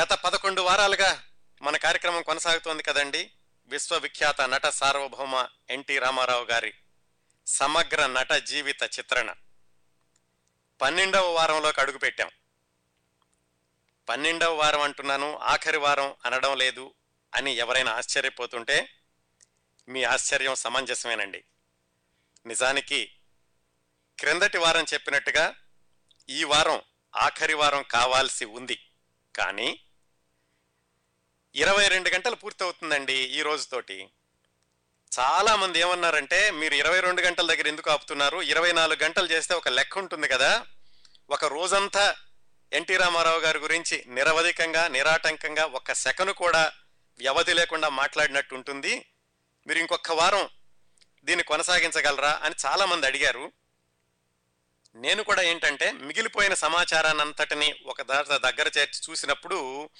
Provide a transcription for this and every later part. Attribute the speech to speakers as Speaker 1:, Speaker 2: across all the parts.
Speaker 1: గత పదకొండు వారాలుగా మన కార్యక్రమం కొనసాగుతోంది కదండి. విశ్వవిఖ్యాత నట సార్వభౌమ ఎన్టీ రామారావు గారి సమగ్ర నట జీవిత చిత్రణ. పన్నెండవ వారంలోకి అడుగుపెట్టాం పన్నెండవ వారం అంటున్నాను ఆఖరి వారం అనడం లేదు అని ఎవరైనా ఆశ్చర్యపోతుంటే మీ ఆశ్చర్యం సమంజసమేనండి. నిజానికి క్రిందటి వారం చెప్పినట్టుగా ఈ వారం ఆఖరి వారం కావాల్సి ఉంది. కానీ ఇరవై రెండు గంటలు పూర్తవుతుందండి ఈ రోజుతోటి. చాలా మంది ఏమన్నారంటే మీరు ఇరవై రెండు గంటల దగ్గర ఎందుకు ఆపుతున్నారు? ఇరవై నాలుగు గంటలు చేస్తే ఒక లెక్క ఉంటుంది కదా. ఒక రోజంతా ఎన్టీ రామారావు గారి గురించి నిరవధికంగా నిరాటంకంగా ఒక్క సెకను కూడా వ్యవధి లేకుండా మాట్లాడినట్టు ఉంటుంది. మీరు ఇంకొక వారం దీన్ని కొనసాగించగలరా అని చాలామంది అడిగారు. నేను కూడా ఏంటంటే మిగిలిపోయిన సమాచారాన్ని అంతటిని ఒక దగ్గర చేర్చి చూసినప్పుడు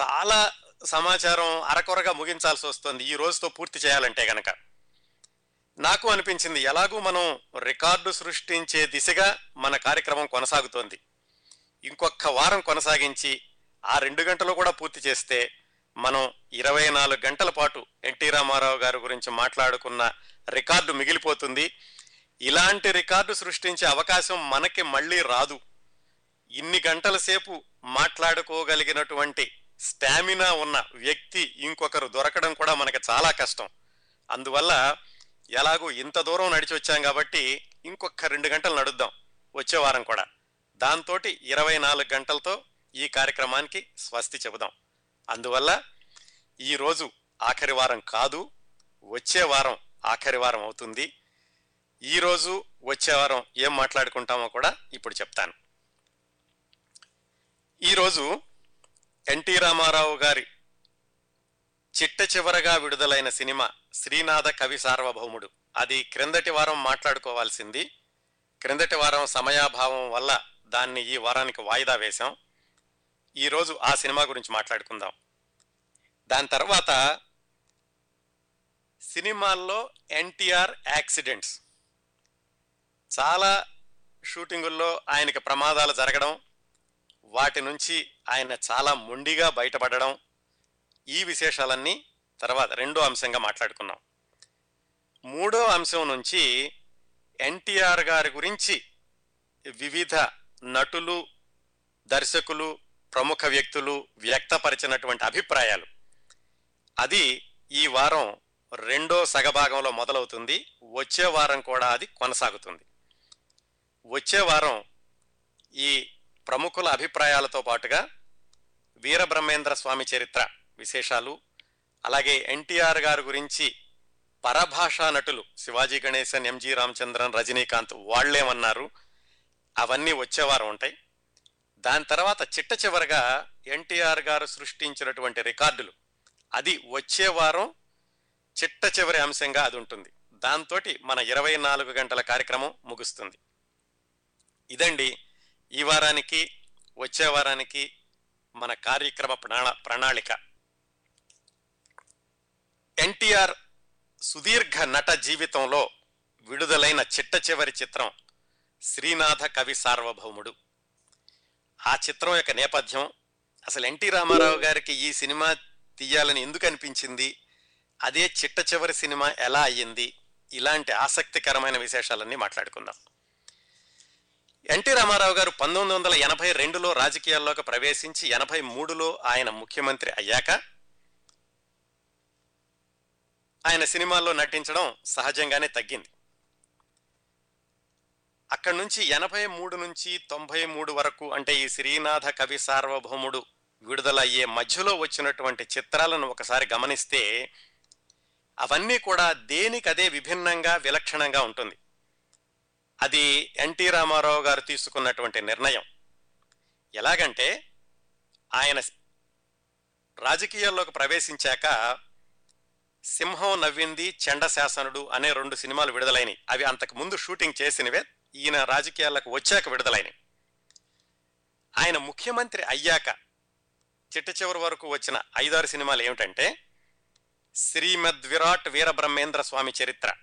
Speaker 1: చాలా సమాచారం అరకొరగా ముగించాల్సి వస్తుంది. ఈ రోజుతో పూర్తి చేయాలంటే గనక. నాకు అనిపించింది ఎలాగూ మనం రికార్డు సృష్టించే దిశగా మన కార్యక్రమం కొనసాగుతోంది. ఇంకొక వారం కొనసాగించి ఆ రెండు గంటలు కూడా పూర్తి చేస్తే మనం ఇరవై నాలుగు గంటల పాటు ఎన్టీ రామారావు గారి గురించి మాట్లాడుకున్న రికార్డు మిగిలిపోతుంది. ఇలాంటి రికార్డు సృష్టించే అవకాశం మనకి మళ్ళీ రాదు. ఇన్ని గంటల సేపు మాట్లాడుకోగలిగినటువంటి స్టామినా ఉన్న వ్యక్తి ఇంకొకరు దొరకడం కూడా మనకి చాలా కష్టం. అందువల్ల ఎలాగో ఇంత దూరం నడిచి వచ్చాం కాబట్టి ఇంకొక రెండు గంటలు నడుద్దాం వచ్చే వారం కూడా. దాంతో ఇరవై నాలుగు గంటలతో ఈ కార్యక్రమానికి స్వస్తి చెబుదాం. అందువల్ల ఈరోజు ఆఖరి వారం కాదు వచ్చే వారం ఆఖరి వారం అవుతుంది. ఈరోజు వచ్చే వారం ఏం మాట్లాడుకుంటామో కూడా ఇప్పుడు చెప్తాను. ఈరోజు ఎన్టీ రామారావు గారి చిట్ట చివరగా విడుదలైన సినిమా శ్రీనాథ కవి సార్వభౌముడు. అది క్రిందటి వారం మాట్లాడుకోవాల్సింది. క్రిందటి వారం సమయాభావం వల్ల దాన్ని ఈ వారానికి వాయిదా వేశాం. ఈరోజు ఆ సినిమా గురించి మాట్లాడుకుందాం. దాని తర్వాత సినిమాల్లో ఎన్టీఆర్ యాక్సిడెంట్స్. చాలా షూటింగుల్లో ఆయనకి ప్రమాదాలు జరగడం వాటి నుంచి ఆయన చాలా మొండిగా బయటపడడం ఈ విశేషాలన్నీ తర్వాత రెండో అంశంగా మాట్లాడుకున్నాం మూడో అంశం నుంచి ఎన్టీఆర్ గారి గురించి వివిధ నటులు దర్శకులు ప్రముఖ వ్యక్తులు వ్యక్తపరిచినటువంటి అభిప్రాయాలు. అది ఈ వారం రెండో సగభాగంలో మొదలవుతుంది. వచ్చే వారం కూడా అది కొనసాగుతుంది. వచ్చే వారం ఈ ప్రముఖుల అభిప్రాయాలతో పాటుగా వీరబ్రహ్మేంద్ర స్వామి చరిత్ర విశేషాలు అలాగే ఎన్టీఆర్ గారి గురించి పరభాషా నటులు శివాజీ గణేశన్ ఎంజి రామచంద్రన్ రజనీకాంత్ వాళ్ళేమన్నారు? అవన్నీ వచ్చేవారం ఉంటాయి. దాని తర్వాత చిట్ట చివరగా ఎన్టీఆర్ గారు సృష్టించినటువంటి రికార్డులు. అది వచ్చే వారం చిట్ట చివరి అంశంగా అది ఉంటుంది. దాంతో మన ఇరవై నాలుగు గంటల కార్యక్రమం ముగుస్తుంది. ఇదండి ఈ వారానికి వచ్చే వారానికి మన కార్యక్రమ ప్రణా ప్రణాళిక. ఎన్టీఆర్ సుదీర్ఘ నట జీవితంలో విడుదలైన చిట్ట చివరి చిత్రం శ్రీనాథ కవి సార్వభౌముడు. ఆ చిత్రం యొక్క నేపథ్యం అసలు ఎన్టీ రామారావు గారికి ఈ సినిమా తీయాలని ఎందుకు అనిపించింది? అదే చిట్ట చివరి సినిమా ఎలా అయ్యింది? ఇలాంటి ఆసక్తికరమైన విశేషాలన్నీ మాట్లాడుకుందాం. ఎన్టీ రామారావు గారు పంతొమ్మిది వందల ఎనభై రెండులో రాజకీయాల్లోకి ప్రవేశించి ఎనభై మూడులో ఆయన ముఖ్యమంత్రి అయ్యాక ఆయన సినిమాల్లో నటించడం సహజంగానే తగ్గింది. అక్కడి నుంచి ఎనభై మూడు నుంచి తొంభై మూడు వరకు అంటే ఈ శ్రీనాథ కవి సార్వభౌముడు విడుదలయ్యే మధ్యలో వచ్చినటువంటి చిత్రాలను ఒకసారి గమనిస్తే అవన్నీ కూడా దేనికదే విభిన్నంగా విలక్షణంగా ఉంటుంది. అది ఎన్టీ రామారావు గారు తీసుకున్నటువంటి నిర్ణయం. ఎలాగంటే ఆయన రాజకీయాల్లోకి ప్రవేశించాక సింహం నవ్వింది చండశాసనుడు అనే రెండు సినిమాలు విడుదలైనవి అవి అంతకు ముందు షూటింగ్ చేసినవే ఈయన రాజకీయాలకు వచ్చాక విడుదలైనవి ఆయన ముఖ్యమంత్రి అయ్యాక చిట్ట చివరి వరకు వచ్చిన ఐదారు సినిమాలు ఏమిటంటే శ్రీమద్ విరాట్ వీరబ్రహ్మేంద్ర స్వామి చరిత్ర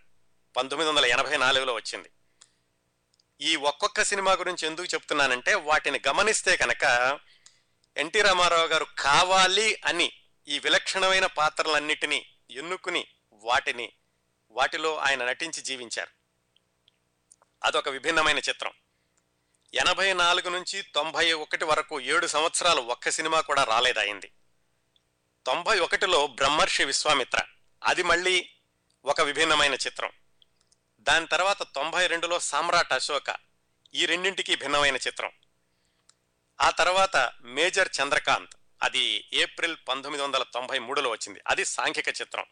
Speaker 1: పంతొమ్మిది వందల ఎనభై నాలుగులో వచ్చింది. ఈ ఒక్కొక్క సినిమా గురించి ఎందుకు చెప్తున్నానంటే వాటిని గమనిస్తే కనుక ఎన్టీ రామారావు గారు కావాలి అని ఈ విలక్షణమైన పాత్రలన్నిటినీ ఎన్నుకుని వాటిని వాటిలో ఆయన నటించి జీవించారు. అదొక విభిన్నమైన చిత్రం. ఎనభై నాలుగు నుంచి తొంభై ఒకటి వరకు ఏడు సంవత్సరాలు ఒక్క సినిమా కూడా రాలేదయింది తొంభై ఒకటిలో బ్రహ్మర్షి విశ్వామిత్ర. అది మళ్ళీ ఒక విభిన్నమైన చిత్రం. దాని తర్వాత తొంభై రెండులో సామ్రాట్ అశోక. ఈ రెండింటికి భిన్నమైన చిత్రం. ఆ తర్వాత మేజర్ చంద్రకాంత్. అది ఏప్రిల్ పంతొమ్మిది వందల తొంభై మూడులో వచ్చింది. అది సాంఘిక చిత్రం.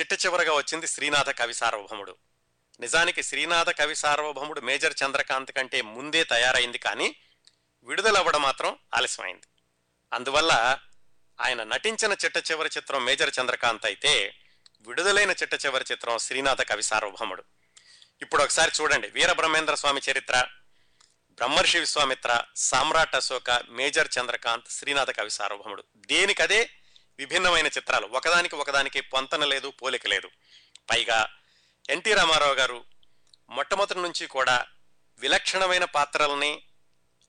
Speaker 1: చిట్ట చివరగా వచ్చింది శ్రీనాథ కవి సార్వభౌముడు. నిజానికి శ్రీనాథ కవి సార్వభౌముడు మేజర్ చంద్రకాంత్ కంటే ముందే తయారైంది కానీ విడుదలవ్వడం మాత్రం ఆలస్యమైంది. అందువల్ల ఆయన నటించిన చిట్ట చివరి చిత్రం మేజర్ చంద్రకాంత్ అయితే విడుదలైన చిట్ట చివరి చిత్రం శ్రీనాథ కవి సార్వభౌముడు. ఇప్పుడు ఒకసారి చూడండి. వీరబ్రహ్మేంద్ర స్వామి చరిత్ర బ్రహ్మర్షి విశ్వామిత్ర సామ్రాట్ అశోక మేజర్ చంద్రకాంత్ శ్రీనాథ కవి సార్వభౌముడు. దేనికదే విభిన్నమైన చిత్రాలు. ఒకదానికి ఒకదానికి పొంతన లేదు పోలిక లేదు. పైగా ఎన్టీ రామారావు గారు మొట్టమొదటి నుంచి కూడా విలక్షణమైన పాత్రల్ని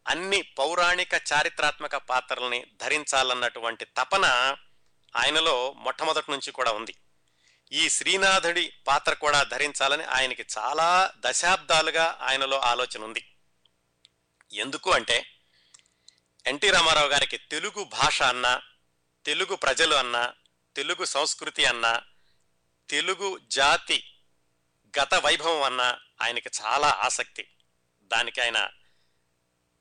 Speaker 1: అన్ని పౌరాణిక చారిత్రాత్మక పాత్రల్ని ధరించాలన్నటువంటి తపన ఆయనలో మొట్టమొదటి నుంచి కూడా ఉంది. ఈ శ్రీనాథుడి పాత్ర కూడా ధరించాలని ఆయనకి చాలా దశాబ్దాలుగా ఆయనలో ఆలోచన ఉంది. ఎందుకు అంటే ఎన్టీ రామారావు గారికి తెలుగు భాష అన్నా తెలుగు ప్రజలు అన్నా తెలుగు సంస్కృతి అన్నా తెలుగు జాతి గత వైభవం అన్నా ఆయనకి చాలా ఆసక్తి. దానికి ఆయన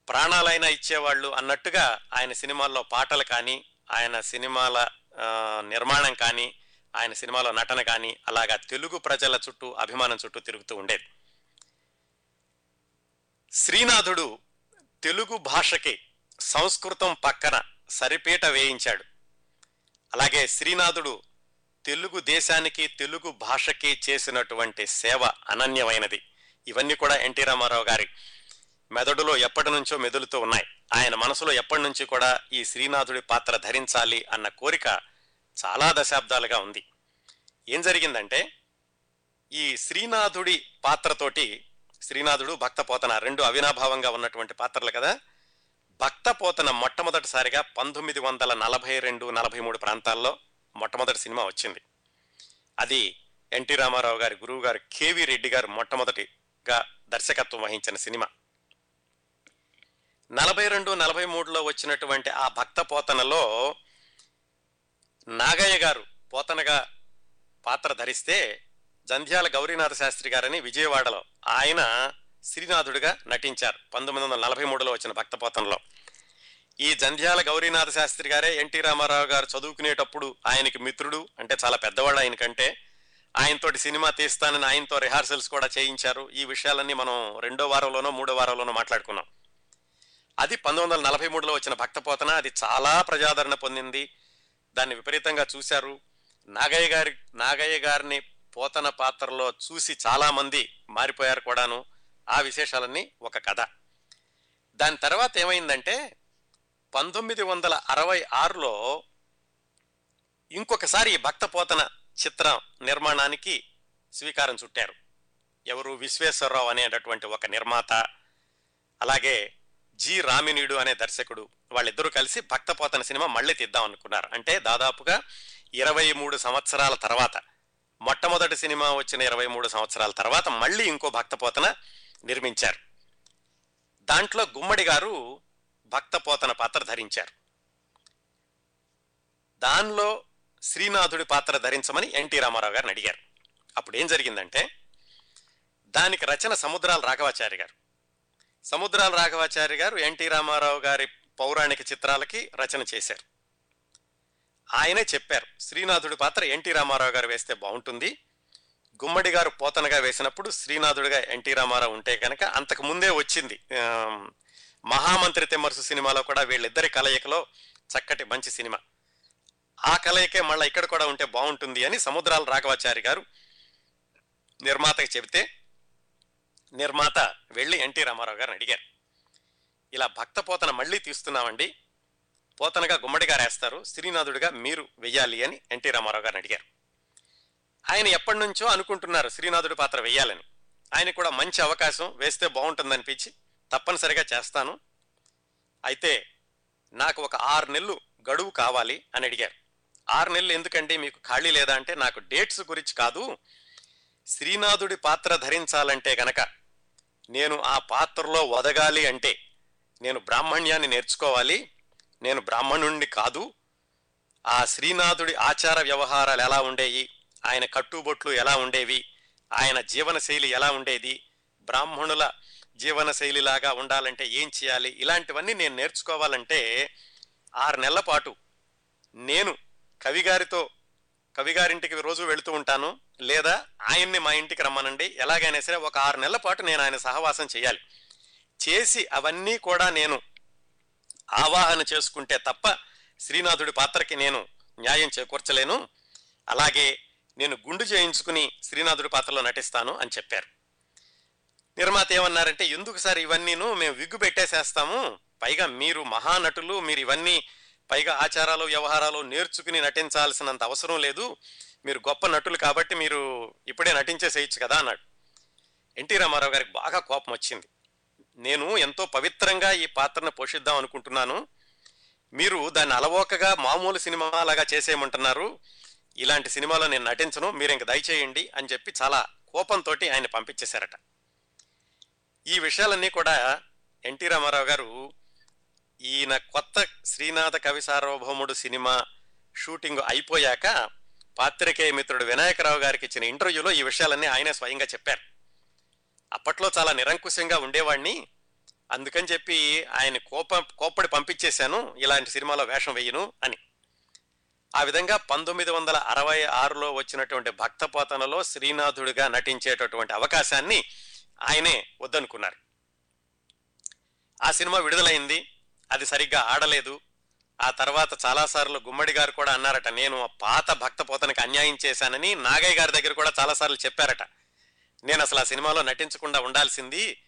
Speaker 1: ప్రాణాలైనా ఇచ్చేవాళ్ళు అన్నట్టుగా ఆయన సినిమాల్లో పాటలు కానీ ఆయన సినిమాల నిర్మాణం కానీ ఆయన సినిమాలో నటన కానీ అలాగా తెలుగు ప్రజల చుట్టూ అభిమానం చుట్టూ తిరుగుతూ ఉండేది. శ్రీనాథుడు తెలుగు భాషకి సంస్కృతం పక్కన సరిపీట వేయించాడు. అలాగే శ్రీనాథుడు తెలుగు దేశానికి తెలుగు భాషకి చేసినటువంటి సేవ అనన్యమైనది. ఇవన్నీ కూడా ఎన్టీ రామారావు గారి మెదడులో ఎప్పటి నుంచో మెదులుతూ ఉన్నాయి. ఆయన మనసులో ఎప్పటి నుంచి కూడా ఈ శ్రీనాథుడి పాత్ర ధరించాలి అన్న కోరిక చాలా దశాబ్దాలుగా ఉంది. ఏం జరిగిందంటే ఈ శ్రీనాథుడి పాత్రతోటి శ్రీనాథుడు భక్తపోతన రెండు అవినాభావంగా ఉన్నటువంటి పాత్రలు కదా భక్త పోతన మొట్టమొదటిసారిగా పంతొమ్మిది వందల నలభై రెండు నలభై మూడు ప్రాంతాల్లో మొట్టమొదటి సినిమా వచ్చింది. అది ఎన్టీ రామారావు గారి గురువు గారు కేవి రెడ్డి గారు మొట్టమొదటిగా దర్శకత్వం వహించిన సినిమా. నలభై రెండు నలభై మూడులో వచ్చినటువంటి ఆ భక్త పోతనలో నాగయ్య గారు పోతనగా పాత్ర ధరిస్తే జంధ్యాల గౌరీనాథ శాస్త్రి గారని విజయవాడలో ఆయన శ్రీనాథుడిగా నటించారు పంతొమ్మిది వందల నలభై మూడులో వచ్చిన భక్తపోతంలో ఈ జంధ్యాల గౌరీనాథ శాస్త్రి గారే ఎన్టీ రామారావు గారు చదువుకునేటప్పుడు ఆయనకి మిత్రుడు అంటే చాలా పెద్దవాడు ఆయనకంటే ఆయనతోటి సినిమా తీస్తానని ఆయనతో రిహార్సల్స్ కూడా చేయించారు. ఈ విషయాలన్నీ మనం రెండో వారంలోనో మూడో వారంలోనో మాట్లాడుకున్నాం. అది పంతొమ్మిది వందల నలభై మూడులో వచ్చిన భక్తపోతన. అది చాలా ప్రజాదరణ పొందింది. దాన్ని విపరీతంగా చూశారు. నాగయ్య గారి నాగయ్య గారిని పోతన పాత్రలో చూసి చాలామంది మారిపోయారు కూడాను. ఆ విశేషాలన్నీ ఒక కథ. దాని తర్వాత ఏమైందంటే పంతొమ్మిది వందల అరవై ఆరులో ఇంకొకసారి భక్త పోతన చిత్ర నిర్మాణానికి స్వీకారం చుట్టారు. ఎవరు విశ్వేశ్వరరావు అనేటటువంటి ఒక నిర్మాత అలాగే జి రామినీడు అనే దర్శకుడు వాళ్ళిద్దరూ కలిసి భక్తపోతన సినిమా మళ్ళీ తీద్దాం అనుకున్నారు. అంటే దాదాపుగా ఇరవై మూడు సంవత్సరాల తర్వాత మొట్టమొదటి సినిమా వచ్చిన ఇరవై మూడు సంవత్సరాల తర్వాత మళ్ళీ ఇంకో భక్తపోతన నిర్మించారు. దాంట్లో గుమ్మడి గారు భక్తపోతన పాత్ర ధరించారు. దానిలో శ్రీనాథుడి పాత్ర ధరించమని ఎన్టీ రామారావు గారిని అడిగారు. అప్పుడు ఏం జరిగిందంటే దానికి రచన సముద్రాల రాఘవాచారి గారు. సముద్రాల రాఘవాచారి గారు ఎన్టీ రామారావు గారి పౌరాణిక చిత్రాలకి రచన చేశారు. ఆయనే చెప్పారు శ్రీనాథుడి పాత్ర ఎన్టీ రామారావు గారు వేస్తే బాగుంటుంది. గుమ్మడి గారు పోతనగా వేసినప్పుడు శ్రీనాథుడిగా ఎన్టీ రామారావు ఉంటే కనుక అంతకు ముందే వచ్చింది. మహామంత్రి తెమ్మరుసు సినిమాలో కూడా వీళ్ళిద్దరి కలయికలో చక్కటి మంచి సినిమా. ఆ కలయికే మళ్ళీ ఇక్కడ కూడా ఉంటే బాగుంటుంది అని సముద్రాల రాఘవాచారి గారు నిర్మాతకి చెబితే నిర్మాత వెళ్ళి ఎన్టీ రామారావు గారిని అడిగారు. ఇలా భక్త పోతన మళ్ళీ తీస్తున్నామండి. పోతనగా గుమ్మడి గారు వేస్తారు. శ్రీనాథుడిగా మీరు వెయ్యాలి అని ఎన్టీ రామారావు గారిని అడిగారు. ఆయన ఎప్పటి నుంచో అనుకుంటున్నారు శ్రీనాథుడి పాత్ర వెయ్యాలని. ఆయన కూడా మంచి అవకాశం వేస్తే బాగుంటుందనిపించి తప్పనిసరిగా చేస్తాను. అయితే నాకు ఒక ఆరు నెలలు గడువు కావాలి అని అడిగారు. ఆరు నెలలు ఎందుకండి? మీకు ఖాళీ లేదా అంటే నాకు డేట్స్ గురించి కాదు. శ్రీనాథుడి పాత్ర ధరించాలంటే గనక నేను ఆ పాత్రలో వదగాలి అంటే నేను బ్రాహ్మణ్యాన్ని నేర్చుకోవాలి. నేను బ్రాహ్మణుణ్ణి కాదు. ఆ శ్రీనాథుడి ఆచార వ్యవహారాలు ఎలా ఉండేవి? ఆయన కట్టుబొట్లు ఎలా ఉండేవి? ఆయన జీవనశైలి ఎలా ఉండేది? బ్రాహ్మణుల జీవనశైలిలాగా ఉండాలంటే ఏం చేయాలి? ఇలాంటివన్నీ నేను నేర్చుకోవాలంటే ఆరు నెలల పాటు నేను కవిగారితో కవిగారింటికి రోజు వెళుతూ ఉంటాను. లేదా ఆయన్ని మా ఇంటికి రమ్మనండి. ఎలాగైనా సరే ఒక ఆరు నెలల పాటు నేను ఆయన సహవాసం చేయాలి. చేసి అవన్నీ కూడా నేను ఆవాహన చేసుకుంటే తప్ప శ్రీనాథుడి పాత్రకి నేను న్యాయం చేకూర్చలేను. అలాగే నేను గుండు చేయించుకుని శ్రీనాథుడి పాత్రలో నటిస్తాను అని చెప్పారు. నిర్మాత ఏమన్నారంటే ఎందుకు సార్ ఇవన్నీను మేము విగ్గు పెట్టేసేస్తాము? పైగా మీరు మహానటులు మీరు ఇవన్నీ పైగా ఆచారాలు వ్యవహారాలు నేర్చుకుని నటించాల్సినంత అవసరం లేదు. మీరు గొప్ప నటులు కాబట్టి మీరు ఇప్పుడే నటించేసేయచ్చు కదా అన్నాడు. ఎన్టీ రామారావు గారికి బాగా కోపం వచ్చింది. నేను ఎంతో పవిత్రంగా ఈ పాత్రను పోషిద్దాం అనుకుంటున్నాను. మీరు దాన్ని అలవోకగా మామూలు సినిమాలాగా చేసేయమంటున్నారు. ఇలాంటి సినిమాలో నేను నటించను మీరు ఇంక దయచేయండి అని చెప్పి చాలా కోపంతో ఆయన పంపించేశారట. ఈ విషయాలన్నీ కూడా ఎన్టీ రామారావు గారు ఈయన కొత్త శ్రీనాథ కవి సార్వభౌముడు సినిమా షూటింగ్ అయిపోయాక పాత్రికేయ మిత్రుడు వినాయకరావు గారికి ఇచ్చిన ఇంటర్వ్యూలో ఈ విషయాలన్నీ ఆయనే స్వయంగా చెప్పారు. అప్పట్లో చాలా నిరంకుశంగా ఉండేవాడిని అందుకని చెప్పి ఆయన కోప కోప్పడి పంపించేశాను ఇలాంటి సినిమాలో వేషం వేయను అని. ఆ విధంగా పంతొమ్మిది వందల అరవై ఆరులో వచ్చినటువంటి భక్తపోతనలో శ్రీనాథుడిగా నటించేటటువంటి అవకాశాన్ని ఆయనే వద్దనుకున్నారు. ఆ సినిమా విడుదలైంది. సరిగ్గా ఆడలేదు. ఆ తర్వాత చాలాసార్లు గుమ్మడి గారు కూడా అన్నారట నేను ఆ పాత భక్తపోతనకి అన్యాయం చేశానని నాగయ్య గారి దగ్గర కూడా చాలాసార్లు చెప్పారట. నేను అసలు ఆ సినిమాలో నటించకుండా ఉండాల్సింది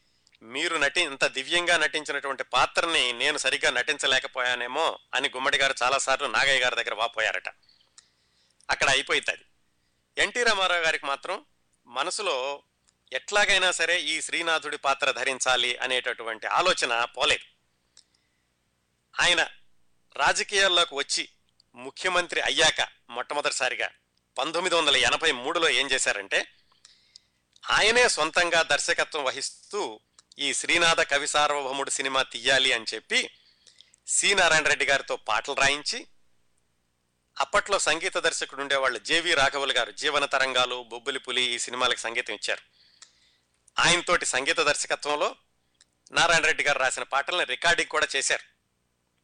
Speaker 1: మీరు నటి ఇంత దివ్యంగా నటించినటువంటి పాత్రని నేను సరిగ్గా నటించలేకపోయానేమో అని గుమ్మడి గారు చాలాసార్లు నాగయ్య గారి దగ్గర వాపోయారట. అక్కడ అయిపోయింది అది. ఎన్టీ రామారావు గారికి మాత్రం మనసులో ఎట్లాగైనా సరే ఈ శ్రీనాథుడి పాత్ర ధరించాలి అనేటటువంటి ఆలోచన పోలేదు. ఆయన రాజకీయాల్లోకి వచ్చి ముఖ్యమంత్రి అయ్యాక మొట్టమొదటిసారిగా పంతొమ్మిది వందల ఎనభై మూడులో ఏం చేశారంటే ఆయనే సొంతంగా దర్శకత్వం వహిస్తూ ఈ శ్రీనాథ కవి సార్వభౌముడు సినిమా తీయాలి అని చెప్పి సి నారాయణ రెడ్డి గారితో పాటలు రాయించి అప్పట్లో సంగీత దర్శకుడు ఉండేవాళ్ళు జేవి రాఘవులు గారు జీవన తరంగాలు బొబ్బులి పులి ఈ సినిమాలకు సంగీతం ఇచ్చారు. ఆయనతోటి సంగీత దర్శకత్వంలో నారాయణ రెడ్డి గారు రాసిన పాటల్ని రికార్డింగ్ కూడా చేశారు.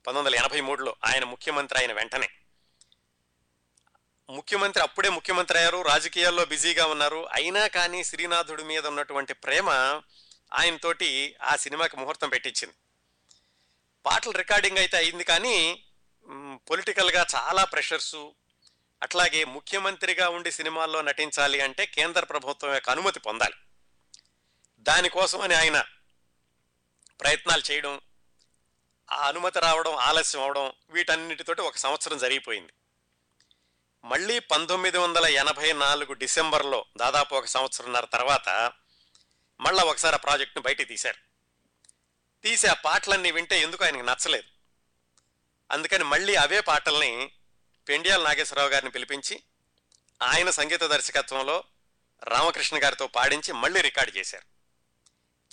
Speaker 1: పంతొమ్మిది వందల ఎనభై మూడులో ఆయన ముఖ్యమంత్రి అయిన వెంటనే. ముఖ్యమంత్రి అప్పుడే ముఖ్యమంత్రి అయ్యారు రాజకీయాల్లో బిజీగా ఉన్నారు. అయినా కానీ శ్రీనాథుడి మీద ఉన్నటువంటి ప్రేమ ఆయనతోటి ఆ సినిమాకి ముహూర్తం పెట్టించింది. పాటలు రికార్డింగ్ అయితే అయింది కానీ పొలిటికల్గా చాలా ప్రెషర్సు. అట్లాగే ముఖ్యమంత్రిగా ఉండి సినిమాల్లో నటించాలి అంటే కేంద్ర ప్రభుత్వం యొక్క అనుమతి పొందాలి. దానికోసం అని ఆయన ప్రయత్నాలు చేయడం ఆ అనుమతి రావడం ఆలస్యం అవడం వీటన్నిటితోటి ఒక సంవత్సరం జరిగిపోయింది. మళ్ళీ పంతొమ్మిది వందల ఎనభై నాలుగు డిసెంబర్లో దాదాపు ఒక సంవత్సరంన్నర తర్వాత మళ్ళా ఒకసారి ఆ ప్రాజెక్టును బయటికి తీశారు. తీసి ఆ పాటలన్నీ వింటే ఎందుకు ఆయనకి నచ్చలేదు. అందుకని మళ్ళీ అవే పాటల్ని పెండియాల నాగేశ్వరరావు గారిని పిలిపించి ఆయన సంగీత దర్శకత్వంలో రామకృష్ణ గారితో పాడించి మళ్ళీ రికార్డు చేశారు.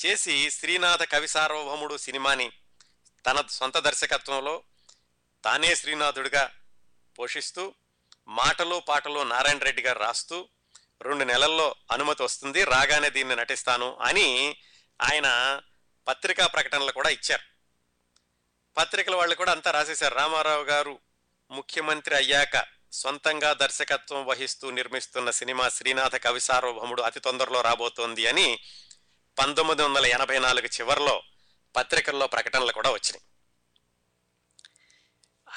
Speaker 1: చేసి శ్రీనాథ కవి సార్వభౌముడు సినిమాని తన సొంత దర్శకత్వంలో తానే శ్రీనాథుడిగా పోషిస్తూ మాటలు పాటలు నారాయణ రెడ్డి గారు రాస్తూ రెండు నెలల్లో అనుమతి వస్తుంది రాగానే దీన్ని నటిస్తాను అని ఆయన పత్రికా ప్రకటనలు కూడా ఇచ్చారు. పత్రికల వాళ్ళు కూడా అంతా రాసేశారు. రామారావు గారు ముఖ్యమంత్రి అయ్యాక సొంతంగా దర్శకత్వం వహిస్తూ నిర్మిస్తున్న సినిమా శ్రీనాథ కవి సార్వభౌముడు అతి తొందరలో రాబోతోంది అని పంతొమ్మిది వందల ఎనభై నాలుగు చివరిలో పత్రికల్లో ప్రకటనలు కూడా వచ్చినాయి.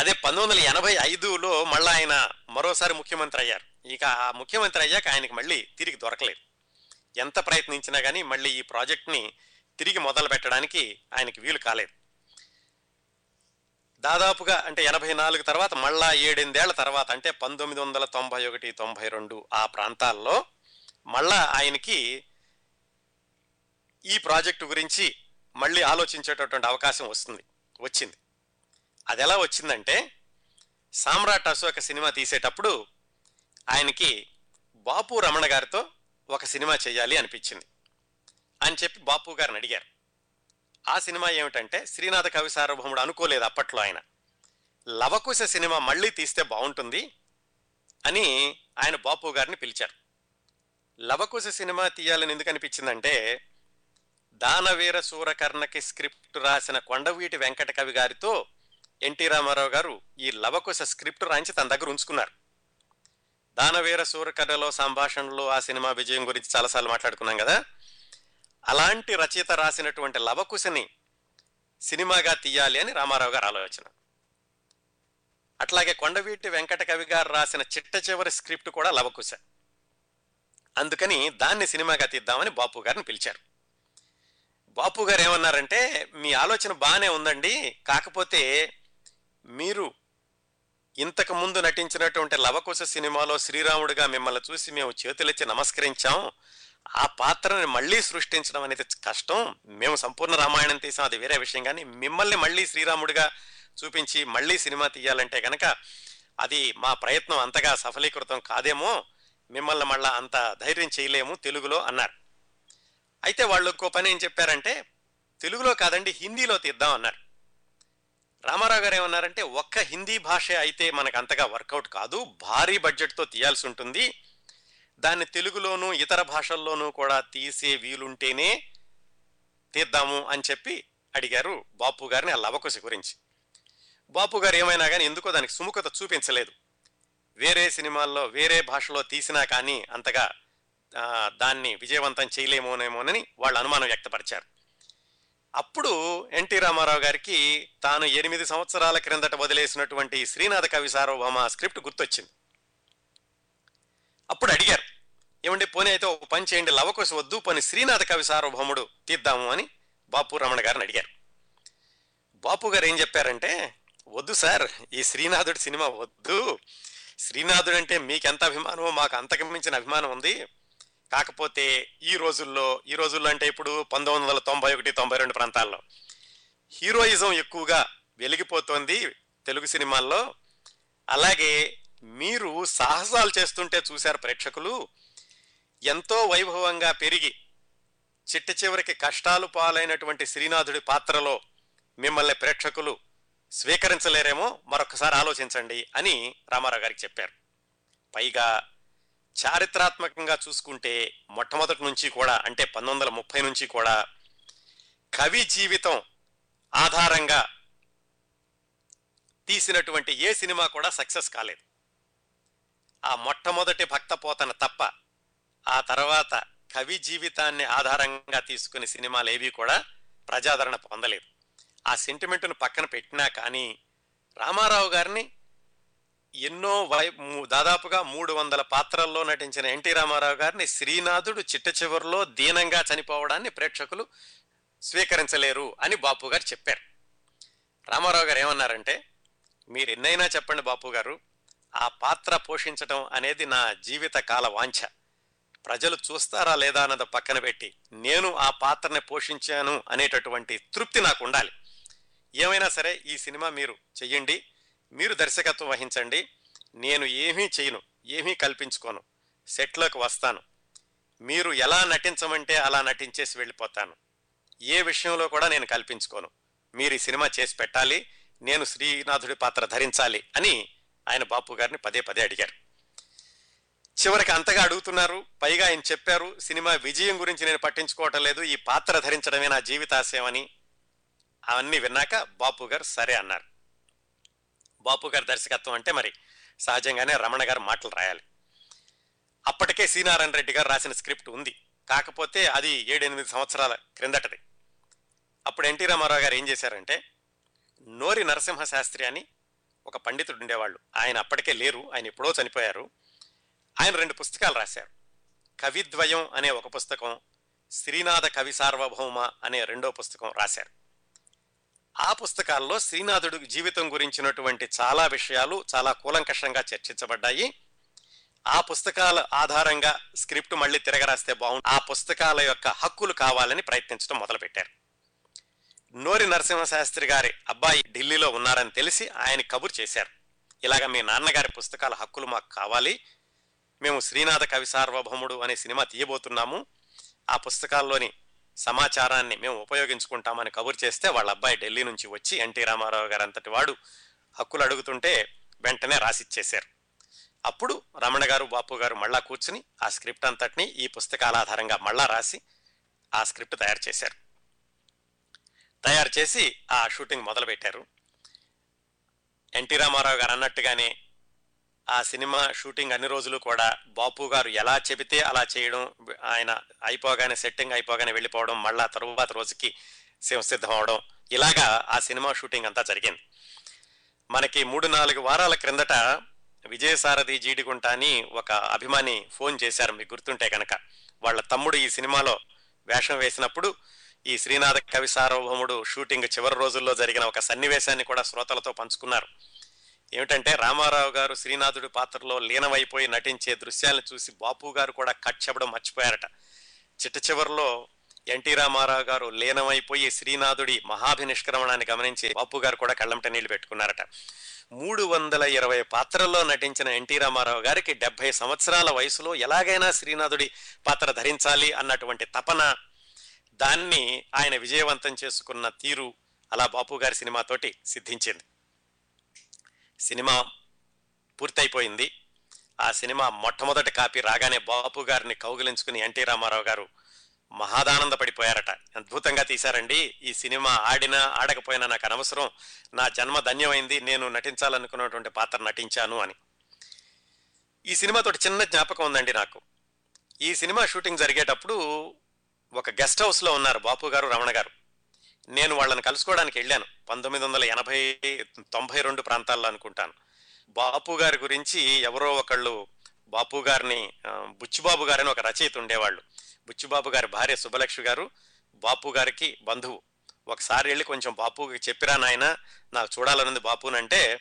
Speaker 1: అదే పంతొమ్మిది వందల ఎనభై ఐదులో మళ్ళీ ఆయన మరోసారి ముఖ్యమంత్రి అయ్యారు. ఇక ఆ ముఖ్యమంత్రి అయ్యాక ఆయనకి మళ్ళీ తిరిగి దొరకలేదు. ఎంత ప్రయత్నించినా కానీ మళ్ళీ ఈ ప్రాజెక్ట్ని తిరిగి మొదలు పెట్టడానికి ఆయనకి వీలు కాలేదు. దాదాపుగా అంటే ఎనభై నాలుగు తర్వాత మళ్ళా ఏడెనిమిదేళ్ళ తర్వాత అంటే పంతొమ్మిది వందల తొంభై ఒకటి తొంభై రెండు ఆ ప్రాంతాల్లో మళ్ళా ఆయనకి ఈ ప్రాజెక్టు గురించి మళ్ళీ ఆలోచించేటటువంటి అవకాశం వస్తుంది వచ్చింది. అది ఎలా వచ్చిందంటే సామ్రాట్ అశోక సినిమా తీసేటప్పుడు ఆయనకి బాపు రమణ గారితో ఒక సినిమా చేయాలి అనిపించింది అని చెప్పి బాపు గారిని అడిగారు. ఆ సినిమా ఏమిటంటే శ్రీనాథ కవి సార్వభౌముడు అనుకోలేదు అప్పట్లో ఆయన. లవకుశ సినిమా మళ్ళీ తీస్తే బాగుంటుంది అని ఆయన బాపు గారిని పిలిచారు. లవకుశ సినిమా తీయాలని ఎందుకు అనిపించిందంటే దానవీర సూరకర్ణకి స్క్రిప్ట్ రాసిన కొండవీటి వెంకట కవి గారితో ఎన్టీ రామారావు గారు ఈ లవకుశ స్క్రిప్ట్ రాయించి తన దగ్గర ఉంచుకున్నారు. దానవీర సూరకర్ణలో సంభాషణలో ఆ సినిమా విజయం గురించి చాలాసార్లు మాట్లాడుకున్నాం కదా. అలాంటి రచయిత రాసినటువంటి లవకుశని సినిమాగా తీయాలి అని రామారావు గారు ఆలోచన. అట్లాగే కొండవీటి వెంకట కవి గారు రాసిన చిట్ట చివరి స్క్రిప్ట్ కూడా లవకుశ. అందుకని దాన్ని సినిమాగా తీద్దామని బాపు గారిని పిలిచారు. బాపు గారు ఏమన్నారంటే మీ ఆలోచన బాగానే ఉందండి కాకపోతే మీరు ఇంతకు ముందు నటించినటువంటి లవకుశ సినిమాలో శ్రీరాముడిగా మిమ్మల్ని చూసి మేము చేతులెత్తి నమస్కరించాం. ఆ పాత్రని మళ్ళీ సృష్టించడం అనేది కష్టం. మేము సంపూర్ణ రామాయణం తీసాం అది వేరే విషయం. కానీ మిమ్మల్ని మళ్ళీ శ్రీరాముడిగా చూపించి మళ్ళీ సినిమా తీయాలంటే కనుక అది మా ప్రయత్నం అంతగా సఫలీకృతం కాదేమో. మిమ్మల్ని మళ్ళా అంత ధైర్యం చేయలేము తెలుగులో అన్నారు. అయితే వాళ్ళు ఇంకో పని ఏం చెప్పారంటే తెలుగులో కాదండి హిందీలో తీద్దాం అన్నారు. రామారావు గారు ఏమన్నారంటే ఒక్క హిందీ భాష అయితే మనకు అంతగా వర్కౌట్ కాదు భారీ బడ్జెట్తో తీయాల్సి ఉంటుంది. దాన్ని తెలుగులోనూ ఇతర భాషల్లోనూ కూడా తీసే వీలుంటేనే తీద్దాము అని చెప్పి అడిగారు బాపు గారిని ఆ లవకుశ గురించి. బాపు గారు ఏమైనా కానీ ఎందుకో దానికి సుముఖత చూపించలేదు. వేరే సినిమాల్లో వేరే భాషలో తీసినా కానీ అంతగా దాన్ని విజయవంతం చేయలేమోనేమోనని వాళ్ళు అనుమానం వ్యక్తపరిచారు. అప్పుడు ఎన్టీ రామారావు గారికి తాను ఎనిమిది సంవత్సరాల క్రిందట వదిలేసినటువంటి శ్రీనాథ కవి సార్వభౌమ స్క్రిప్ట్ గుర్తొచ్చింది. అప్పుడు అడిగారు ఏమండి పోనీ అయితే ఒక పని చేయండి లవకుశ వద్దు పని శ్రీనాథ కవి సార్వభౌముడు తీద్దాము అని బాపు రమణ గారిని అడిగారు. బాపు గారు ఏం చెప్పారంటే వద్దు సార్ ఈ శ్రీనాథుడి సినిమా వద్దు. శ్రీనాథుడు అంటే మీకు ఎంత అభిమానమో మాకు అంతకు మించిన అభిమానం ఉంది. కాకపోతే ఈ రోజుల్లో ఈ రోజుల్లో అంటే ఇప్పుడు పంతొమ్మిది వందల తొంభై ఒకటి తొంభై రెండు ప్రాంతాల్లో. హీరోయిజం ఎక్కువగా వెలిగిపోతోంది తెలుగు సినిమాల్లో. అలాగే మీరు సాహసాలు చేస్తుంటే చూశారు ప్రేక్షకులు ఎంతో వైభవంగా పెరిగి చిట్ట చివరికి కష్టాలు పాలైనటువంటి శ్రీనాథుడి పాత్రలో మిమ్మల్ని ప్రేక్షకులు స్వీకరించలేరేమో మరొకసారి ఆలోచించండి అని రామారావు గారికి చెప్పారు. పైగా చారిత్రాత్మకంగా చూసుకుంటే మొట్టమొదటి నుంచి కూడా అంటే పంతొమ్మిది వందల ముప్పై నుంచి కూడా కవి జీవితం ఆధారంగా తీసినటువంటి ఏ సినిమా కూడా సక్సెస్ కాలేదు. ఆ మొట్టమొదటి భక్త పోతన తప్ప ఆ తర్వాత కవి జీవితాన్ని ఆధారంగా తీసుకునే సినిమాలు ఏవి కూడా ప్రజాదరణ పొందలేదు. ఆ సెంటిమెంట్ను పక్కన పెట్టినా కానీ రామారావు గారిని ఎన్నో వై దాదాపుగా మూడు వందల పాత్రల్లో నటించిన ఎన్టీ రామారావు గారిని శ్రీనాథుడు చిట్ట చివరిలో దీనంగా చనిపోవడాన్ని ప్రేక్షకులు స్వీకరించలేరు అని బాపు గారు చెప్పారు. రామారావు గారు ఏమన్నారంటే మీరు ఎన్నైనా చెప్పండి బాపు గారు ఆ పాత్ర పోషించటం అనేది నా జీవిత కాల వాంఛ. ప్రజలు చూస్తారా లేదా అన్నది పక్కన పెట్టి నేను ఆ పాత్రని పోషించాను అనేటటువంటి తృప్తి నాకు ఉండాలి. ఏమైనా సరే ఈ సినిమా మీరు చెయ్యండి. మీరు దర్శకత్వం వహించండి. నేను ఏమీ చేయను ఏమీ కల్పించుకోను. సెట్లోకి వస్తాను. మీరు ఎలా నటించమంటే అలా నటించేసి వెళ్ళిపోతాను. ఏ విషయంలో కూడా నేను కల్పించుకోను. మీరు ఈ సినిమా చేసి పెట్టాలి నేను శ్రీనాథుడి పాత్ర ధరించాలి అని ఆయన బాపు గారిని పదే పదే అడిగారు. చివరికి అంతగా అడుగుతున్నారు పైగా ఆయన చెప్పారు సినిమా విజయం గురించి నేను పట్టించుకోవటం లేదు ఈ పాత్ర ధరించడమే నా జీవితాశయం అని. అవన్నీ విన్నాక బాపు గారు సరే అన్నారు. బాపు గారి దర్శకత్వం అంటే మరి సహజంగానే రమణ గారు మాటలు రాయాలి. అప్పటికే సీనారాయణ రెడ్డి గారు రాసిన స్క్రిప్ట్ ఉంది. కాకపోతే అది ఏడెనిమిది సంవత్సరాల క్రిందటది. అప్పుడు ఎన్టీ రామారావు గారు ఏం చేశారంటే నోరి నరసింహ శాస్త్రి అని ఒక పండితుడు ఉండేవాళ్ళు. ఆయన అప్పటికే లేరు ఆయన ఎప్పుడో చనిపోయారు. ఆయన రెండు పుస్తకాలు రాశారు. కవిద్వయం అనే ఒక పుస్తకం శ్రీనాథ కవి సార్వభౌమ అనే రెండో పుస్తకం రాశారు. ఆ పుస్తకాల్లో శ్రీనాథుడు జీవితం గురించినటువంటి చాలా విషయాలు చాలా కూలంకషంగా చర్చించబడ్డాయి. ఆ పుస్తకాల ఆధారంగా స్క్రిప్ట్ మళ్ళీ తిరగరాస్తే బాగుంది ఆ పుస్తకాల యొక్క హక్కులు కావాలని ప్రయత్నించడం మొదలుపెట్టారు. నోరి నరసింహశాస్త్రి గారి అబ్బాయి ఢిల్లీలో ఉన్నారని తెలిసి ఆయన కబురు చేశారు. ఇలాగ మీ నాన్నగారి పుస్తకాల హక్కులు మాకు కావాలి. మేము శ్రీనాథ కవి సార్వభౌముడు అనే సినిమా తీయబోతున్నాము. ఆ పుస్తకాల్లోని సమాచారాన్ని మేము ఉపయోగించుకుంటామని కబురు చేస్తే వాళ్ళ అబ్బాయి ఢిల్లీ నుంచి వచ్చి ఎన్టీ రామారావు గారు అంతటి వాడు హక్కులు అడుగుతుంటే వెంటనే రాసిచ్చేశారు. అప్పుడు రమణ గారు బాపు గారు మళ్ళా కూర్చుని ఆ స్క్రిప్ట్ అంతటిని ఈ పుస్తకాల ఆధారంగా మళ్ళా రాసి ఆ స్క్రిప్ట్ తయారు చేశారు. తయారు చేసి ఆ షూటింగ్ మొదలుపెట్టారు. ఎన్టీ రామారావు గారు అన్నట్టుగానే ఆ సినిమా షూటింగ్ అన్ని రోజులు కూడా బాపు గారు ఎలా చెబితే అలా చేయడం ఆయన అయిపోగానే సెట్టింగ్ అయిపోగానే వెళ్ళిపోవడం మళ్ళా తరువాత రోజుకి సిద్ధం అవడం ఇలాగా ఆ సినిమా షూటింగ్ అంతా జరిగింది. మనకి మూడు నాలుగు వారాల క్రిందట విజయసారథి జీడిగుంట అని ఒక అభిమాని ఫోన్ చేశారు మీకు గుర్తుంటే కనుక వాళ్ళ తమ్ముడు ఈ సినిమాలో వేషం వేసినప్పుడు ఈ శ్రీనాథ కవి సార్వభౌముడు షూటింగ్ చివరి రోజుల్లో జరిగిన ఒక సన్నివేశాన్ని కూడా శ్రోతలతో పంచుకున్నారు. ఏమిటంటే రామారావు గారు శ్రీనాథుడి పాత్రలో లీనమైపోయి నటించే దృశ్యాలను చూసి బాపు గారు కూడా కట్ చెప్పడం మర్చిపోయారట. చిట్ట చివరిలో ఎన్టీ రామారావు గారు లీనమైపోయి శ్రీనాథుడి మహాభినిష్క్రమణాన్ని గమనించి బాపు గారు కూడా కళ్ళంట నీళ్ళు పెట్టుకున్నారట. మూడు వందల ఇరవై పాత్రల్లో నటించిన ఎన్టీ రామారావు గారికి డెబ్బై సంవత్సరాల వయసులో ఎలాగైనా శ్రీనాథుడి పాత్ర ధరించాలి అన్నటువంటి తపన దాన్ని ఆయన విజయవంతం చేసుకున్న తీరు అలా బాపు గారి సినిమాతోటి సిద్ధించింది. సినిమా పూర్తయిపోయింది. ఆ సినిమా మొట్టమొదటి కాపీ రాగానే బాపు గారిని కౌగిలించుకుని ఎన్టీ రామారావు గారు మహాదానంద పడిపోయారట అద్భుతంగా తీశారండి. ఈ సినిమా ఆడినా ఆడకపోయినా నాకు అనవసరం. నా జన్మ ధన్యమైంది. నేను నటించాలనుకున్నటువంటి పాత్ర నటించాను అని. ఈ సినిమాతోటి చిన్న జ్ఞాపకం ఉందండి నాకు. ఈ సినిమా షూటింగ్ జరిగేటప్పుడు ఒక గెస్ట్ హౌస్లో ఉన్నారు బాపు గారు రమణ గారు. నేను వాళ్ళని కలుసుకోవడానికి వెళ్ళాను. పంతొమ్మిది వందల ఎనభై తొంభై రెండు ప్రాంతాల్లో అనుకుంటాను. బాపు గారి గురించి ఎవరో ఒకళ్ళు బాపు గారిని ఆ, బుచ్చిబాబు గారని ఒక రచయిత ఉండేవాళ్ళు. బుచ్చిబాబు గారి భార్య సుబ్బలక్ష్మి గారు బాపు గారికి బంధువు. ఒకసారి వెళ్ళి కొంచెం బాపుకి చెప్పిరా నాయన నాకు చూడాలనుంది బాపునంటే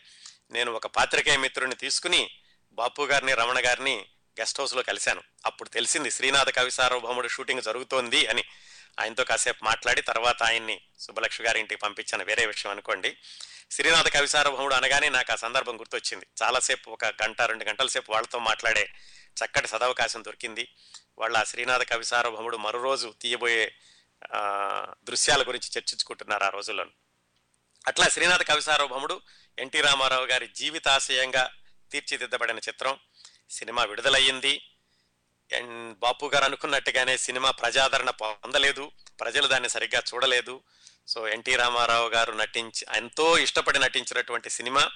Speaker 1: నేను ఒక పాత్రికేయ మిత్రుని తీసుకుని బాపు గారిని రమణ గారిని గెస్ట్ హౌస్లో కలిశాను. అప్పుడు తెలిసింది శ్రీనాథ కవి సార్వభౌముడు షూటింగ్ జరుగుతోంది అని. ఆయనతో కాసేపు మాట్లాడి తర్వాత ఆయన్ని సుబ్బలక్ష్మి గారి ఇంటికి పంపించాను. వేరే విషయం అనుకోండి. శ్రీనాథ కవి సార్వభౌముడు అనగానే నాకు ఆ సందర్భం గుర్తొచ్చింది. చాలాసేపు ఒక గంట రెండు గంటల సేపు వాళ్ళతో మాట్లాడే చక్కటి సదవకాశం దొరికింది. వాళ్ళ ఆ శ్రీనాథ కవి సార్వభౌముడు మరో రోజు తీయబోయే దృశ్యాల గురించి చర్చించుకుంటున్నారు ఆ రోజుల్లో అట్లా శ్రీనాథ కవి సార్వభౌముడు ఎన్టీ రామారావు గారి జీవితాశయంగా తీర్చిదిద్దబడిన చిత్రం. సినిమా విడుదలయ్యింది. అండ్ బాపు గారు అనుకున్నట్టుగానే సినిమా ప్రజాదరణ పొందలేదు. ప్రజలు దాన్ని సరిగ్గా చూడలేదు. సో ఎన్టీ రామారావు గారు నటించి ఎంతో ఇష్టపడి నటించినటువంటి సినిమా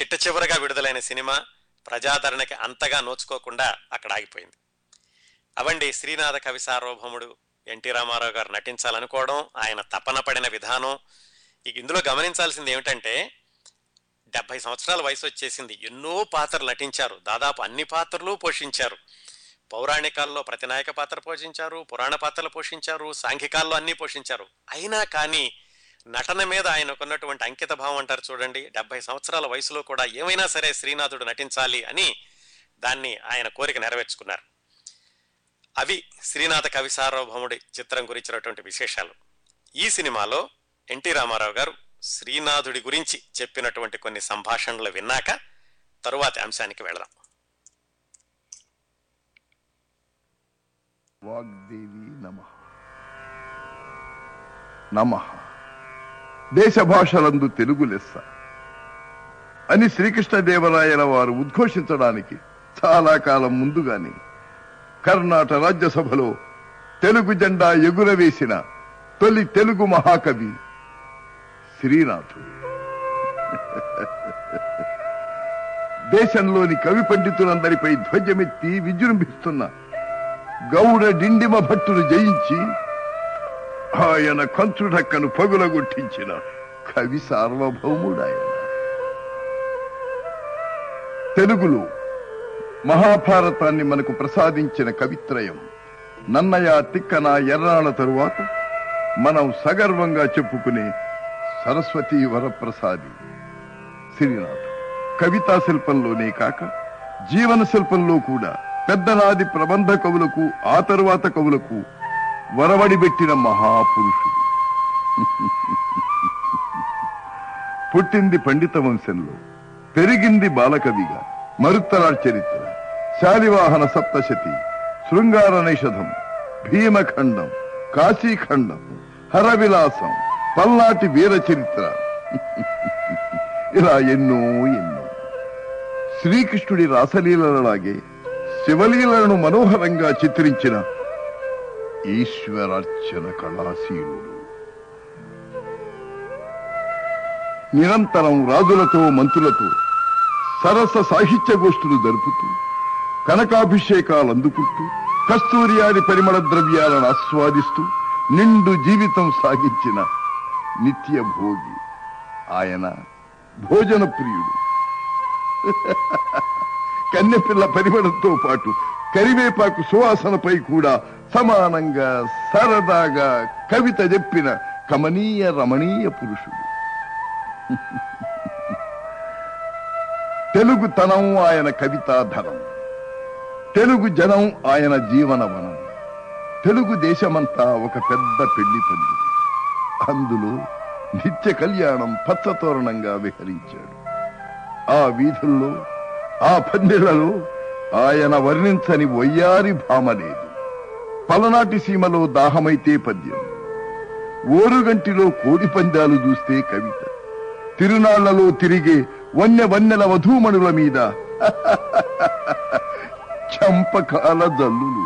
Speaker 1: చిట్ట చివరగా విడుదలైన సినిమా ప్రజాదరణకి అంతగా నోచుకోకుండా అక్కడ ఆగిపోయింది. అవండి శ్రీనాథ కవి సార్వభౌముడు ఎన్టీ రామారావు గారు నటించాలనుకోవడం ఆయన తపన పడిన విధానం. ఇక ఇందులో గమనించాల్సింది ఏమిటంటే డెబ్బై సంవత్సరాల వయసు వచ్చేసింది. ఎన్నో పాత్రలు నటించారు. దాదాపు అన్ని పాత్రలు పోషించారు. పౌరాణికాల్లో ప్రతినాయక పాత్ర పోషించారు పురాణ పాత్రలు పోషించారు సాంఘికాల్లో అన్నీ పోషించారు. అయినా కానీ నటన మీద ఆయనకున్నటువంటి అంకిత భావం అంటారు చూడండి. డెబ్బై సంవత్సరాల వయసులో కూడా ఏమైనా సరే శ్రీనాథుడు నటించాలి అని దాన్ని ఆయన కోరిక నెరవేర్చుకున్నారు. అవి శ్రీనాథ కవి సార్వభౌముడి చిత్రం గురించినటువంటి విశేషాలు. ఈ సినిమాలో ఎన్టీ రామారావు గారు శ్రీనాథుడి గురించి చెప్పినటువంటి కొన్ని సంభాషణలు విన్నాక తరువాతి అంశానికి వెళదాం.
Speaker 2: వాగ్దేవి నమ. నమ. దేశ భాషలందు తెలుగు లెస్స. అని శ్రీకృష్ణదేవరాయల వారు ఉద్ఘోషించడానికి చాలా కాలం ముందుగానే కర్ణాటక రాజ్యసభలో తెలుగు జెండా ఎగురవేసిన తొలి తెలుగు మహాకవి శ్రీనాథుడు. దేశంలోని కవి పండితులందరిపై ధ్వజమెత్తి విజృంభిస్తున్న గౌడ డిండిమ భట్టును జయించి ఆయన కంచుడక్కను పగులగొట్టించిన కవి సార్వభౌముడాయన. తెలుగులో మహాభారతాన్ని మనకు ప్రసాదించిన కవిత్రయం నన్నయ తిక్కన ఎర్రాల తరువాత మనం సగర్వంగా చెప్పుకునే సరస్వతి వరప్రసాది. శ్రీనాథ్. కవితా శిల్పంలోనే కాక జీవన శిల్పంలో కూడా పెద్దనాది ప్రబంధ కవులకు ఆ తరువాత కవులకు వరవడిబెట్టిన మహాపురుషుడు. పుట్టింది పండిత వంశంలో పెరిగింది బాలకవిగా మరుత్తరాల్ చరిత్ర శాలివాహన సప్తశతి శృంగార నైషధం భీమఖండం కాశీఖండం హరవిలాసం పల్నాటి వీర చరిత్ర ఇలా ఎన్నో ఎన్నో. శ్రీకృష్ణుడి రాసలీలలాగే శివలీలను మనోహరంగా చిత్రించిన ఈశ్వరార్చన కళాశీలుడు. నిరంతరం రాజులతో మంత్రులతో సరస సాహిత్య గోష్ఠులు జరుపుతూ కనకాభిషేకాలు అందుకుంటూ కస్తూరియాది పరిమళ ద్రవ్యాలను ఆస్వాదిస్తూ నిండు జీవితం సాగించిన నిత్య భోగి ఆయన భోజన ప్రియుడు కన్నెపిల్ల పరిమళంతో పాటు కరివేపాకు సువాసనపై కూడా సమానంగా సరదాగా కవిత చెప్పిన కమనీయ రమణీయ పురుషుడు. తెలుగు తనం ఆయన కవితాధరం. తెలుగు జనం ఆయన జీవనవనం. తెలుగు దేశమంతా ఒక పెద్ద పెళ్ళి పండు అందులో నిత్య కళ్యాణం పచ్చతోరణంగా విహరించాడు. ఆ వీధుల్లో ఆ పందిళ్ళలో ఆయన వర్ణించని వయ్యారి భామ లేదు. పలనాటి సీమలో దాహమైతే పద్యం. ఓరుగంటిలో కోడి పందాలు చూస్తే కవిత. తిరునాళ్ళలో తిరిగే వన్య వన్యల వధూమణుల మీద చంపకాల జల్లులు.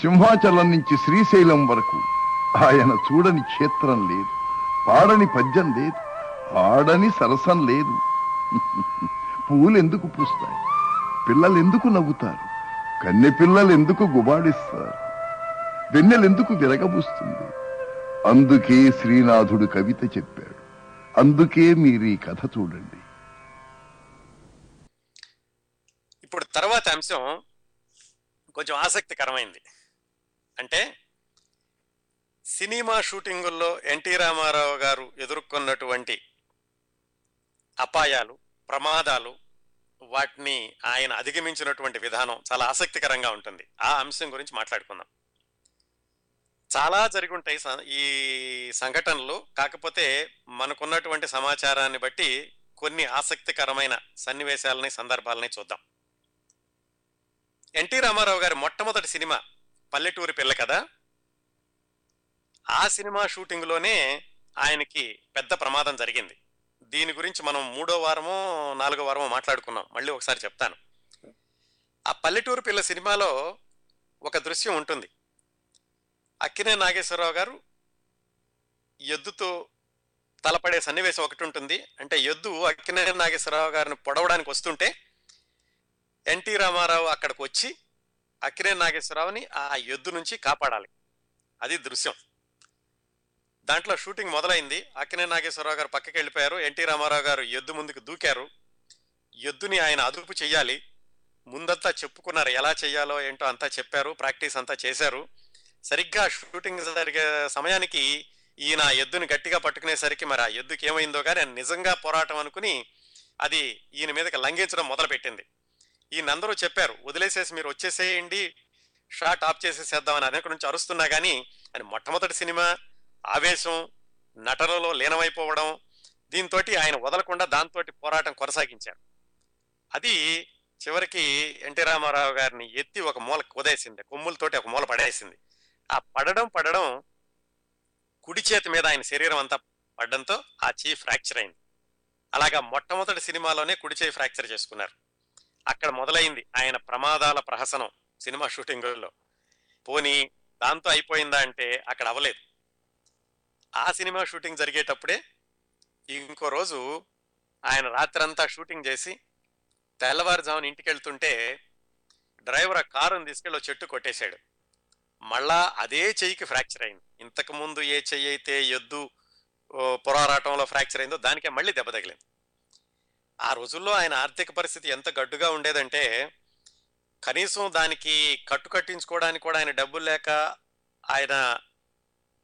Speaker 2: సింహాచలం నుంచి శ్రీశైలం వరకు ఆయన చూడని క్షేత్రం లేదు. పాడని పద్యం లేదు. ఆడని సరసం లేదు. పూలు ఎందుకు పూస్తాయి? పిల్లలు ఎందుకు నవ్వుతారు? కన్నె పిల్లలు ఎందుకు గుబాడిస్తారు? వెన్నెలెందుకు విరగబూస్తుంది? అందుకే శ్రీనాథుడు కవిత చెప్పాడు. అందుకే మీరు ఈ కథ చూడండి.
Speaker 1: ఇప్పుడు తర్వాత అంశం కొంచెం ఆసక్తికరమైంది. అంటే సినిమా షూటింగుల్లో ఎన్టీ రామారావు గారు ఎదుర్కొన్నటువంటి అపాయాలు ప్రమాదాలు వాటిని ఆయన అధిగమించినటువంటి విధానం చాలా ఆసక్తికరంగా ఉంటుంది. ఆ అంశం గురించి మాట్లాడుకుందాం. చాలా జరిగి ఉంటాయి స- ఈ సంఘటనలు. కాకపోతే మనకున్నటువంటి సమాచారాన్ని బట్టి కొన్ని ఆసక్తికరమైన సన్నివేశాలని సందర్భాలని చూద్దాం. ఎన్టీ రామారావు గారి మొట్టమొదటి సినిమా పల్లెటూరి పిల్ల కదా? ఆ సినిమా షూటింగ్లోనే ఆయనకి పెద్ద ప్రమాదం జరిగింది. దీని గురించి మనం మూడో వారమో నాలుగో వారమో మాట్లాడుకున్నాం. మళ్ళీ ఒకసారి చెప్తాను. ఆ పల్లెటూరు పిల్ల సినిమాలో ఒక దృశ్యం ఉంటుంది. అక్కినే నాగేశ్వరరావు గారు ఎద్దుతో తలపడే సన్నివేశం ఒకటి ఉంటుంది. అంటే ఎద్దు అక్కినే నాగేశ్వరరావు గారిని పొడవడానికి వస్తుంటే ఎన్టీ రామారావు అక్కడికి వచ్చి అక్కినే నాగేశ్వరరావుని ఆ ఎద్దు నుంచి కాపాడాలి. అది దృశ్యం. దాంట్లో షూటింగ్ మొదలైంది. అక్కినే నాగేశ్వరరావు గారు పక్కకి వెళ్ళిపోయారు ఎన్టీ రామారావు గారు ఎద్దు ముందుకు దూకారు. ఎద్దుని ఆయన అదుపు చెయ్యాలి. ముందంతా చెప్పుకున్నారు ఎలా చేయాలో ఏంటో అంతా చెప్పారు. ప్రాక్టీస్ అంతా చేశారు. సరిగ్గా షూటింగ్ జరిగే సమయానికి ఈయన ఆ ఎద్దుని గట్టిగా పట్టుకునేసరికి మరి ఆ ఎద్దుకి ఏమైందో కానీ నిజంగా పోరాటం అనుకుని అది ఈయన మీదకి లంఘించడం మొదలుపెట్టింది. ఈయనందరూ చెప్పారు వదిలేసేసి మీరు వచ్చేసేయండి. షాట్ ఆఫ్ చేసేసేద్దామని అనేక నుంచి అరుస్తున్నా కానీ అని మొట్టమొదటి సినిమా. ఆవేశం నటనలో లీనమైపోవడం దీంతో ఆయన వదలకుండా దాంతో పోరాటం కొనసాగించారు. అది చివరికి ఎన్టీ రామారావు గారిని ఎత్తి ఒక మూల కుదేసింది కొమ్ములతోటి ఒక మూల పడేసింది. ఆ పడడం పడడం కుడి చేతి మీద ఆయన శరీరం అంతా పడడంతో ఆ చేయి ఫ్రాక్చర్ అయింది. అలాగా మొట్టమొదటి సినిమాలోనే కుడి చేయి ఫ్రాక్చర్ చేసుకున్నారు. అక్కడ మొదలైంది ఆయన ప్రమాదాల ప్రహసనం సినిమా షూటింగుల్లో. పోనీ దాంతో అయిపోయిందా అంటే అక్కడ అవలేదు ఆ సినిమా షూటింగ్ జరిగేటప్పుడే ఇంకో రోజు ఆయన రాత్రంతా షూటింగ్ చేసి తెల్లవారుజామున ఇంటికి వెళ్తుంటే డ్రైవర్ ఆ కారుని తీసుకెళ్ళి చెట్టు కొట్టేశాడు. మళ్ళా అదే చెయ్యికి ఫ్రాక్చర్ అయింది. ఇంతకుముందు ఏ చెయ్యి అయితే ఎద్దు పొరారాటంలో ఫ్రాక్చర్ అయిందో దానికే మళ్ళీ దెబ్బ తగిలింది. ఆ రోజుల్లో ఆయన ఆర్థిక పరిస్థితి ఎంత గడ్డుగా ఉండేదంటే కనీసం దానికి కట్టు కట్టించుకోవడానికి కూడా ఆయన డబ్బులు లేక ఆయన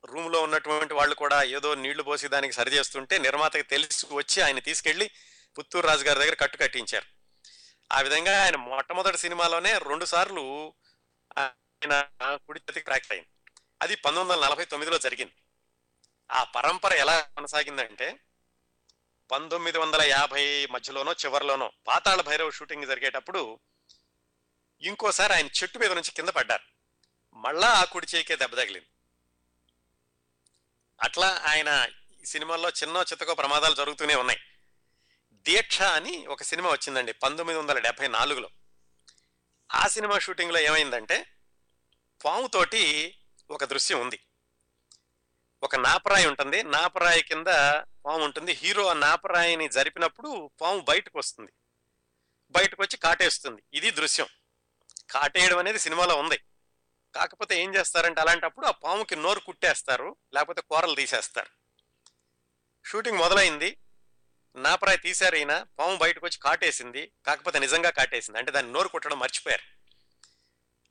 Speaker 1: రూమ్లో ఉన్నటువంటి వాళ్ళు కూడా ఏదో నీళ్ళు పోసి దానికి సరి చేస్తుంటే నిర్మాతకి తెలిసి వచ్చి ఆయన తీసుకెళ్ళి పుత్తూరు రాజు గారి దగ్గర కట్టు కట్టించారు. ఆ విధంగా ఆయన మొట్టమొదటి సినిమాలోనే రెండు సార్లు ఆయన కుడి చేతికి ప్రాక్ట్ అయింది. అది పంతొమ్మిది వందల నలభై తొమ్మిదిలో జరిగింది. ఆ పరంపర ఎలా కొనసాగిందంటే పంతొమ్మిది వందల యాభై మధ్యలోనో చివరిలోనో పాతాళ భైరవ షూటింగ్ జరిగేటప్పుడు ఇంకోసారి ఆయన చెట్టు మీద నుంచి కింద పడ్డారు. మళ్ళా ఆ కుడి చేయికే దెబ్బ తగిలింది. అట్లా ఆయన ఈ సినిమాల్లో చిన్న చితకో ప్రమాదాలు జరుగుతూనే ఉన్నాయి. దీక్ష అని ఒక సినిమా వచ్చిందండి పంతొమ్మిది వందల డెబ్బై నాలుగులో. ఆ సినిమా షూటింగ్లో ఏమైందంటే పాముతోటి ఒక దృశ్యం ఉంది. ఒక నాపరాయి ఉంటుంది. నాపరాయి కింద పాము ఉంటుంది. హీరో ఆ నాపరాయిని జరిపినప్పుడు పాము బయటకు వస్తుంది. బయటకు వచ్చి కాటేస్తుంది. ఇది దృశ్యం. కాటేయడం అనేది సినిమాలో ఉంది. కాకపోతే ఏం చేస్తారంటే అలాంటప్పుడు ఆ పాముకి నోరు కుట్టేస్తారు లేకపోతే కూరలు తీసేస్తారు. షూటింగ్ మొదలైంది. నాపరాయి తీశారు ఈయన పాము బయటకు వచ్చి కాటేసింది కాకపోతే నిజంగా కాటేసింది. అంటే దాన్ని నోరు కుట్టడం మర్చిపోయారు.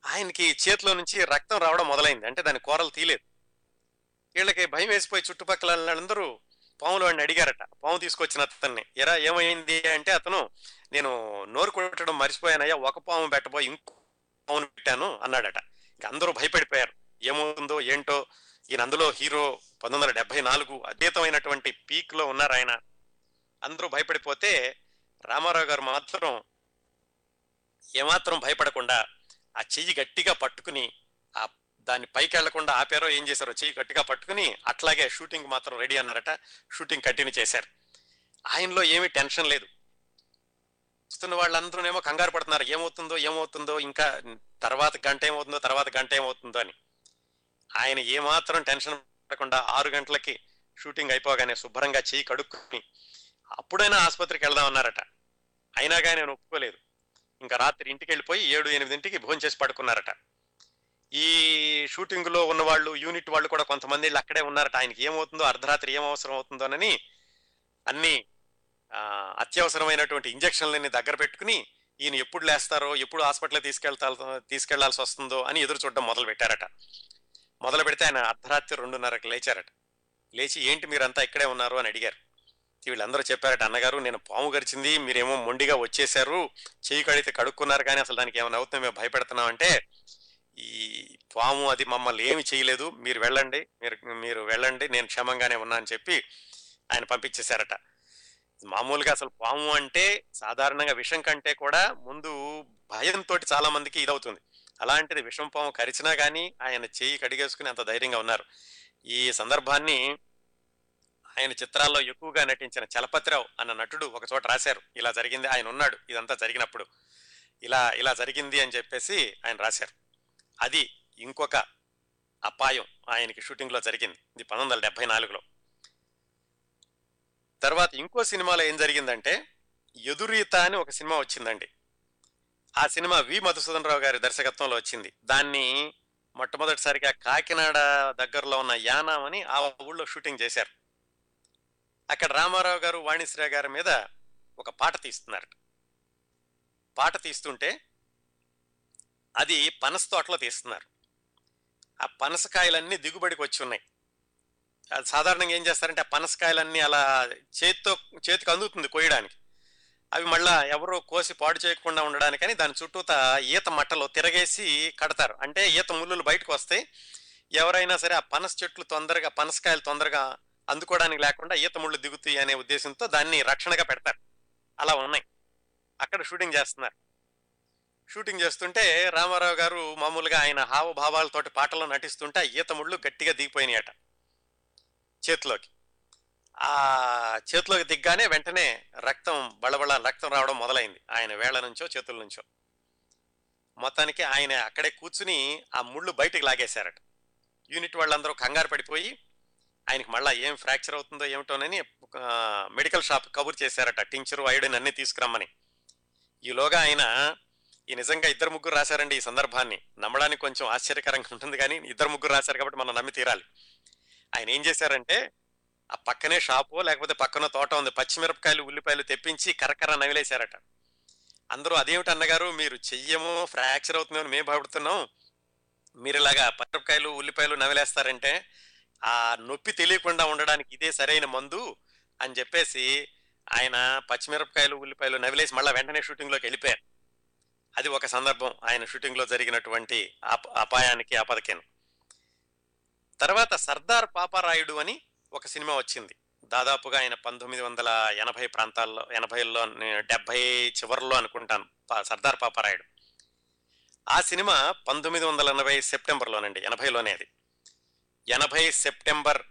Speaker 1: ఆయనకి చేతిలో నుంచి రక్తం రావడం మొదలైంది. అంటే దాని కూరలు తీలేదు వీళ్ళకి భయం వేసిపోయి చుట్టుపక్కల వాళ్ళందరూ పాములు వాడిని అడిగారట. పాము తీసుకొచ్చిన అతన్ని ఎరా ఏమైంది? అంటే అతను నేను నోరు కొట్టడం మర్చిపోయానయ్యా ఒక పాము పెట్టబోయి ఇంకో పామును పెట్టాను అన్నాడట. అందరూ భయపడిపోయారు. ఏమవుతుందో ఏంటో ఈయన అందులో హీరో పంతొమ్మిది వందల డెబ్బై నాలుగు అద్భుతమైనటువంటి పీక్లో ఉన్నారు ఆయన. అందరూ భయపడిపోతే రామారావు గారు మాత్రం ఏమాత్రం భయపడకుండా ఆ చెయ్యి గట్టిగా పట్టుకుని ఆ దాన్ని పైకి వెళ్ళకుండా ఆపారో ఏం చేశారో చెయ్యి గట్టిగా పట్టుకుని అట్లాగే షూటింగ్ మాత్రం రెడీ అన్నారట. షూటింగ్ కంటిన్యూ చేశారు. ఆయనలో ఏమీ టెన్షన్ లేదు. వస్తున్న వాళ్ళందరూనేమో కంగారు పడుతున్నారు. ఏమవుతుందో ఏమవుతుందో ఇంకా తర్వాత గంట ఏమవుతుందో తర్వాత గంట ఏమవుతుందో అని. ఆయన ఏమాత్రం టెన్షన్ పడకుండా ఆరు గంటలకి షూటింగ్ అయిపోగానే శుభ్రంగా చేయి కడుక్కుని అప్పుడైనా ఆసుపత్రికి వెళ్దాం అన్నారట. అయినా కానీ నేను ఒప్పుకోలేదు. ఇంకా రాత్రి ఇంటికి వెళ్ళిపోయి ఏడు ఎనిమిదింటికి భోజనం చేసి పడుకున్నారట. ఈ షూటింగ్లో ఉన్న వాళ్ళు యూనిట్ వాళ్ళు కూడా కొంతమంది వీళ్ళు అక్కడే ఉన్నారట. ఆయనకి ఏమవుతుందో అర్ధరాత్రి ఏం అవసరం అవుతుందోనని అన్ని అత్యవసరమైనటువంటి ఇంజక్షన్లని దగ్గర పెట్టుకుని ఈయన ఎప్పుడు లేస్తారో ఎప్పుడు హాస్పిటల్ తీసుకెళ్తా తీసుకెళ్ళాల్సి వస్తుందో అని ఎదురు చూడడం మొదలు పెట్టారట మొదలు పెడితే ఆయన అర్ధరాత్రి రెండున్నరకు లేచారట. లేచి ఏంటి మీరంతా ఇక్కడే ఉన్నారు? అని అడిగారు. వీళ్ళందరూ చెప్పారట అన్నగారు నేను పాము గరిచింది మీరేమో మొండిగా వచ్చేసారు చేయి కడితే కడుక్కున్నారు కానీ అసలు దానికి ఏమైనా అవుతుందో మేము భయపెడుతున్నాం అంటే ఈ పాము అది మమ్మల్ని ఏమి చేయలేదు మీరు వెళ్ళండి మీరు మీరు వెళ్ళండి నేను క్షేమంగానే ఉన్నా అని చెప్పి ఆయన పంపించేశారట. మామూలుగా అసలు పాము అంటే సాధారణంగా విషం కంటే కూడా ముందు భయంతో చాలా మందికి ఇదవుతుంది. అలాంటిది విషం పాము కరిచినా కానీ ఆయన చేయి కడిగేసుకుని అంత ధైర్యంగా ఉన్నారు. ఈ సందర్భాన్ని ఆయన చిత్రాల్లో ఎక్కువగా నటించిన చలపతిరావు అన్న నటుడు ఒక చోట రాశారు. ఇలా జరిగింది ఆయన ఉన్నాడు ఇదంతా జరిగినప్పుడు. ఇలా ఇలా జరిగింది అని చెప్పేసి ఆయన రాశారు. అది ఇంకొక అపాయం ఆయనకి షూటింగ్లో జరిగింది. ఇది పంతొమ్మిది వందల డెబ్బై నాలుగులో. తర్వాత ఇంకో సినిమాలో ఏం జరిగిందంటే ఎదురీత అని ఒక సినిమా వచ్చిందండి. ఆ సినిమా వి మధుసూదన్ రావు గారి దర్శకత్వంలో వచ్చింది. దాన్ని మొట్టమొదటిసారిగా కాకినాడ దగ్గరలో ఉన్న యానాం అని ఆ ఊళ్ళో షూటింగ్ చేశారు. అక్కడ రామారావు గారు వాణిశ్రీ గారి మీద ఒక పాట తీస్తున్నారు పాట తీస్తుంటే అది పనస తోటలో తీస్తున్నారు. ఆ పనసకాయలన్నీ దిగుబడికి వచ్చి ఉన్నాయి. అది సాధారణంగా ఏం చేస్తారంటే ఆ పనసకాయలన్నీ అలా చేతితో చేతికి అందుతుంది కోయడానికి అవి మళ్ళా ఎవరో కోసి పాడు చేయకుండా ఉండడానికని దాని చుట్టూత ఈత మట్టలో తిరగేసి కడతారు. అంటే ఈత ముళ్ళులు బయటకు వస్తాయి. ఎవరైనా సరే ఆ పనస చెట్లు తొందరగా పనసకాయలు తొందరగా అందుకోవడానికి లేకుండా ఈత ముళ్ళు దిగుతాయి అనే ఉద్దేశంతో దాన్ని రక్షణగా పెడతారు. అలా ఉన్నాయి. అక్కడ షూటింగ్ చేస్తున్నారు. షూటింగ్ చేస్తుంటే రామారావు గారు మామూలుగా ఆయన హావభావాలతోటి పాటలో నటిస్తుంటే ఆ ఈత ముళ్ళు గట్టిగా దిగిపోయినాయట. చేతిలోకి. ఆ చేతిలోకి దిగ్గానే వెంటనే రక్తం బళబళ రక్తం రావడం మొదలైంది. ఆయన వేళ్ళ నుంచో చేతుల నుంచో. మొత్తానికి ఆయన అక్కడే కూర్చుని ఆ ముళ్ళు బయటకు లాగేశారట. యూనిట్ వాళ్ళందరూ కంగారు పడిపోయి ఆయనకి మళ్ళీ ఏం ఫ్రాక్చర్ అవుతుందో ఏమిటోనని మెడికల్ షాప్ కబుర్ చేశారట. టించరు ఐడిన్ అన్ని తీసుకురమ్మని. ఈలోగా ఆయన ఈ నిజంగా ఇద్దరు ముగ్గురు రాశారండి ఈ సందర్భాన్ని. నమ్మడానికి కొంచెం ఆశ్చర్యకరంగా ఉంటుంది కానీ ఇద్దరు ముగ్గురు రాశారు కాబట్టి మనం నమ్మి తీరాలి. ఆయన ఏం చేశారంటే ఆ పక్కనే షాపు లేకపోతే పక్కన తోట ఉంది. పచ్చిమిరపకాయలు ఉల్లిపాయలు తెప్పించి కరకర నవిలేశారట అందరూ అదేమిటి అన్నగారు మీరు చెయ్యము ఫ్రాక్చర్ అవుతుందని మేము భయపడుతున్నాం. మీరు ఇలాగా పచ్చిమిరపకాయలు ఉల్లిపాయలు నవిలేస్తారంటే ఆ నొప్పి తెలియకుండా ఉండడానికి ఇదే సరైన మందు అని చెప్పేసి ఆయన పచ్చిమిరపకాయలు ఉల్లిపాయలు నవిలేసి మళ్ళీ వెంటనే షూటింగ్లోకి వెళ్ళిపోయారు. అది ఒక సందర్భం. ఆయన షూటింగ్లో జరిగినటువంటి అప అపాయానికి ఆపదకేను. తర్వాత సర్దార్ పాపారాయుడు అని ఒక సినిమా వచ్చింది. దాదాపుగా ఆయన పంతొమ్మిది వందల ఎనభై ప్రాంతాల్లో ఎనభైలో డెబ్బై చివరిలో అనుకుంటాను సర్దార్ పాపారాయుడు. ఆ సినిమా పంతొమ్మిది వందల ఎనభై సెప్టెంబర్లోనండి ఎనభైలోనే అది. ఎనభై సెప్టెంబర్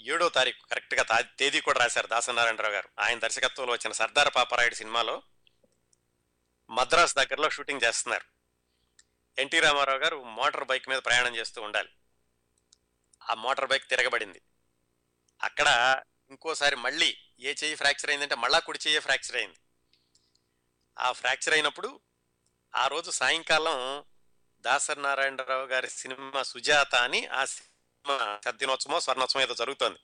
Speaker 1: ఏడో తారీఖు కరెక్ట్గా తా- తేదీ కూడా రాశారు దాసనారాయణరావు గారు. ఆయన దర్శకత్వంలో వచ్చిన సర్దార్ పాపారాయుడు సినిమాలో మద్రాస్ దగ్గరలో షూటింగ్ చేస్తున్నారు. ఎన్టీ రామారావు గారు మోటార్ బైక్ మీద ప్రయాణం చేస్తూ ఉండాలి. ఆ మోటార్ బైక్ తిరగబడింది. అక్కడ ఇంకోసారి మళ్ళీ ఏ చెయ్యి ఫ్రాక్చర్ అయిందంటే మళ్ళా కుడి చెయ్యి ఫ్రాక్చర్ అయింది. ఆ ఫ్రాక్చర్ అయినప్పుడు ఆ రోజు సాయంకాలం దాసరి నారాయణరావు గారి సినిమా సుజాత అని ఆ సినిమా సద్దినోత్సవం స్వర్ణోత్సవం ఏదో జరుగుతోంది.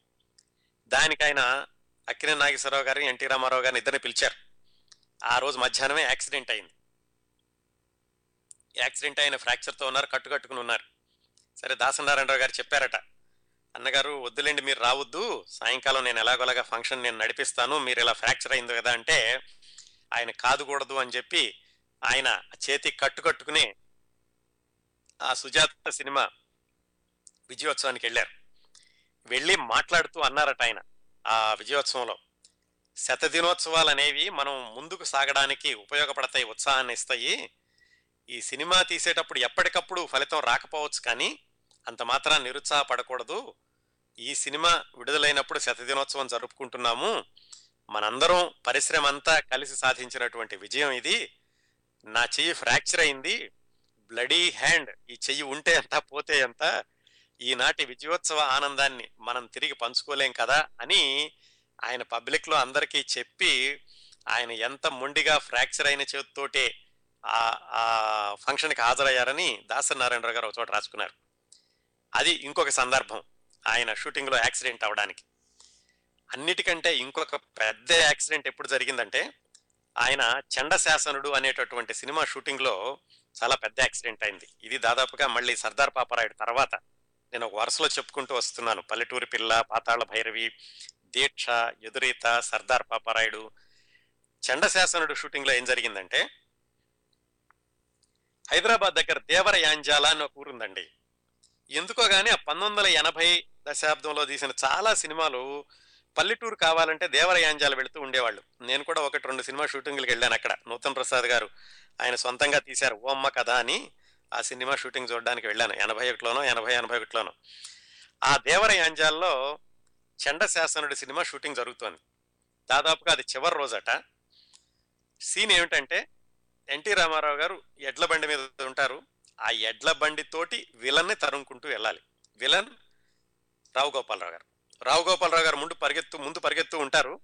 Speaker 1: దానికి ఆయన అక్కినే నాగేశ్వరరావు గారిని ఎన్టీ రామారావు గారిని ఇద్దరిని పిలిచారు. ఆ రోజు మధ్యాహ్నమే యాక్సిడెంట్ అయింది. యాక్సిడెంట్ అయిన ఫ్రాక్చర్తో ఉన్నారు కట్టుకట్టుకుని ఉన్నారు. సరే దాసనారాయణరావు గారు చెప్పారట అన్నగారు వద్దులేండి మీరు రావద్దు. సాయంకాలం నేను ఎలాగోలాగా ఫంక్షన్ నేను నడిపిస్తాను. మీరు ఇలా ఫ్రాక్చర్ అయింది కదా అంటే ఆయన కాదుకూడదు అని చెప్పి ఆయన చేతి కట్టు కట్టుకుని ఆ సుజాత సినిమా విజయోత్సవానికి వెళ్ళారు. వెళ్ళి మాట్లాడుతూ అన్నారట ఆయన ఆ విజయోత్సవంలో. శతదినోత్సవాలు అనేవి మనం ముందుకు సాగడానికి ఉపయోగపడతాయి ఉత్సాహాన్ని ఇస్తాయి. ఈ సినిమా తీసేటప్పుడు ఎప్పటికప్పుడు ఫలితం రాకపోవచ్చు కానీ అంత మాత్రం నిరుత్సాహపడకూడదు. ఈ సినిమా విడుదలైనప్పుడు శతదినోత్సవం జరుపుకుంటున్నాము. మనందరం పరిశ్రమ అంతా కలిసి సాధించినటువంటి విజయం ఇది. నా చెయ్యి ఫ్రాక్చర్ అయింది. బ్లడీ హ్యాండ్ ఈ చెయ్యి ఉంటే ఎంత పోతే ఎంత ఈనాటి విజయోత్సవ ఆనందాన్ని మనం తిరిగి పంచుకోలేం కదా అని ఆయన పబ్లిక్లో అందరికీ చెప్పి ఆయన ఎంత మొండిగా ఫ్రాక్చర్ అయిన చేతితోటే ఆ ఆ ఫంక్షన్కి హాజరయ్యారని దాసరి నారాయణరావు గారు ఒక చోట రాసుకున్నారు. అది ఇంకొక సందర్భం. ఆయన షూటింగ్లో యాక్సిడెంట్ అవడానికి అన్నిటికంటే ఇంకొక పెద్ద యాక్సిడెంట్ ఎప్పుడు జరిగిందంటే ఆయన చండశాసనుడు అనేటటువంటి సినిమా షూటింగ్లో చాలా పెద్ద యాక్సిడెంట్ అయింది. ఇది దాదాపుగా మళ్ళీ సర్దార్ పాపరాయుడు తర్వాత నేను ఒక వరుసలో చెప్పుకుంటూ వస్తున్నాను. పల్లెటూరి పిల్ల పాతాళ భైరవి దీక్ష ఎదురీత సర్దార్ పాపరాయుడు. చండశాసనుడు షూటింగ్లో ఏం జరిగిందంటే హైదరాబాద్ దగ్గర దేవర యాంజాల అని ఒక ఊరుందండి. ఎందుకో గానీ ఆ పంతొమ్మిది వందల ఎనభై దశాబ్దంలో తీసిన చాలా సినిమాలు పల్లెటూరు కావాలంటే దేవరయాంజాలు వెళుతూ ఉండేవాళ్ళు. నేను కూడా ఒకటి రెండు సినిమా షూటింగ్లకు వెళ్ళాను అక్కడ. నూతన్ ప్రసాద్ గారు ఆయన సొంతంగా తీశారు ఓమ్మ కథ అని ఆ సినిమా షూటింగ్ చూడడానికి వెళ్ళాను. ఎనభై ఒకటిలోనో ఎనభై ఎనభై ఒకటిలోనో. ఆ దేవరయాంజాల్లో చండశాసనుడి సినిమా షూటింగ్ జరుగుతోంది. దాదాపుగా అది చివరి రోజట. సీన్ ఏమిటంటే ఎన్టీ రామారావు గారు ఎడ్ల బండి మీద ఉంటారు. ఆ ఎడ్ల బండితోటి విలన్ని తరుముకుంటూ వెళ్ళాలి. విలన్ రావు గోపాలరావు గారు. రావు గోపాలరావు గారు ముందు పరిగెత్తు ముందు పరిగెత్తు ఉంటారు.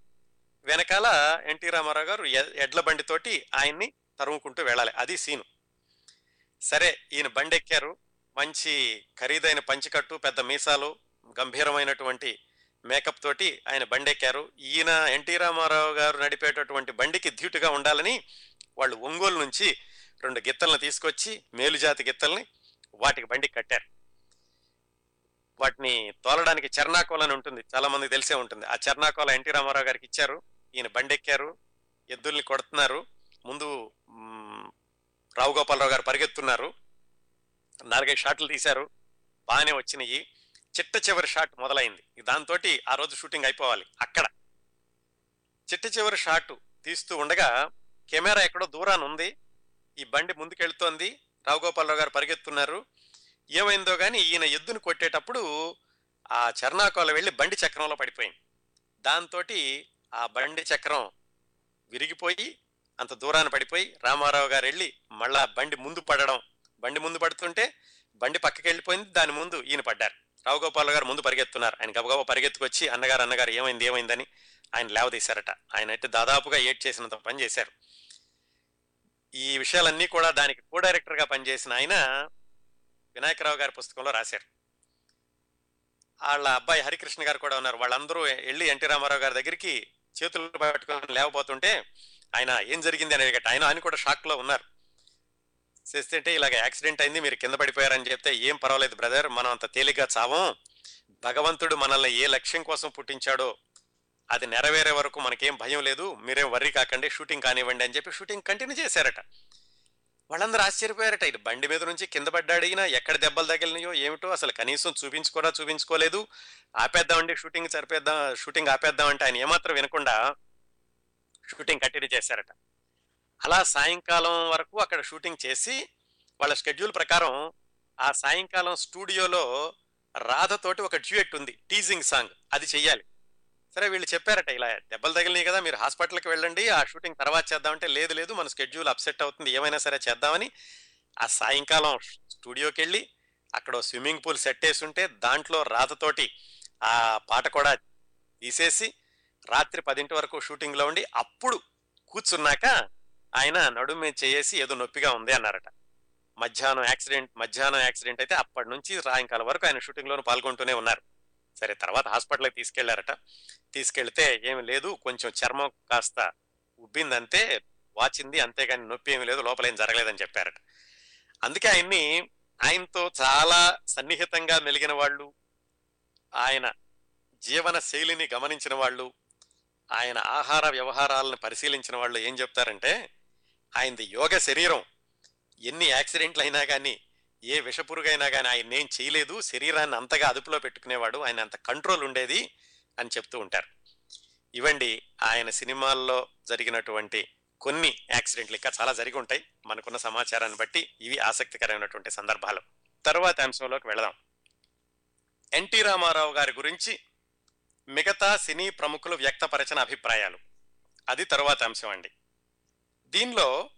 Speaker 1: వెనకాల ఎన్టీ రామారావు గారు ఎడ్ల బండితోటి ఆయన్ని తరుముకుంటూ వెళ్ళాలి. అది సీను. సరే ఈయన బండి ఎక్కారు మంచి ఖరీదైన పంచికట్టు పెద్ద మీసాలు గంభీరమైనటువంటి మేకప్ తోటి ఆయన బండెక్కారు. ఈయన ఎన్టీ రామారావు గారు నడిపేటటువంటి బండికి ధీటుగా ఉండాలని వాళ్ళు ఒంగోలు నుంచి రెండు గిత్తలను తీసుకొచ్చి మేలుజాతి గిత్తల్ని వాటికి బండికి కట్టారు. వాటిని తోలడానికి చర్నాకోల అని ఉంటుంది చాలా మంది తెలిసే ఉంటుంది. ఆ చర్నాకోల ఎన్టీ రామారావు గారికి ఇచ్చారు. ఈయన బండెక్కారు ఎద్దుల్ని కొడుతున్నారు. ముందు రావు గోపాలరావు గారు పరిగెత్తున్నారు. నాలుగైదు షాట్లు తీశారు. బాగానే వచ్చినాయి. చిట్ట చివరి షాట్ మొదలైంది. దాంతో ఆ రోజు షూటింగ్ అయిపోవాలి. అక్కడ చిట్ట చివరి షాట్ తీస్తూ ఉండగా కెమెరా ఎక్కడో దూరాన ఉంది. ఈ బండి ముందుకెళ్తోంది. రావుగోపాలరావు గారు పరిగెత్తున్నారు. ఏమైందో కానీ ఈయన ఎద్దును కొట్టేటప్పుడు ఆ చర్నాకోల వెళ్ళి బండి చక్రంలో పడిపోయింది. దాంతో ఆ బండి చక్రం విరిగిపోయి అంత దూరాన పడిపోయి రామారావు గారు వెళ్ళి మళ్ళా బండి ముందు పడడం. బండి ముందు పడుతుంటే బండి పక్కకి వెళ్ళిపోయింది దాని ముందు ఈయన పడ్డారు. రావుగోపాల్ గారు ముందు పరిగెత్తున్నారు. ఆయన గబగబా పరిగెత్తుకొచ్చి అన్నగారు అన్నగారు ఏమైంది ఏమైందని ఆయన లేవదీశారట. ఆయన అయితే దాదాపుగా ఏడ్ చేసినంత పని చేశారు. ఈ విషయాలన్నీ కూడా దానికి కో డైరెక్టర్గా పనిచేసిన ఆయన వినాయకరావు గారి పుస్తకంలో రాశారు. వాళ్ళ అబ్బాయి హరికృష్ణ గారు కూడా ఉన్నారు. వాళ్ళందరూ వెళ్ళి ఎన్టీ రామారావు గారి దగ్గరికి చేతులు పట్టుకొని లేకపోతుంటే ఆయన ఏం జరిగింది అని అడిగట ఆయన ఆయన కూడా షాక్లో ఉన్నారు. చేస్తుంటే ఇలాగ యాక్సిడెంట్ అయింది మీరు కింద పడిపోయారని చెప్తే ఏం పర్వాలేదు బ్రదర్ మనం అంత తేలిగ్గా చావం. భగవంతుడు మనల్ని ఏ లక్ష్యం కోసం పుట్టించాడో అది నెరవేరే వరకు మనకేం భయం లేదు మీరేం వర్రీ కాకండి షూటింగ్ కానివ్వండి అని చెప్పి షూటింగ్ కంటిన్యూ చేశారట. వాళ్ళందరూ ఆశ్చర్యపోయారట ఇది బండి మీద నుంచి కింద పడ్డాడిగినా ఎక్కడ దెబ్బలు తగిలినాయో ఏమిటో అసలు కనీసం చూపించుకోరా చూపించుకోలేదు. ఆపేద్దామండి షూటింగ్ సరిపేద్దాం షూటింగ్ ఆపేద్దామంటే ఆయన ఏమాత్రం వినకుండా షూటింగ్ కంటిన్యూ చేశారట. అలా సాయంకాలం వరకు అక్కడ షూటింగ్ చేసి వాళ్ళ షెడ్యూల్ ప్రకారం ఆ సాయంకాలం స్టూడియోలో రాధతోటి ఒక డ్యూయెట్ ఉంది టీజింగ్ సాంగ్ అది చెయ్యాలి. సరే వీళ్ళు చెప్పారట ఇలా దెబ్బలు తగిలినాయి కదా మీరు హాస్పిటల్కి వెళ్ళండి ఆ షూటింగ్ తర్వాత చేద్దామంటే లేదు లేదు మన స్కెడ్యూల్ అప్సెట్ అవుతుంది ఏమైనా సరే చేద్దామని. ఆ సాయంకాలం స్టూడియోకి వెళ్ళి అక్కడ స్విమ్మింగ్ పూల్ సెట్ వేసి ఉంటే దాంట్లో రాతతోటి ఆ పాట కూడా తీసేసి రాత్రి పదింటి వరకు షూటింగ్లో ఉండి అప్పుడు కూర్చున్నాక ఆయన నడుము చేసి ఏదో నొప్పిగా ఉంది అన్నారట. మధ్యాహ్నం యాక్సిడెంట్ మధ్యాహ్నం యాక్సిడెంట్ అయితే అప్పటి నుంచి సాయంకాలం వరకు ఆయన షూటింగ్లోనూ పాల్గొంటూనే ఉన్నారు. సరే తర్వాత హాస్పిటల్కి తీసుకెళ్ళారట. తీసుకెళ్తే ఏమి లేదు కొంచెం చర్మం కాస్త ఉబ్బిందంతే వాచింది అంతేగాని నొప్పి ఏమి లేదు లోపల ఏం జరగలేదని చెప్పారట. అందుకే ఆయన్ని ఆయనతో చాలా సన్నిహితంగా మెలిగిన వాళ్ళు ఆయన జీవన శైలిని గమనించిన వాళ్ళు ఆయన ఆహార వ్యవహారాలను పరిశీలించిన వాళ్ళు ఏం చెప్తారంటే ఆయనది యోగ శరీరం. ఎన్ని యాక్సిడెంట్లు అయినా కానీ ఏ విషపురుగైనా కానీ ఆయన ఏం చేయలేదు శరీరాన్ని అంతగా అదుపులో పెట్టుకునేవాడు ఆయన అంత కంట్రోల్ ఉండేది అని చెప్తూ ఉంటారు. ఇవండి ఆయన సినిమాల్లో జరిగినటువంటి కొన్ని యాక్సిడెంట్లు ఇంకా చాలా జరిగి ఉంటాయి మనకున్న సమాచారాన్ని బట్టి ఇవి ఆసక్తికరమైనటువంటి సందర్భాలు. తరువాత అంశంలోకి వెళదాం. ఎన్టీ రామారావు గారి గురించి మిగతా సినీ ప్రముఖులు వ్యక్తపరచిన అభిప్రాయాలు. అది తర్వాత అంశం అండి. దీనిలో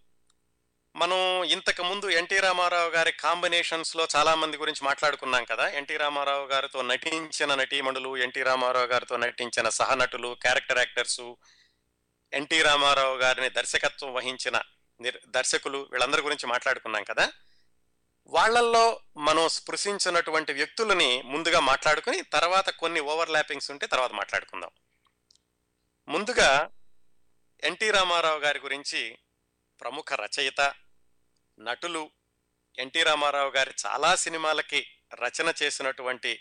Speaker 1: మనం ఇంతకు ముందు ఎన్టీ రామారావు గారి కాంబినేషన్స్లో చాలా మంది గురించి మాట్లాడుకున్నాం కదా. ఎన్టీ రామారావు గారితో నటించిన నటీమణులు ఎన్టీ రామారావు గారితో నటించిన సహనటులు క్యారెక్టర్ యాక్టర్స్ ఎన్టీ రామారావు గారిని దర్శకత్వం వహించిన నిర్- దర్శకులు వీళ్ళందరి గురించి మాట్లాడుకున్నాం కదా. వాళ్ళల్లో మనం స్పృశించినటువంటి వ్యక్తులని ముందుగా మాట్లాడుకుని తర్వాత కొన్ని ఓవర్ ల్యాపింగ్స్ ఉంటే తర్వాత మాట్లాడుకుందాం. ముందుగా ఎన్టీ రామారావు గారి గురించి ప్రముఖ రచయిత నటులు ఎన్టీ రామారావు గారి చాలా సినిమాలకి రచన చేసినటువంటి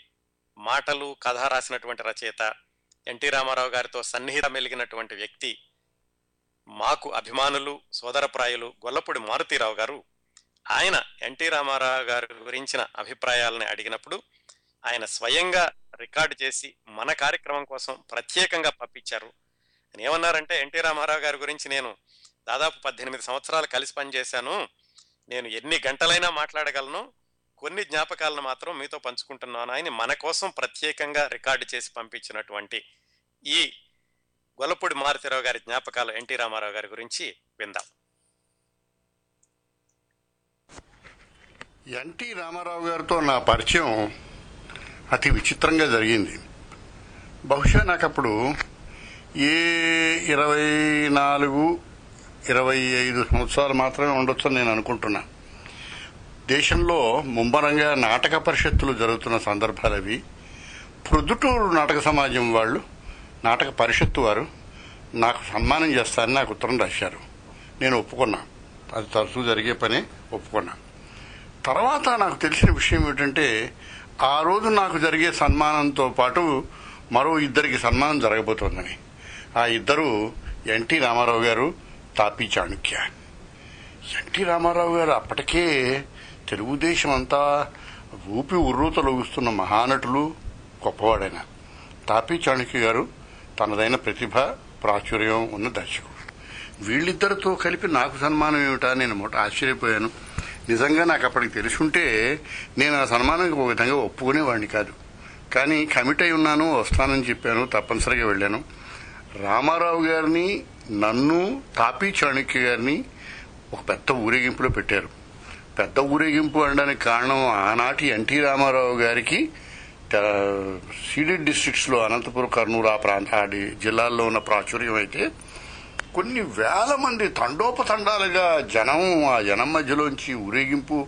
Speaker 1: మాటలు కథ రాసినటువంటి రచయిత ఎన్టీ రామారావు గారితో సన్నిహిత మెలిగినటువంటి వ్యక్తి మాకు అభిమానులు సోదరప్రాయులు గొల్లపూడి మారుతీరావు గారు. ఆయన ఎన్టీ రామారావు గారి గురించిన అభిప్రాయాలని అడిగినప్పుడు ఆయన స్వయంగా రికార్డు చేసి మన కార్యక్రమం కోసం ప్రత్యేకంగా పంపించారు. ఏమన్నారంటే ఎన్టీ రామారావు గారి గురించి నేను దాదాపు పద్దెనిమిది సంవత్సరాలు కలిసి పనిచేశాను. నేను ఎన్ని గంటలైనా మాట్లాడగలను. కొన్ని జ్ఞాపకాలను మాత్రం మీతో పంచుకుంటున్నాను. ఆయన మన కోసం ప్రత్యేకంగా రికార్డు చేసి పంపించినటువంటి ఈ గొల్లపూడి మారుతిరావు గారి జ్ఞాపకాలు ఎన్టీ రామారావు గారి గురించి విందాం.
Speaker 3: ఎన్టీ రామారావు గారితో నా పరిచయం అతి విచిత్రంగా జరిగింది. బహుశా నాకు అప్పుడు ఏ ఇరవై నాలుగు ఇరవై ఐదు సంవత్సరాలు మాత్రమే ఉండొచ్చని నేను అనుకుంటున్నా. దేశంలో ముమ్మరంగా నాటక పరిషత్తులు జరుగుతున్న సందర్భాలు అవి. ప్రొద్దుటూరు నాటక సమాజం వాళ్ళు నాటక పరిషత్తు వారు నాకు సన్మానం చేస్తారని నాకు ఉత్తరం రాశారు. నేను ఒప్పుకున్నా. అది తరచూ జరిగే పనే ఒప్పుకున్నా. తర్వాత నాకు తెలిసిన విషయం ఏమిటంటే ఆ రోజు నాకు జరిగే సన్మానంతో పాటు మరో ఇద్దరికి సన్మానం జరగబోతోందని. ఆ ఇద్దరు ఎన్టీ రామారావు గారు తాపీ చాణుక్య. ఎన్టీ రామారావు గారు అప్పటికే తెలుగుదేశం అంతా ఊపి ఉర్రూతలొగుస్తున్న మహానటులు గొప్పవాడైన తాపీ చాణుక్య గారు తనదైన ప్రతిభ ప్రాచుర్యం ఉన్న దర్శకుడు. వీళ్ళిద్దరితో కలిపి నాకు సన్మానం ఏమిటా నేను మొట్ట ఆశ్చర్యపోయాను. నిజంగా నాకు అప్పటికి తెలుసుంటే నేను ఆ సన్మానానికి ఒక విధంగా ఒప్పుకునేవాడిని కాదు. కానీ కమిట్ అయి ఉన్నాను వస్తానని చెప్పాను తప్పనిసరిగా వెళ్ళాను. రామారావు గారిని నన్ను తాపీ చాణక్య గారిని ఒక పెద్ద ఊరేగింపులో పెట్టారు. పెద్ద ఊరేగింపు అనడానికి కారణం ఆనాటి ఎన్టీ రామారావు గారికి సీడెడ్ డిస్టిక్స్లో అనంతపురం కర్నూలు ఆ ప్రాంత ఆ జిల్లాల్లో ఉన్న ప్రాచుర్యం అయితే కొన్ని వేల మంది తండోపతండాలుగా జనం ఆ జనం మధ్యలోంచి ఊరేగింపు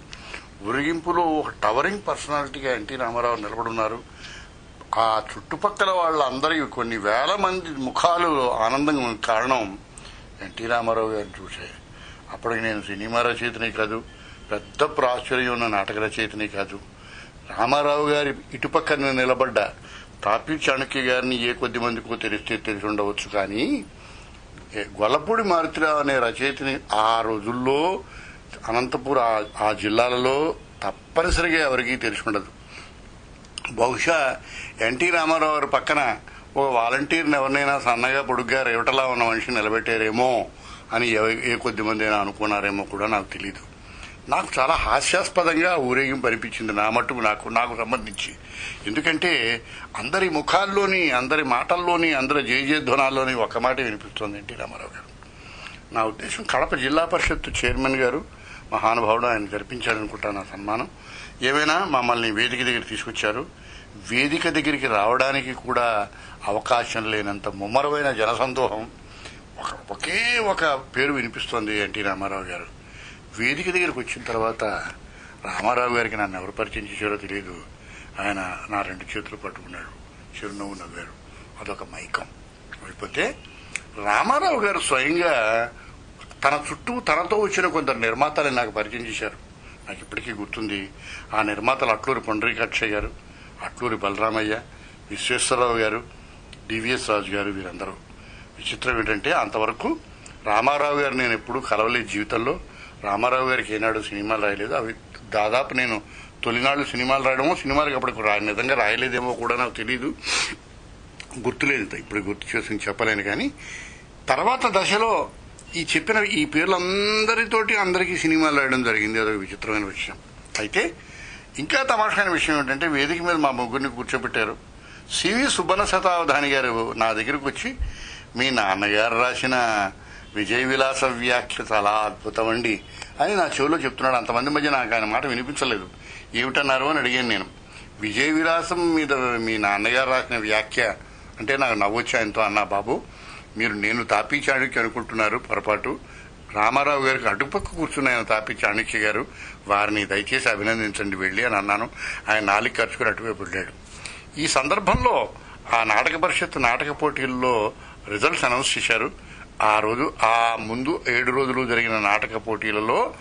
Speaker 3: ఊరేగింపులో ఒక టవరింగ్ పర్సనాలిటీగా ఎన్టీ రామారావు నిలబడున్నారు. ఆ చుట్టుపక్కల వాళ్ళందరి కొన్ని వేల మంది ముఖాలు ఆనందం కారణం ఎన్టీ రామారావు గారిని చూసే. అప్పటికి నేను సినిమా రచయితని కాదు పెద్ద ప్రాచుర్యం ఉన్న నాటక రచయితని కాదు. రామారావు గారి ఇటుపక్కన నిలబడ్డ తాపి చాణక్య గారిని ఏ కొద్ది మందికో తెలిస్తే తెలిసి ఉండవచ్చు కానీ గొల్లపూడి మారుతిరావు అనే రచయితని ఆ రోజుల్లో అనంతపూర్ ఆ జిల్లాలలో తప్పనిసరిగా ఎవరికీ తెలిసి ఉండదు. బహుశా ఎన్టీ రామారావు గారి పక్కన ఒక వాలంటీర్ని ఎవరినైనా సన్నగా పొడుగ్గా రేవటలా ఉన్న మనిషిని నిలబెట్టారేమో అని ఎవ- ఏ కొద్ది మంది అయినా అనుకున్నారేమో కూడా నాకు తెలియదు నాకు చాలా హాస్యాస్పదంగా ఊరేగింపు అనిపించింది నా మట్టుకు నాకు నాకు సంబంధించి. ఎందుకంటే అందరి ముఖాల్లోని అందరి మాటల్లోని అందరి జయజయధ్వనాల్లోని ఒక మాట వినిపిస్తుంది ఎన్టీ రామారావు గారు. నా ఉద్దేశం కడప జిల్లా పరిషత్ చైర్మన్ గారు మహానుభావుడు ఆయన జరిపించారనుకుంటా నా సన్మానం. ఏమైనా మమ్మల్ని వేదిక దగ్గర తీసుకొచ్చారు. వేదిక దగ్గరికి రావడానికి కూడా అవకాశం లేనంత ముమ్మరమైన జనసందోహం ఒక ఒకే ఒక పేరు వినిపిస్తోంది ఎన్టీ రామారావు గారు. వేదిక దగ్గరికి వచ్చిన తర్వాత రామారావు గారికి నన్ను ఎవరు పరిచయం చేశారో తెలియదు ఆయన నా రెండు చేతులు పట్టుకున్నాడు. చిరునవ్వు నవ్వారు. అదొక మైకం. అయిపోతే రామారావు గారు స్వయంగా తన చుట్టూ తనతో వచ్చిన కొందరు నిర్మాతలని నాకు పరిచయం చేశారు. నాకు ఇప్పటికీ గుర్తుంది. ఆ నిర్మాతలు అట్లూరు పొండరీకాక్షయ్య గారు. అట్లూరి బలరామయ్య విశ్వేశ్వరరావు గారు డివిఎస్ రాజు గారు వీరందరూ. విచిత్రం ఏంటంటే అంతవరకు రామారావు గారు నేను ఎప్పుడూ కలవలేదు జీవితంలో. రామారావు గారికి ఏనాడు సినిమాలు రాయలేదు. అవి దాదాపు నేను తొలినాళ్ళు సినిమాలు రాయడమో సినిమాలకు అప్పటికి రాయని నిజంగా రాయలేదేమో కూడా నాకు తెలియదు గుర్తులేదు ఇప్పుడు గుర్తు చేసి చెప్పలేను కానీ తర్వాత దశలో ఈ చెప్పిన ఈ పేర్లందరితోటి అందరికీ సినిమాలు రాయడం జరిగింది. అదొక విచిత్రమైన విషయం. అయితే ఇంకా తమాషైన విషయం ఏంటంటే వేదిక మీద మా ముగ్గురిని కూర్చోబెట్టారు. సివి సుబ్బన శతావధాని గారు నా దగ్గరకు వచ్చి మీ నాన్నగారు రాసిన విజయ విలాస వ్యాఖ్య చాలా అద్భుతం అండి అని నా చెవిలో చెప్తున్నాడు. అంతమంది మధ్య నాకు ఆయన మాట వినిపించలేదు. ఏమిటన్నారు అని అడిగాను నేను. విజయ విలాసం మీద మీ నాన్నగారు రాసిన వ్యాఖ్య అంటే నాకు నవ్వొచ్చి ఆయనతో అన్నా బాబు మీరు నేను తాపీ చాణుక్య అనుకుంటున్నారు పొరపాటు. రామారావు గారికి అటుపక్క కూర్చుని ఆయన తాపీ చాణుక్య గారు. వారిని దయచేసి అభినందించండి వెళ్ళి అని అన్నాను. ఆయన నాలుగు ఖర్చుకుని అటువైపు వెళ్ళాడు. ఈ సందర్భంలో ఆ నాటక పరిషత్ నాటక పోటీల్లో రిజల్ట్స్ అనౌన్స్ చేశారు. ఆ రోజు ఆ ముందు ఏడు రోజులు జరిగిన నాటక పోటీలలో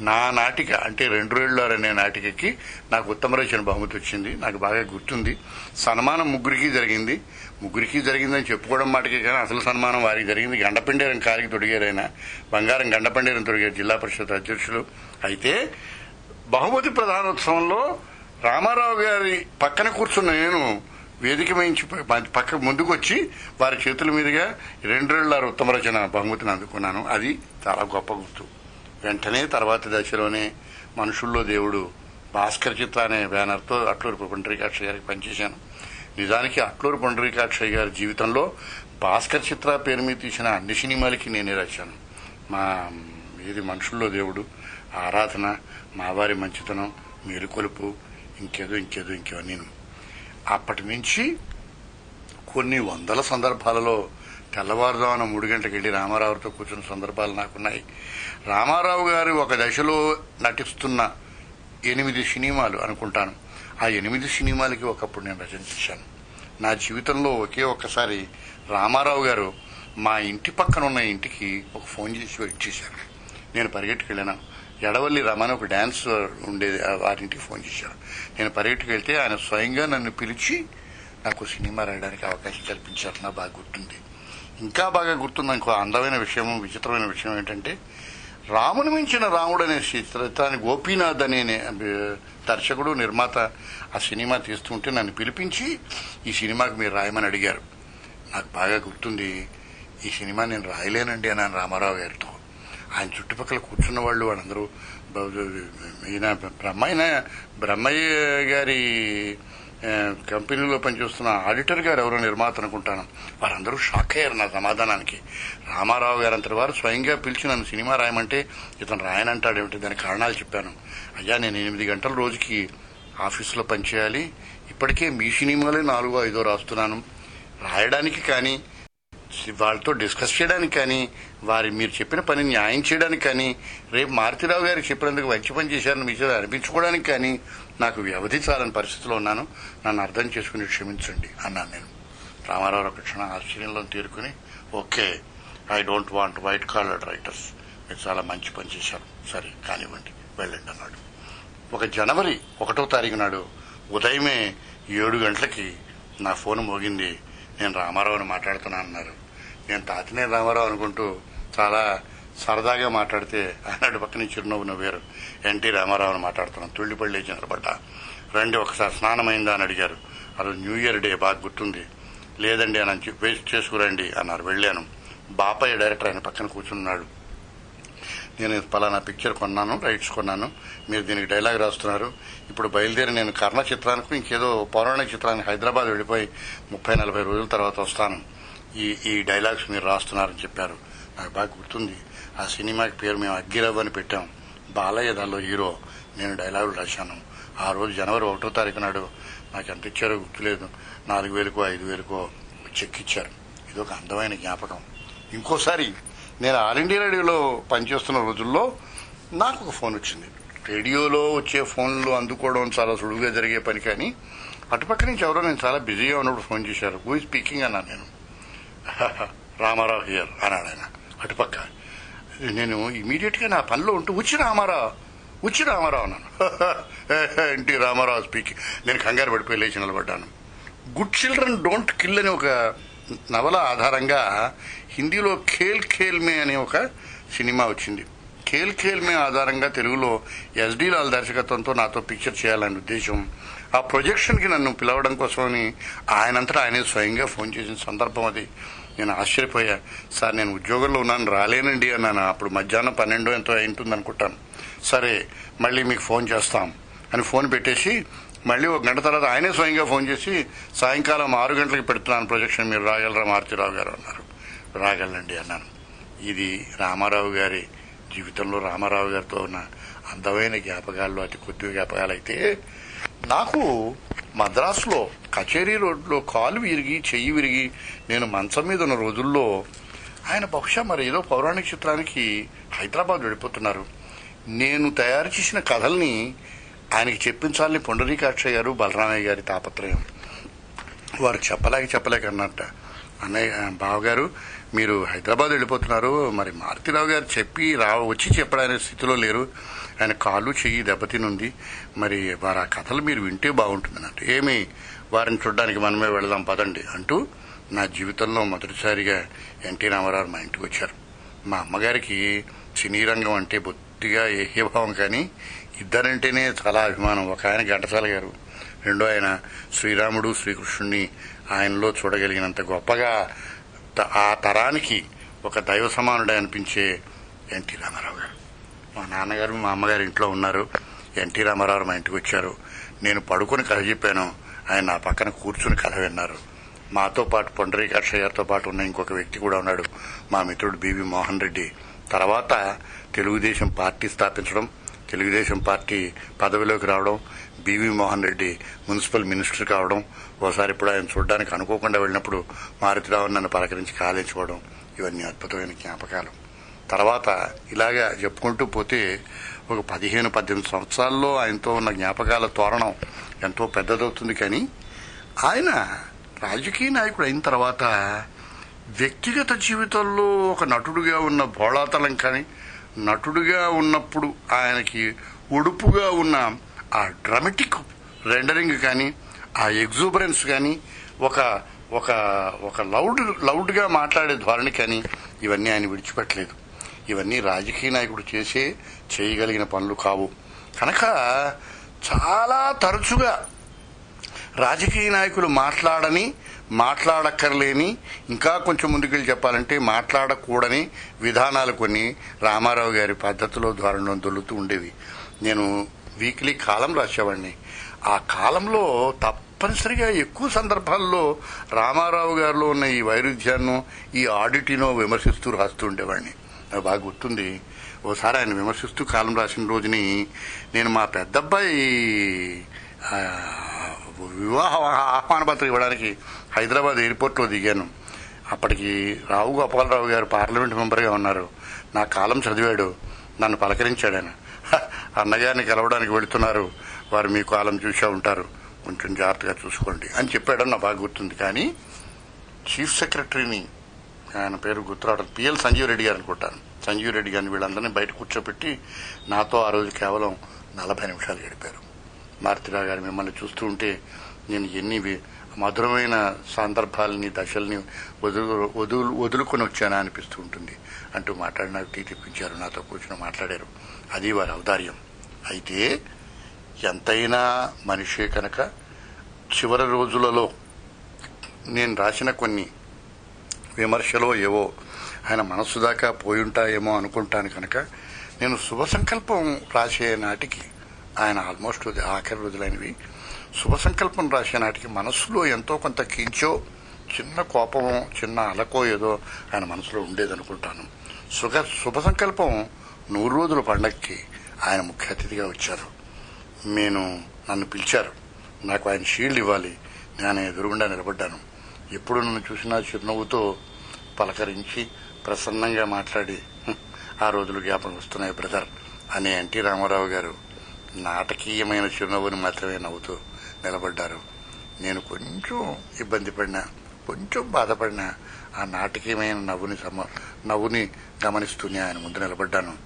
Speaker 3: నా నాటిక అంటే రెండు రేళ్ళారు అనే నాటికకి నాకు ఉత్తమ రచన బహుమతి వచ్చింది. నాకు బాగా గుర్తుంది. సన్మానం ముగ్గురికి జరిగింది. ముగ్గురికి జరిగిందని చెప్పుకోవడం మాటకే కానీ అసలు సన్మానం వారికి జరిగింది. గండపండేరం కారికి తొడిగారైనా బంగారం గండపండేరం తొడిగారు జిల్లా పరిషత్ అధ్యక్షులు. అయితే బహుమతి ప్రధానోత్సవంలో రామారావు గారి పక్కన కూర్చున్న నేను వేదిక మించి పక్క ముందుకు వచ్చి వారి చేతుల మీదుగా రెండేళ్ళ ఉత్తమ రచన బహుమతిని అందుకున్నాను. అది చాలా గొప్ప గుర్తు. వెంటనే తర్వాత దశలోనే మనుషుల్లో దేవుడు భాస్కర్ చిత్ర అనే బ్యానర్తో అట్లూరి పుండరీకాక్ష గారికి పనిచేశాను. నిజానికి అట్లూరు పుండరీకాక్షయ్య గారి జీవితంలో భాస్కర్ చిత్ర పేరు మీద తీసిన అన్ని సినిమాలకి నేనే రాశాను. మా ఏది మనుషుల్లో దేవుడు ఆరాధన మావారి మంచితనం మేలుకొలుపు ఇంకేదో ఇంకేదో ఇంకేవన్నీ. అప్పటి నుంచి కొన్ని వందల సందర్భాలలో తెల్లవారుజామున మూడు గంటలకు వెళ్ళి రామారావుతో కూర్చున్న సందర్భాలు నాకున్నాయి. రామారావు గారు ఒక దశలో నటిస్తున్న ఎనిమిది సినిమాలు అనుకుంటాను. ఆ ఎనిమిది సినిమాలకి ఒకప్పుడు నేను రచన చేశాను. నా జీవితంలో ఒకే ఒక్కసారి రామారావు గారు మా ఇంటి పక్కన ఉన్న ఇంటికి ఒక ఫోన్ చేసి ఇచ్చేశారు నేను పరిగెట్టుకు వెళ్ళాను ఎడవల్లి రమణ ఒక డ్యాన్స్ ఉండేది వారింటికి ఫోన్ చేశారు. నేను పరిగెట్టుకు వెళ్తే ఆయన స్వయంగా నన్ను పిలిచి నాకు సినిమా రాయడానికి అవకాశం కల్పించారు. నా బాగా గుర్తుంది. ఇంకా బాగా గుర్తుంది ఇంకో అందమైన విషయం విచిత్రమైన విషయం ఏంటంటే రాముని మించిన రాముడు అనే చిత్రాన్ని గోపీనాథ్ అనే దర్శకుడు నిర్మాత ఆ సినిమా తీస్తుంటే నన్ను పిలిపించి ఈ సినిమాకి మీరు రాయమని అడిగారు. నాకు బాగా గుర్తుంది. ఈ సినిమా నేను రాయలేనండి అన్నాను రామారావు గారితో. ఆయన చుట్టుపక్కల కూర్చున్న వాళ్ళు వాళ్ళందరూ ఈయన బ్రహ్మయ్య బ్రహ్మయ్య గారి కంపెనీలో పనిచేస్తున్న ఆడిటర్ గారు ఎవరో నిర్మాత అనుకుంటాను. వారందరూ షాక్ అయ్యారు నా సమాధానానికి. రామారావు గారు అంతటి వారు స్వయంగా పిలిచి నన్ను సినిమా రాయమంటే ఇతను రాయనంటాడేమిటి? దాని కారణాలు చెప్పాను. అయ్యా నేను ఎనిమిది గంటల రోజుకి ఆఫీసులో పనిచేయాలి. ఇప్పటికే మీ సినిమాలే నాలుగో ఐదో రాస్తున్నాను. రాయడానికి కానీ వాళ్ళతో డిస్కస్ చేయడానికి కానీ వారి మీరు చెప్పిన పని న్యాయం చేయడానికి కానీ రేపు మారుతిరావు గారికి చెప్పినందుకు మంచి పని చేశారని మీ చేత అనిపించుకోవడానికి కానీ నాకు వ్యవధి చాలని పరిస్థితిలో ఉన్నాను. నన్ను అర్థం చేసుకుని క్షమించండి అన్నాను నేను. రామారావు ఒక క్షణం ఆశ్చర్యంలో తీరుకుని okay I don't want white collar writers మీరు చాలా మంచి పని చేశారు. సరే కానివ్వండి వెళ్ళండి అన్నాడు. ఒక జనవరి ఒకటో తారీఖు నాడు ఉదయమే ఏడు గంటలకి నా ఫోన్ మోగింది. నేను రామారావుని మాట్లాడుతున్నా అన్నారు. నేను తాతినే రామారావు అనుకుంటూ చాలా సరదాగా మాట్లాడితే ఆయన పక్కన చిరునవ్వు నవ్వారు. ఎన్టీ రామారావుని మాట్లాడుతున్నాం. తుళ్ళిపల్లి చంద్రపడ్డ. రండి ఒకసారి స్నానమైందా అని అడిగారు. అది న్యూ ఇయర్ డే బాగా గుర్తుంది. లేదండి అని వేస్ట్ చేసుకురండి అన్నారు. వెళ్ళాను. బాపయ్య డైరెక్టర్ ఆయన పక్కన కూర్చున్నాడు. నేను పలానా పిక్చర్ కొన్నాను రైట్స్ కొన్నాను. మీరు దీనికి డైలాగ్ రాస్తున్నారు. ఇప్పుడు బయలుదేరి నేను కర్ణ చిత్రానికి ఇంకేదో పౌరాణిక చిత్రానికి హైదరాబాద్ వెళ్ళిపోయి ముప్పై నలభై రోజుల తర్వాత వస్తాను. ఈ ఈ డైలాగ్స్ మీరు రాస్తున్నారని చెప్పారు. నాకు బాగా గుర్తుంది. ఆ సినిమాకి పేరు మేము అగ్గిరవ్ అని పెట్టాం. బాలయ్య దానిలో హీరో. నేను డైలాగులు రాశాను. ఆ రోజు జనవరి ఒకటో తారీఖు నాడు నాకు ఎంత ఇచ్చారో గుర్తులేదు. నాలుగు వేలకో ఐదు వేలకో చెక్ ఇచ్చారు. ఇది ఒక అందమైన జ్ఞాపకం. ఇంకోసారి నేను ఆల్ ఇండియా రేడియోలో పనిచేస్తున్న రోజుల్లో నాకు ఒక ఫోన్ వచ్చింది. రేడియోలో వచ్చే ఫోన్లు అందుకోవడం చాలా సులువుగా జరిగే పని కానీ అటుపక్క నుంచి ఎవరో నేను చాలా బిజీగా ఉన్నప్పుడు ఫోన్ చేశారు. హూ స్పీకింగ్ అన్నాను నేను. రామారావు హియర్ అన్నాడు ఆయన. అటుపక్క. నేను ఇమీడియట్గా నా పనిలో ఉంటూ వచ్చి రామారావు వచ్చి రామారావు అన్నాను. NT Ramarao speaking. నేను కంగారు పడిపోయి లేచి నిలబడ్డాను. గుడ్ చిల్డ్రన్ డోంట్ కిల్ అనే ఒక నవల ఆధారంగా హిందీలో ఖేల్ ఖేల్ మే అనే ఒక సినిమా వచ్చింది. ఖేల్ ఖేల్ మే ఆధారంగా తెలుగులో ఎస్డి లాల్ దర్శకత్వంతో నాతో పిక్చర్ చేయాలనే ఉద్దేశం ఆ ప్రొజెక్షన్కి నన్ను పిలవడం కోసమని ఆయనంతటా ఆయనే స్వయంగా ఫోన్ చేసిన సందర్భం అది. నేను ఆశ్చర్యపోయా. సార్ నేను ఉద్యోగంలో ఉన్నాను రాలేనండి అన్నాను. అప్పుడు మధ్యాహ్నం పన్నెండు ఎంతో అయింటుంది అనుకుంటాను. సరే మళ్ళీ మీకు ఫోన్ చేస్తాం అని ఫోన్ పెట్టేసి మళ్ళీ ఒక గంట తర్వాత ఆయనే స్వయంగా ఫోన్ చేసి సాయంకాలం ఆరు గంటలకు పెడుతున్నాను ప్రొజెక్షన్ మీరు రాగలరా మారుతిరావు గారు అన్నారు. రాగలండి అన్నాను. ఇది రామారావు గారి జీవితంలో రామారావు గారితో ఉన్న అందమైన జ్ఞాపకాల్లో అతి కొద్ది జ్ఞాపకాలు అయితే నాకు మద్రాసులో కచేరీ రోడ్లో కాలు విరిగి చెయ్యి విరిగి నేను మంచం మీద ఉన్న రోజుల్లో ఆయన బహుశా మరి ఏదో పౌరాణిక చిత్రానికి హైదరాబాద్ వెళ్ళిపోతున్నారు. నేను తయారు చేసిన కథల్ని ఆయనకి చెప్పించాలని పొండరీకాక్ష గారు బలరామయ్య గారి తాపత్రయం. వారు చెప్పలేక చెప్పలేక అన్నట్ట. అన్నయ్య బావగారు మీరు హైదరాబాద్ వెళ్ళిపోతున్నారు. మరి మారుతిరావు గారు చెప్పి రా వచ్చి చెప్పడానికి స్థితిలో లేరు. ఆయన కాలు చెయ్యి దెబ్బతినుంది. మరి వారు ఆ కథలు మీరు వింటే బాగుంటుందన్నట్టు. ఏమి వారిని చూడడానికి మనమే వెళదాం పదండి అంటూ నా జీవితంలో మొదటిసారిగా ఎన్టీ రామారావు మా ఇంటికి వచ్చారు. మా అమ్మగారికి సినీ రంగం అంటే బొత్తిగా ఏహ్యభావం కానీ ఇద్దరంటేనే చాలా అభిమానం. ఒక ఆయన ఘంటసాల గారు రెండో ఆయన శ్రీరాముడు శ్రీకృష్ణుని ఆయనలో చూడగలిగినంత గొప్పగా త- ఆ తరానికి ఒక దైవ సమానుడే అనిపించే ఎన్టీ రామారావు గారు. మా నాన్నగారు మా అమ్మగారు ఇంట్లో ఉన్నారు. ఎన్టీ రామారావు మా ఇంటికి వచ్చారు. నేను పడుకుని కథ చెప్పాను. ఆయన నా పక్కన కూర్చుని కథ విన్నారు. మాతో పాటు పొండరీకాక్ష గారితో పాటు ఉన్న ఇంకొక వ్యక్తి కూడా ఉన్నాడు. మా మిత్రుడు బీబీ మోహన్ రెడ్డి. తర్వాత తెలుగుదేశం పార్టీ స్థాపించడం తెలుగుదేశం పార్టీ పదవిలోకి రావడం BV Mohan Reddy municipal minister కావడం ఓసారి ఇప్పుడు ఆయన చూడడానికి అనుకోకుండా వెళ్ళినప్పుడు మారుతిరావు నన్ను పలకరించి కాలించుకోవడం ఇవన్నీ అద్భుతమైన జ్ఞాపకాలు. తర్వాత ఇలాగా చెప్పుకుంటూ పోతే ఒక పదిహేను పద్దెనిమిది సంవత్సరాల్లో ఆయనతో ఉన్న జ్ఞాపకాల తోరణం ఎంతో పెద్దదవుతుంది కానీ ఆయన రాజకీయ నాయకుడు అయిన తర్వాత వ్యక్తిగత జీవితంలో ఒక నటుడుగా ఉన్న బోళాతలం కానీ నటుడుగా ఉన్నప్పుడు ఆయనకి ఉడుపుగా ఉన్న ఆ డ్రమటిక్ రెండరింగ్ కానీ ఆ ఎగ్జూబరెన్స్ కానీ ఒక ఒక ఒక లౌడ్ లౌడ్గా మాట్లాడే ధోరణి కానీ ఇవన్నీ ఆయన విడిచిపెట్టలేదు. ఇవన్నీ రాజకీయ నాయకుడు చేసే చేయగలిగిన పనులు కావు. కనుక చాలా తరచుగా రాజకీయ నాయకులు మాట్లాడని మాట్లాడక్కర్లేని ఇంకా కొంచెం ముందుకెళ్ళి చెప్పాలంటే మాట్లాడకూడని విధానాలు కొన్ని రామారావు గారి పద్ధతిలో ధోరణిలో దొల్లుతూ ఉండేవి. నేను వీక్లీ కాలం రాసేవాడిని. ఆ కాలంలో తప్పనిసరిగా ఎక్కువ సందర్భాల్లో రామారావు గారిలో ఉన్న ఈ వైరుధ్యాన్ని ఈ ఆడిటినో విమర్శిస్తూ రాస్తూ ఉండేవాడిని. నాకు బాగా గుర్తుంది. ఓసారి ఆయన విమర్శిస్తూ కాలం రాసిన రోజుని నేను మా పెద్దబ్బాయి వివాహ ఆహ్వాన పత్రిక ఇవ్వడానికి హైదరాబాద్ ఎయిర్పోర్ట్లో దిగాను. అప్పటికి రావు గోపాలరావు గారు పార్లమెంట్ మెంబర్గా ఉన్నారు. నా కాలం చదివాడు. నన్ను పలకరించాడు ఆయన. అన్నగారిని కలవడానికి వెళుతున్నారు. వారు మీ కాలం చూసే ఉంటారు. కొంచెం జాగ్రత్తగా చూసుకోండి అని చెప్పాడని నా బాగా గుర్తుంది. కానీ చీఫ్ సెక్రటరీని ఆయన పేరు గుర్తురావడం. పిఎల్ సంజీవ్ రెడ్డి గారు అనుకుంటాను సంజీవ్ రెడ్డి గారిని వీళ్ళందరినీ బయట కూర్చోబెట్టి నాతో ఆ రోజు కేవలం నలభై నిమిషాలు గడిపారు. మారుతిరావు గారు మిమ్మల్ని చూస్తూ ఉంటే నేను ఎన్ని మధురమైన సందర్భాలని దశల్ని వదులు వదులు వదులుకొని వచ్చానా అనిపిస్తూ ఉంటుంది. అంటూ మాట్లాడి నాకు టీ తెప్పించారు నాతో కూర్చుని మాట్లాడారు. అది వారి ఔదార్యం. అయితే ఎంతైనా మనిషే కనుక చివరి రోజులలో నేను రాసిన కొన్ని విమర్శలో ఏవో ఆయన మనస్సు దాకా పోయి ఉంటాయేమో అనుకుంటాను కనుక నేను శుభ సంకల్పం రాసే నాటికి ఆయన ఆల్మోస్ట్ ఆఖరి రోజులైనవి. శుభ సంకల్పం రాసే నాటికి మనస్సులో ఎంతో కొంత కించో చిన్న కోపమో చిన్న అలకో ఏదో ఆయన మనసులో ఉండేదనుకుంటాను. సుఖ శుభ సంకల్పం నూరు రోజుల పండగకి ఆయన ముఖ్య అతిథిగా వచ్చారు. నేను నన్ను పిలిచారు. నాకు ఆయన షీల్డ్ ఇవ్వాలి. నేను ఎదురుగుండా నిలబడ్డాను. ఎప్పుడు నన్ను చూసినా చిరునవ్వుతో పలకరించి ప్రసన్నంగా మాట్లాడి ఆ రోజులు జ్ఞాపకం వస్తున్నాయి బ్రదర్ అని ఎన్టీ రామారావు గారు నాటకీయమైన చిరునవ్వుని మాత్రమే నవ్వుతూ నిలబడ్డారు. నేను కొంచెం ఇబ్బంది పడినా కొంచెం బాధపడినా ఆ నాటకీయమైన నవ్వుని సమ నవ్వుని గమనిస్తూనే ఆయన ముందు నిలబడ్డాను.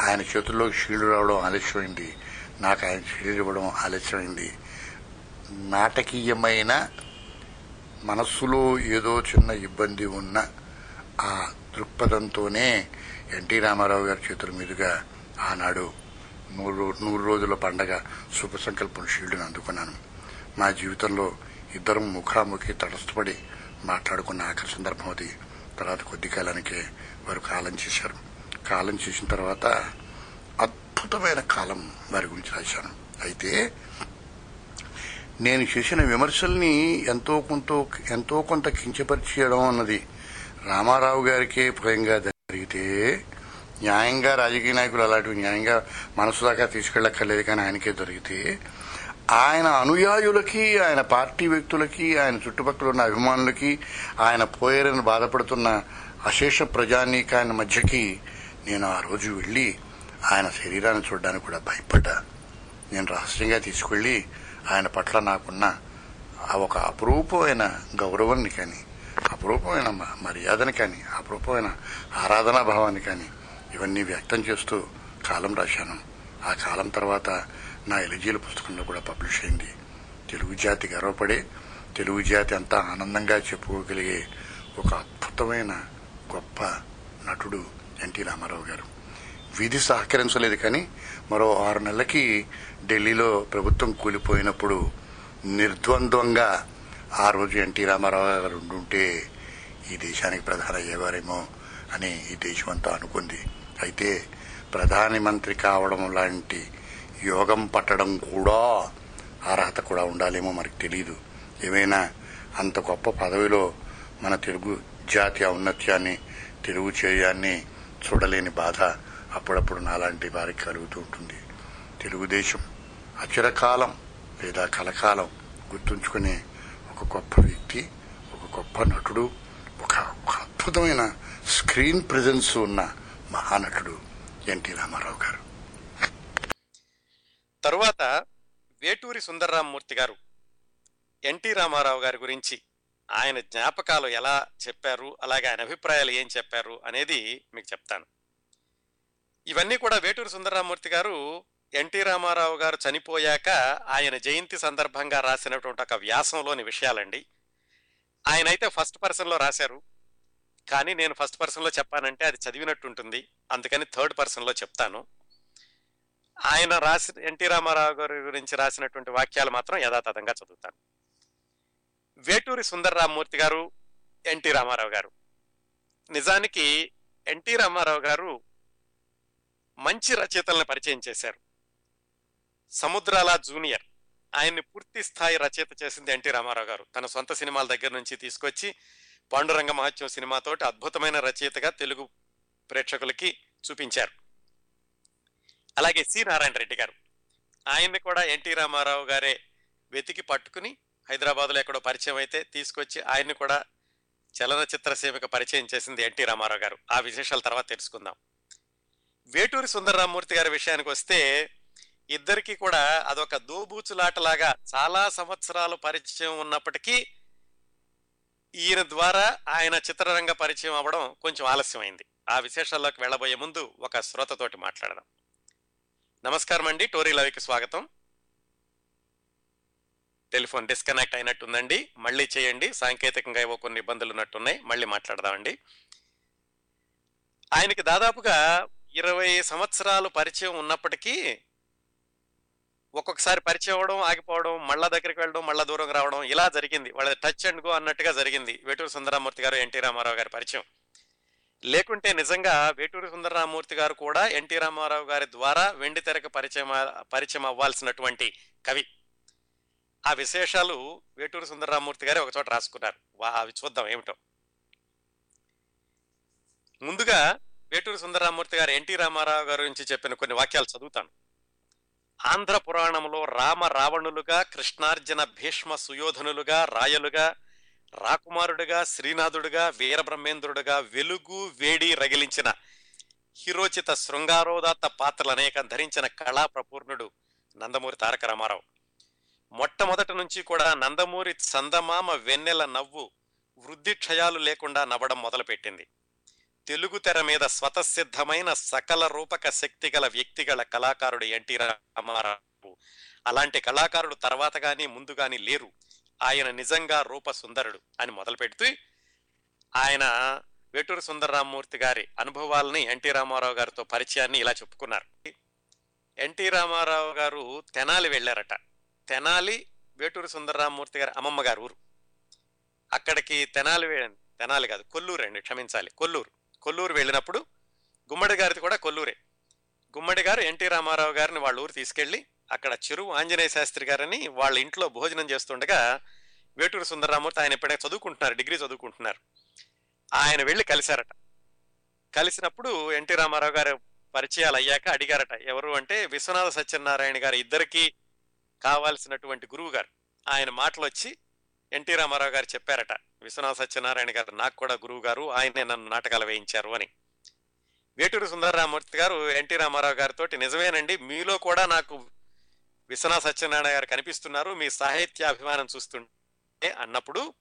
Speaker 3: ఆయన చేతుల్లో షీల్డ్ రావడం ఆలస్యమైంది. నాకు ఆయన షీల్డ్ ఇవ్వడం ఆలస్యమైంది. నాటకీయమైన మనస్సులో ఏదో చిన్న ఇబ్బంది ఉన్న ఆ దృక్పథంతోనే ఎన్టీ రామారావు గారి చేతుల మీదుగా ఆనాడు నూరు నూరు రోజుల పండగ శుభ సంకల్పం షీల్డ్ని అందుకున్నాను. మా జీవితంలో ఇద్దరం ముఖాముఖి తటస్థపడి మాట్లాడుకున్న ఆఖరి సందర్భం అది. తర్వాత కొద్ది కాలానికే వారు కాలం చేశారు. కాలం చేసిన తర్వాత అద్భుతమైన కాలం వారి గురించి రాశాను. అయితే నేను చేసిన విమర్శల్ని ఎంతో కొంత ఎంతో కొంత కించపరిచేయడం అన్నది రామారావు గారికే భయంగా జరిగితే న్యాయంగా రాజకీయ నాయకులు అలాంటివి న్యాయంగా మనసు దాకా తీసుకెళ్ళక్కర్లేదు కానీ ఆయనకే దొరికితే ఆయన అనుయాయులకి ఆయన పార్టీ వ్యక్తులకి ఆయన చుట్టుపక్కల ఉన్న అభిమానులకి ఆయన పోయారని బాధపడుతున్న అశేష ప్రజానీకాయన మధ్యకి నేను ఆ రోజు వెళ్ళి ఆయన శరీరాన్ని చూడడానికి కూడా భయపడ్డా. నేను రహస్యంగా తీసుకెళ్ళి ఆయన పట్ల నాకున్న ఒక అపురూపమైన గౌరవాన్ని కానీ అపురూపమైన మర్యాదని కానీ అపురూపమైన ఆరాధనా భావాన్ని కానీ ఇవన్నీ వ్యక్తం చేస్తూ కాలం రాశాను. ఆ కాలం తర్వాత నా ఎలిజీల పుస్తకంలో కూడా పబ్లిష్ అయింది. తెలుగు జాతి గర్వపడే తెలుగు జాతి అంతా ఆనందంగా చెప్పుకోగలిగే ఒక అద్భుతమైన గొప్ప నటుడు ఎన్టీ రామారావు గారు. విధి సహకరించలేదు కానీ మరో ఆరు నెలలకి ఢిల్లీలో ప్రభుత్వం కూలిపోయినప్పుడు నిర్ద్వంద్వంగా ఆ రోజు ఎన్టీ రామారావు గారు ఉండుంటే ఈ దేశానికి ప్రధాని అయ్యేవారేమో అని ఈ దేశం అంతా అనుకుంది. అయితే ప్రధానమంత్రి కావడం లాంటి యోగం పట్టడం కూడా అర్హత కూడా ఉండాలేమో మనకు తెలియదు ఏమైనా అంత గొప్ప పదవిలో మన తెలుగు జాతి ఔన్నత్యాన్ని తెలుగు చేయాన్ని చూడలేని బాధ అప్పుడప్పుడు నాలాంటి వారికి కలుగుతూ ఉంటుంది. తెలుగుదేశం అచిరకాలం లేదా కలకాలం గుర్తుంచుకునే ఒక గొప్ప వ్యక్తి ఒక గొప్ప నటుడు ఒక అద్భుతమైన స్క్రీన్ ప్రెజెన్స్ ఉన్న మహానటుడు ఎన్టీ రామారావు గారు.
Speaker 1: తరువాత వేటూరి సుందర్రామూర్తి గారు ఎన్టీ రామారావు గారి గురించి ఆయన జ్ఞాపకాలు ఎలా చెప్పారు అలాగే ఆయన అభిప్రాయాలు ఏం చెప్పారు అనేది మీకు చెప్తాను. ఇవన్నీ కూడా వేటూరి సుందరరామూర్తి గారు ఎన్టీ రామారావు గారు చనిపోయాక ఆయన జయంతి సందర్భంగా రాసినటువంటి ఒక వ్యాసంలోని విషయాలండి. ఆయన అయితే ఫస్ట్ పర్సన్లో రాశారు. కానీ నేను ఫస్ట్ పర్సన్లో చెప్పానంటే అది చదివినట్టు ఉంటుంది అందుకని థర్డ్ పర్సన్లో చెప్తాను. ఆయన రాసి ఎన్టీ రామారావు గారి గురించి రాసినటువంటి వాక్యాలు మాత్రం యథాతథంగా చదువుతాను. వేటూరి సుందర్రామూర్తి గారు ఎన్టీ రామారావు గారు. నిజానికి ఎన్టీ రామారావు గారు మంచి రచయితలను పరిచయం చేశారు. సముద్రాల జూనియర్. ఆయన్ని పూర్తి స్థాయి రచయిత చేసింది ఎన్టీ రామారావు గారు. తన సొంత సినిమాల దగ్గర నుంచి తీసుకొచ్చి పాండురంగ మహత్యం సినిమాతోటి అద్భుతమైన రచయితగా తెలుగు ప్రేక్షకులకి చూపించారు. అలాగే సి. నారాయణ రెడ్డి గారు. ఆయన్ని కూడా ఎన్టీ రామారావు గారే వెతికి పట్టుకుని హైదరాబాద్లో ఎక్కడో పరిచయం అయితే తీసుకొచ్చి ఆయన్ని కూడా చలనచిత్ర సేవకు పరిచయం చేసింది ఎన్టీ రామారావు గారు. ఆ విశేషాల తర్వాత తెలుసుకుందాం. వేటూరి సుందరరామూర్తి గారి విషయానికి వస్తే ఇద్దరికి కూడా అదొక దోబూచులాటలాగా చాలా సంవత్సరాలు పరిచయం ఉన్నప్పటికీ ఈయన ద్వారా ఆయన చిత్రరంగ పరిచయం అవ్వడం కొంచెం ఆలస్యమైంది. ఆ విశేషాల్లోకి వెళ్ళబోయే ముందు ఒక శ్రోతతోటి మాట్లాడదాం. నమస్కారం అండి. టోరీ లవికి స్వాగతం. టెలిఫోన్ డిస్కనెక్ట్ అయినట్టుందండి. మళ్ళీ చేయండి. సాంకేతికంగా ఏవో కొన్ని ఇబ్బందులు ఉన్నట్టున్నాయి. మళ్ళీ మాట్లాడదామండి. ఆయనకి దాదాపుగా ఇరవై సంవత్సరాలు పరిచయం ఉన్నప్పటికీ ఒక్కొక్కసారి పరిచయం అవ్వడం ఆగిపోవడం మళ్ళా దగ్గరికి వెళ్ళడం మళ్ళా దూరం రావడం ఇలా జరిగింది. వాళ్ళ టచ్ అండ్ గో అన్నట్టుగా జరిగింది. వేటూరు సుందరరామూర్తి గారు ఎన్టీ రామారావు గారి పరిచయం. లేకుంటే నిజంగా వేటూరు సుందరరామూర్తి గారు కూడా ఎన్టీ రామారావు గారి ద్వారా వెండి తెరకు పరిచయం పరిచయం అవ్వాల్సినటువంటి కవి. ఆ విశేషాలు వేటూరు సుందరరామూర్తి గారు ఒక చోట రాసుకున్నారు. వా అవి చూద్దాం ఏమిటో. ముందుగా వేటూరు సుందరరామూర్తి గారు ఎన్టీ రామారావు గారి గురించి చెప్పిన కొన్ని వాక్యాలు చదువుతాను. ఆంధ్ర పురాణంలో రామ రావణులుగా కృష్ణార్జున భీష్మ సుయోధనులుగా రాయలుగా రాకుమారుడుగా శ్రీనాథుడుగా వీరబ్రహ్మేంద్రుడుగా వెలుగు వేడి రగిలించిన హిరోచిత శృంగారోదాత్త పాత్రలు అనేకం ధరించిన కళా ప్రపూర్ణుడు నందమూరి తారక రామారావు. మొట్టమొదటి నుంచి కూడా నందమూరి చందమామ వెన్నెల నవ్వు వృద్ధి క్షయాలు లేకుండా నవ్వడం మొదలుపెట్టింది. తెలుగు తెర మీద స్వతసిద్ధమైన సకల రూపక శక్తి గల వ్యక్తిగల కళాకారుడు ఎన్టీ రామారావు. అలాంటి కళాకారుడు తర్వాత కానీ ముందు కానీ లేరు. ఆయన నిజంగా రూప సుందరుడు అని మొదలు పెడుతూ ఆయన వేటూరు సుందరరామూర్తి గారి అనుభవాలని ఎన్టీ రామారావు గారితో పరిచయాన్ని ఇలా చెప్పుకున్నారు. ఎన్టీ రామారావు గారు తెనాలి వెళ్ళారట. తెనాలి వేటూరు సుందరరామ్మూర్తి గారి అమ్మమ్మ గారు ఊరు. అక్కడికి తెనాలి తెనాలి కాదు కొల్లూరు అండి క్షమించాలి కొల్లూరు. కొల్లూరు వెళ్ళినప్పుడు గుమ్మడి గారిది కూడా కొల్లూరే. గుమ్మడి గారు ఎన్టీ రామారావు గారిని వాళ్ళ ఊరు తీసుకెళ్ళి అక్కడ చెరువు ఆంజనేయ శాస్త్రి గారని వాళ్ళ ఇంట్లో భోజనం చేస్తుండగా వేటూరు సుందరరామూర్తి ఆయన ఇప్పుడే చదువుకుంటున్నారు డిగ్రీ చదువుకుంటున్నారు. ఆయన వెళ్ళి కలిశారట. కలిసినప్పుడు ఎన్టీ రామారావు గారు పరిచయాలు అయ్యాక అడిగారట ఎవరు అంటే విశ్వనాథ సత్యనారాయణ గారు ఇద్దరికి కావాల్సినటువంటి గురువు గారు. ఆయన మాటలు వచ్చి ఎన్టీ రామారావు గారు చెప్పారట విశ్వనాథ సత్యనారాయణ గారు నాకు కూడా గురువు గారు ఆయనే నన్ను నాటకాలు వేయించారు అని. వేటూరు సుందరరామూర్తి గారు ఎన్టీ రామారావు గారితో నిజమేనండి మీలో కూడా నాకు విశ్వనాథ సత్యనారాయణ గారు కనిపిస్తున్నారు మీ సాహిత్య అభిమానం చూస్తుంటే అన్నప్పుడు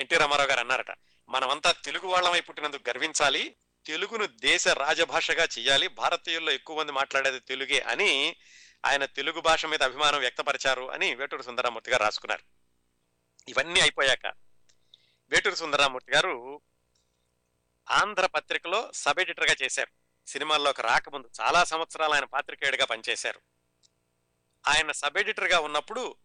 Speaker 1: ఎన్టీ రామారావు గారు అన్నారట మనమంతా తెలుగు వాళ్ళమై పుట్టినందుకు గర్వించాలి తెలుగును దేశ రాజభాషగా చేయాలి భారతీయుల్లో ఎక్కువ మంది మాట్లాడేది తెలుగే అని ఆయన తెలుగు భాష మీద అభిమానం వ్యక్తపరిచారు అని వేటూరు సుందరరామూర్తి గారు రాసుకున్నారు. ఇవన్నీ అయిపోయాక వేటూరు సుందరరామూర్తి గారు ఆంధ్ర పత్రికలో సబ్ ఎడిటర్గా చేశారు. సినిమాల్లోకి రాకముందు చాలా సంవత్సరాలు ఆయన పాత్రికేయుడిగా పనిచేశారు. ఆయన సబ్ ఎడిటర్గా ఉన్నప్పుడు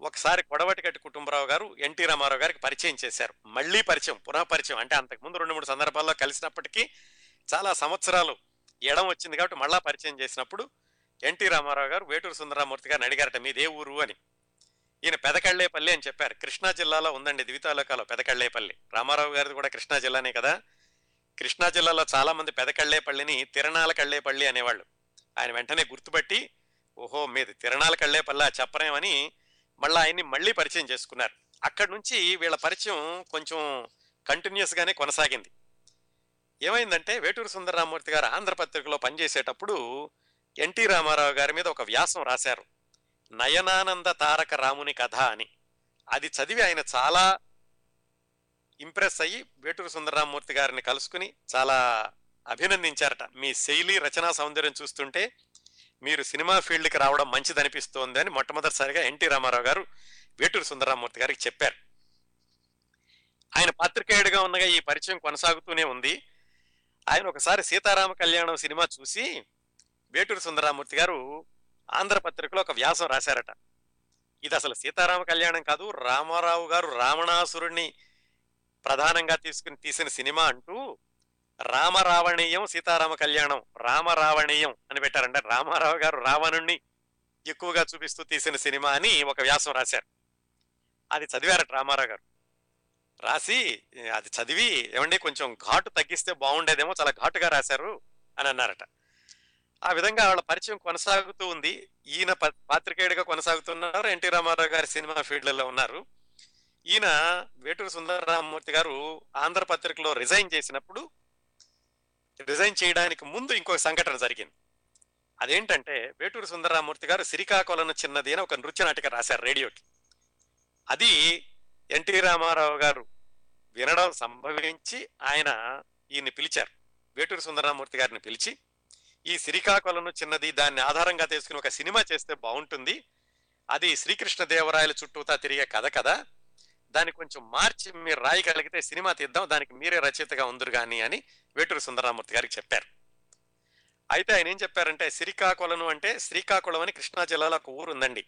Speaker 1: ఒకసారి కొడవటిగట్టి కుటుంబరావు గారు ఎన్టీ రామారావు గారికి పరిచయం చేశారు. మళ్ళీ పరిచయం పునః పరిచయం. అంటే అంతకుముందు రెండు మూడు సందర్భాల్లో కలిసినప్పటికీ చాలా సంవత్సరాలు ఎడం వచ్చింది కాబట్టి మళ్ళా పరిచయం చేసినప్పుడు ఎన్టీ రామారావు గారు వేటూరు సుందరరామూర్తి గారిని అడిగారట మీదే ఊరు అని. ఈయన పెదకళ్ళేపల్లి అని చెప్పారు. కృష్ణా జిల్లాలో ఉందండి ద్వితాలోకాలో పెదకళ్ళేపల్లి. రామారావు గారిది కూడా కృష్ణా జిల్లానే కదా? కృష్ణా జిల్లాలో చాలా మంది పెదకళ్ళేపల్లిని తిరణాల కళ్ళేపల్లి అనేవాళ్ళు. ఆయన వెంటనే గుర్తుపట్టి ఓహో మీది తిరణాల కళ్ళేపల్లి చెప్పరేమని మళ్ళీ ఆయన్ని మళ్ళీ పరిచయం చేసుకున్నారు. అక్కడి నుంచి వీళ్ళ పరిచయం కొంచెం కంటిన్యూస్గానే కొనసాగింది. ఏమైందంటే వేటూరు సుందరరామూర్తి గారు ఆంధ్రపత్రికలో పనిచేసేటప్పుడు ఎన్టీ రామారావు గారి మీద ఒక వ్యాసం రాశారు. నయనానంద తారక రాముని కథ అని. అది చదివి ఆయన చాలా ఇంప్రెస్ అయ్యి వేటూరు సుందరరామమూర్తి గారిని కలుసుకుని చాలా అభినందించారట. మీ శైలి రచనా సౌందర్యం చూస్తుంటే మీరు సినిమా ఫీల్డ్కి రావడం మంచిదనిపిస్తోంది అని మొట్టమొదటిసారిగా ఎన్టీ రామారావు గారు వేటూరు సుందరరామమూర్తి గారికి చెప్పారు. ఆయన పాత్రికేయుడిగా ఉన్నగా ఈ పరిచయం కొనసాగుతూనే ఉంది. ఆయన ఒకసారి సీతారామ కళ్యాణం సినిమా చూసి వేటూరు సుందరరామూర్తి గారు ఆంధ్రపత్రికలో ఒక వ్యాసం రాశారట. ఇది అసలు సీతారామ కళ్యాణం కాదు రామారావు గారు రావణాసురుణ్ణి ప్రధానంగా తీసుకుని తీసిన సినిమా అంటూ రామరావణీయం సీతారామ కళ్యాణం రామరావణీయం అని పెట్టారంటే. రామారావు గారు రావణుణ్ణి ఎక్కువగా చూపిస్తూ తీసిన సినిమా అని ఒక వ్యాసం రాశారు. అది చదివారట రామారావు గారు. రాసి అది చదివి ఏమండి కొంచెం ఘాటు తగ్గిస్తే బాగుండేదేమో చాలా ఘాటుగా రాశారు అని అన్నారట. ఆ విధంగా వాళ్ళ పరిచయం కొనసాగుతూ ఉంది. ఈయన ప- పాత్రికేయుడిగా కొనసాగుతున్నారు. ఎన్టీ రామారావు గారి సినిమా ఫీల్డ్లో ఉన్నారు. ఈయన వేటూరు సుందరరామమూర్తి గారు ఆంధ్రపత్రికలో రిజైన్ చేసినప్పుడు రిజైన్ చేయడానికి ముందు ఇంకొక సంఘటన జరిగింది. అదేంటంటే వేటూరు సుందరరామూర్తి గారు సిరికాకొలను చిన్నది అని ఒక నృత్య నాటిక రాశారు రేడియోకి. అది ఎన్టీ రామారావు గారు వినడం సంభవించి ఆయన ఈయన్ని పిలిచారు. వేటూరు సుందరరామూర్తి గారిని పిలిచి ఈ సిరికాకొలను చిన్నది దాన్ని ఆధారంగా తీసుకుని ఒక సినిమా చేస్తే బాగుంటుంది. అది శ్రీకృష్ణదేవరాయల చుట్టూతా తిరిగే కథ కదా. దాన్ని కొంచెం మార్చి మీరు రాయగలిగితే సినిమా తీద్దాం దానికి మీరే రచయితగా ఉందరు కానీ అని వేటూరు సుందరరామూర్తి గారికి చెప్పారు. అయితే ఆయన ఏం చెప్పారంటే శ్రీకాకుళం అంటే శ్రీకాకుళం అని కృష్ణా జిల్లాలో ఒక ఊరు ఉందండి.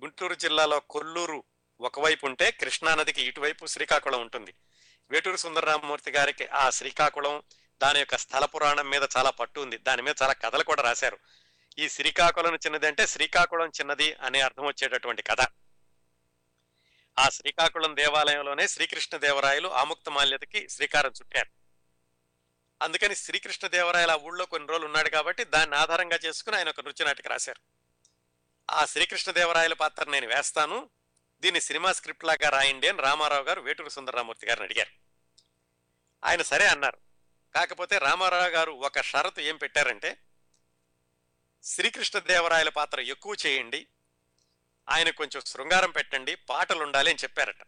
Speaker 1: గుంటూరు జిల్లాలో కొల్లూరు ఒకవైపు ఉంటే కృష్ణానదికి ఇటువైపు శ్రీకాకుళం ఉంటుంది. వేటూరు సుందరరామమూర్తి గారికి ఆ శ్రీకాకుళం దాని యొక్క స్థల పురాణం మీద చాలా పట్టు ఉంది. దాని మీద చాలా కథలు కూడా రాశారు. ఈ శ్రీకాకుళం చిన్నది అంటే శ్రీకాకుళం చిన్నది అనే అర్థం వచ్చేటటువంటి కథ. ఆ శ్రీకాకుళం దేవాలయంలోనే శ్రీకృష్ణ దేవరాయలు ఆముక్తమాల్యతకి శ్రీకారం చుట్టారు. అందుకని శ్రీకృష్ణ దేవరాయలు ఆ ఊళ్ళో కొన్ని రోజులు ఉన్నాడు కాబట్టి దాన్ని ఆధారంగా చేసుకుని ఆయన ఒక నృత్య నాటిక రాశారు. ఆ శ్రీకృష్ణ దేవరాయల పాత్ర నేను వేస్తాను. దీన్ని సినిమా స్క్రిప్ట్ లాగా రాయండి అని రామారావు గారు వేటూరు సుందరరామూర్తి గారిని అడిగారు. ఆయన సరే అన్నారు. కాకపోతే రామారావు గారు ఒక షరతు ఏం పెట్టారంటే శ్రీకృష్ణదేవరాయల పాత్ర ఎక్కువ చేయండి ఆయన కొంచెం శృంగారం పెట్టండి పాటలు ఉండాలి అని చెప్పారట.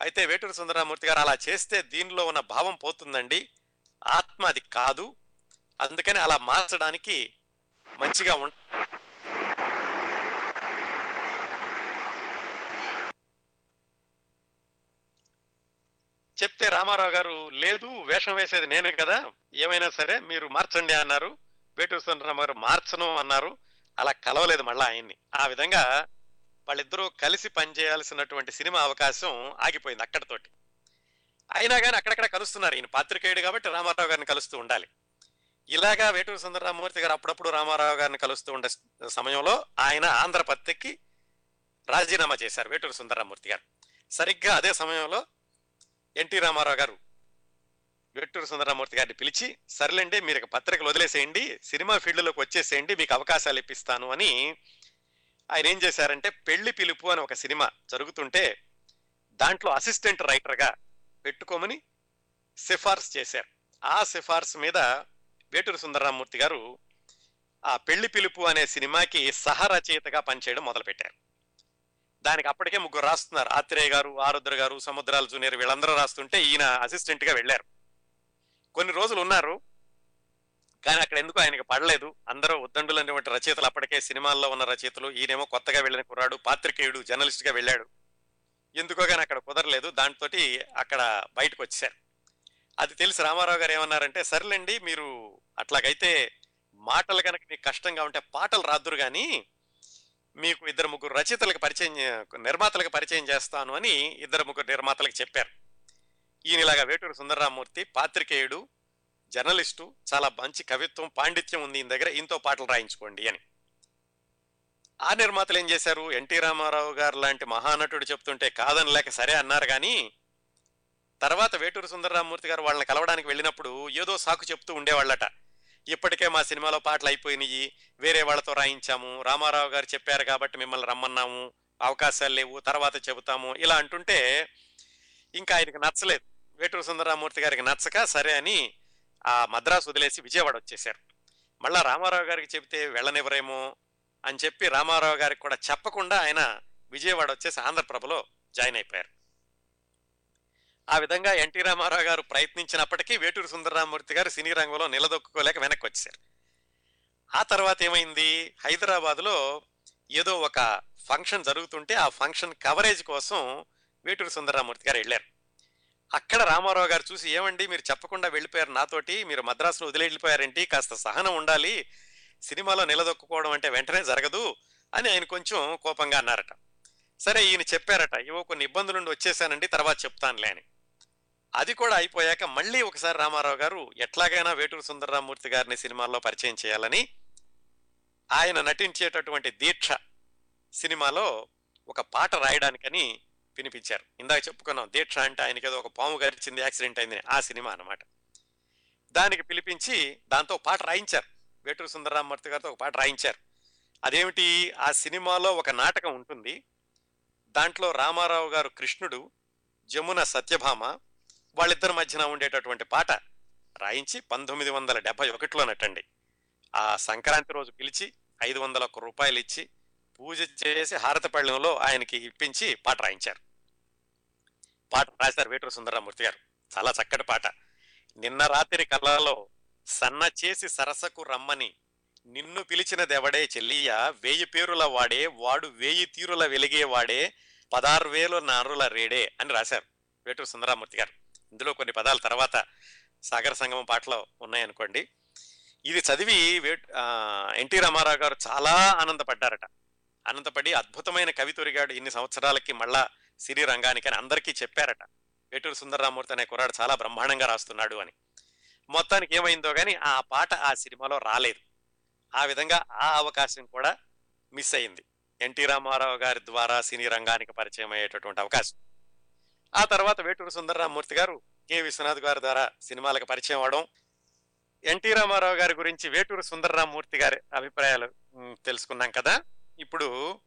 Speaker 1: అయితే వేటూరు సుందరరామూర్తి గారు అలా చేస్తే దీనిలో ఉన్న భావం పోతుందండి. ఆత్మ అది కాదు. అందుకని అలా మార్చడానికి మంచిగా ఉంట చెప్తే రామారావు గారు లేదు వేషం వేసేది నేనే కదా ఏమైనా సరే మీరు మార్చండి అన్నారు. వేటూరు సుందరరామ గారు మార్చను అన్నారు. అలా కలవలేదు మళ్ళా ఆయన్ని. ఆ విధంగా వాళ్ళిద్దరూ కలిసి పనిచేయాల్సినటువంటి సినిమా అవకాశం ఆగిపోయింది అక్కడతోటి. అయినా కానీ అక్కడక్కడ కలుస్తున్నారు ఈయన పాత్రికేయుడు కాబట్టి రామారావు గారిని కలుస్తూ ఉండాలి. ఇలాగా వేటూరు సుందరరామూర్తి గారు అప్పుడప్పుడు రామారావు గారిని కలుస్తూ ఉండే సమయంలో ఆయన ఆంధ్ర ఆంధ్రపత్రికకి రాజీనామా చేశారు వేటూరు సుందరరామూర్తి గారు. సరిగ్గా అదే సమయంలో ఎన్టీ రామారావు గారు వేటూరు సుందరామూర్తి గారిని పిలిచి సర్లేండి మీరు ఒక పత్రికలు వదిలేసేయండి సినిమా ఫీల్డ్లోకి వచ్చేసేయండి మీకు అవకాశాలు ఇప్పిస్తాను అని ఆయన ఏం చేశారంటే పెళ్ళి పిలుపు అని ఒక సినిమా జరుగుతుంటే దాంట్లో అసిస్టెంట్ రైటర్గా పెట్టుకోమని సిఫార్సు చేశారు. ఆ సిఫార్సు మీద వేటూరు సుందరరామూర్తి గారు ఆ పెళ్ళి పిలుపు అనే సినిమాకి సహరచయితగా పనిచేయడం మొదలుపెట్టారు. దానికి అప్పటికే ముగ్గురు రాస్తున్నారు. ఆత్రేయ గారు ఆరుద్ర గారు సముద్రాల జూనియర్ వీళ్ళందరూ రాస్తుంటే ఈయన అసిస్టెంట్గా వెళ్ళారు. కొన్ని రోజులు ఉన్నారు. కానీ అక్కడ ఎందుకు ఆయనకి పడలేదు. అందరూ ఉద్దండులు అనేటువంటి రచయితలు అప్పటికే సినిమాల్లో ఉన్న రచయితలు. ఈయనేమో కొత్తగా వెళ్ళిన కుర్రాడు పాత్రికేయుడు జర్నలిస్ట్గా వెళ్ళాడు. ఎందుకో కానీ అక్కడ కుదరలేదు. దాంతో అక్కడ బయటకు వచ్చారు అది తెలిసి రామారావు గారు ఏమన్నారంటే సర్లేండి మీరు అట్లాగైతే మాటలు కనుక మీకు కష్టంగా ఉంటే పాటలు రాదురు కానీ మీకు ఇద్దరు ముగ్గురు రచయితలకు పరిచయం నిర్మాతలకు పరిచయం చేస్తాను అని ఇద్దరు ముగ్గురు నిర్మాతలకు చెప్పారు. ఈయన ఇలాగా వేటూరు సుందరరామూర్తి పాత్రికేయుడు జర్నలిస్టు చాలా మంచి కవిత్వం పాండిత్యం ఉంది ఈయన దగ్గర ఇంతో పాటలు రాయించుకోండి అని. ఆ నిర్మాతలు ఏం చేశారు? ఎన్టీ రామారావు గారు లాంటి మహానటుడు చెప్తుంటే కాదని లేక సరే అన్నారు కానీ తర్వాత వేటూరు సుందరరామూర్తి గారు వాళ్ళని కలవడానికి వెళ్ళినప్పుడు ఏదో సాకు చెప్తూ ఉండేవాళ్ళట. ఇప్పటికే మా సినిమాలో పాటలు అయిపోయినాయి. వేరే వాళ్ళతో రాయించాము. రామారావు గారు చెప్పారు కాబట్టి మిమ్మల్ని రమ్మన్నాము. అవకాశాలు లేవు. తర్వాత చెబుతాము. ఇలా అంటుంటే ఇంకా ఆయనకి నచ్చలేదు. వేటూరు సుందరరామూర్తి గారికి నచ్చక సరే అని ఆ మద్రాసు వదిలేసి విజయవాడ వచ్చేశారు. మళ్ళా రామారావు గారికి చెబితే వెళ్ళనివ్వరేమో అని చెప్పి రామారావు గారికి కూడా చెప్పకుండా ఆయన విజయవాడ వచ్చేసి ఆంధ్రప్రభలో జాయిన్ అయిపోయారు. ఆ విధంగా ఎన్టీ రామారావు గారు ప్రయత్నించినప్పటికీ వేటూరు సుందరరామూర్తి గారు సినీ రంగంలో నిలదొక్కుకోలేక వెనక్కి వచ్చారు ఆ తర్వాత ఏమైంది? హైదరాబాద్లో ఏదో ఒక ఫంక్షన్ జరుగుతుంటే ఆ ఫంక్షన్ కవరేజ్ కోసం వేటూరు సుందరరామూర్తి గారు వెళ్ళారు. అక్కడ రామారావు గారు చూసి ఏమండి మీరు చెప్పకుండా వెళ్ళిపోయారు నాతోటి మీరు మద్రాసులో వదిలేళ్ళిపోయారేంటి కాస్త సహనం ఉండాలి సినిమాలో నిలదొక్కుకోవడం అంటే వెంటనే జరగదు అని ఆయన కొంచెం కోపంగా అన్నారట. సరే ఈయన చెప్పారట ఏవో కొన్ని ఇబ్బందులుండి వచ్చేసానండి తర్వాత చెప్తానులే అని. అది కూడా అయిపోయాక మళ్ళీ ఒకసారి రామారావు గారు ఎట్లాగైనా వేటూరు సుందరరామూర్తి గారిని సినిమాల్లో పరిచయం చేయాలని ఆయన నటించేటటువంటి దీక్ష సినిమాలో ఒక పాట రాయడానికని వినిపించారు ఇందాక చెప్పుకున్నాం దీక్ష అంటే ఆయనకి ఏదో ఒక పాము గరిచింది యాక్సిడెంట్ అయింది ఆ సినిమా అన్నమాట. దానికి పిలిపించి దాంతో పాట రాయించారు. వేటూరు సుందరరామూర్తి గారితో ఒక పాట రాయించారు. అదేమిటి ఆ సినిమాలో ఒక నాటకం ఉంటుంది. దాంట్లో రామారావు గారు కృష్ణుడు జమున సత్యభామ వాళ్ళిద్దరి మధ్యన ఉండేటటువంటి పాట రాయించి పంతొమ్మిది వందల డెబ్బై ఒకటిలో నటండి. ఆ సంక్రాంతి రోజు పిలిచి ఐదు వందల ఒక్క రూపాయలు ఇచ్చి పూజ చేసి హారతపళ్ళెంలో ఆయనకి ఇప్పించి పాట రాయించారు. పాట రాశారు వేటూరు సుందరరామూర్తి గారు. చాలా చక్కటి పాట. నిన్న రాత్రి కళలో సన్న చేసి సరసకు రమ్మని నిన్ను పిలిచినదెవడే చెల్లియ వేయి పేరుల వాడే వాడు వేయి తీరుల వెలిగే వాడే పదారు వేలు నారుల రేడే అని రాశారు వేటూరు సుందరామూర్తి గారు. ఇందులో కొన్ని పదాల తర్వాత సాగర సంగమం పాటలో ఉన్నాయనుకోండి. ఇది చదివి ఆ, ఎన్టీ రామారావు గారు చాలా ఆనందపడ్డారట. ఆనందపడి అద్భుతమైన కవి తొరిగాడు ఇన్ని సంవత్సరాలకి మళ్ళా సిరి రంగానికి అని అందరికీ చెప్పారట. వేటూరు సుందరరామూర్తి అనే కుర్రాడు చాలా బ్రహ్మాండంగా రాస్తున్నాడు అని. మొత్తానికి ఏమైందో కానీ ఆ పాట ఆ సినిమాలో రాలేదు. ఆ విధంగా ఆ అవకాశం కూడా మిస్ అయింది. ఎన్టీ రామారావు గారి ద్వారా సినీ రంగానికి పరిచయం అయ్యేటటువంటి అవకాశం. ఆ తర్వాత వేటూరు సుందరరామూర్తి గారు కె. విశ్వనాథ్ గారి ద్వారా సినిమాలకు పరిచయం అవడం ఎన్టీ రామారావు గారి గురించి వేటూరు సుందరరామూర్తి గారి అభిప్రాయాలు తెలుసుకున్నాం కదా. ఇప్పుడు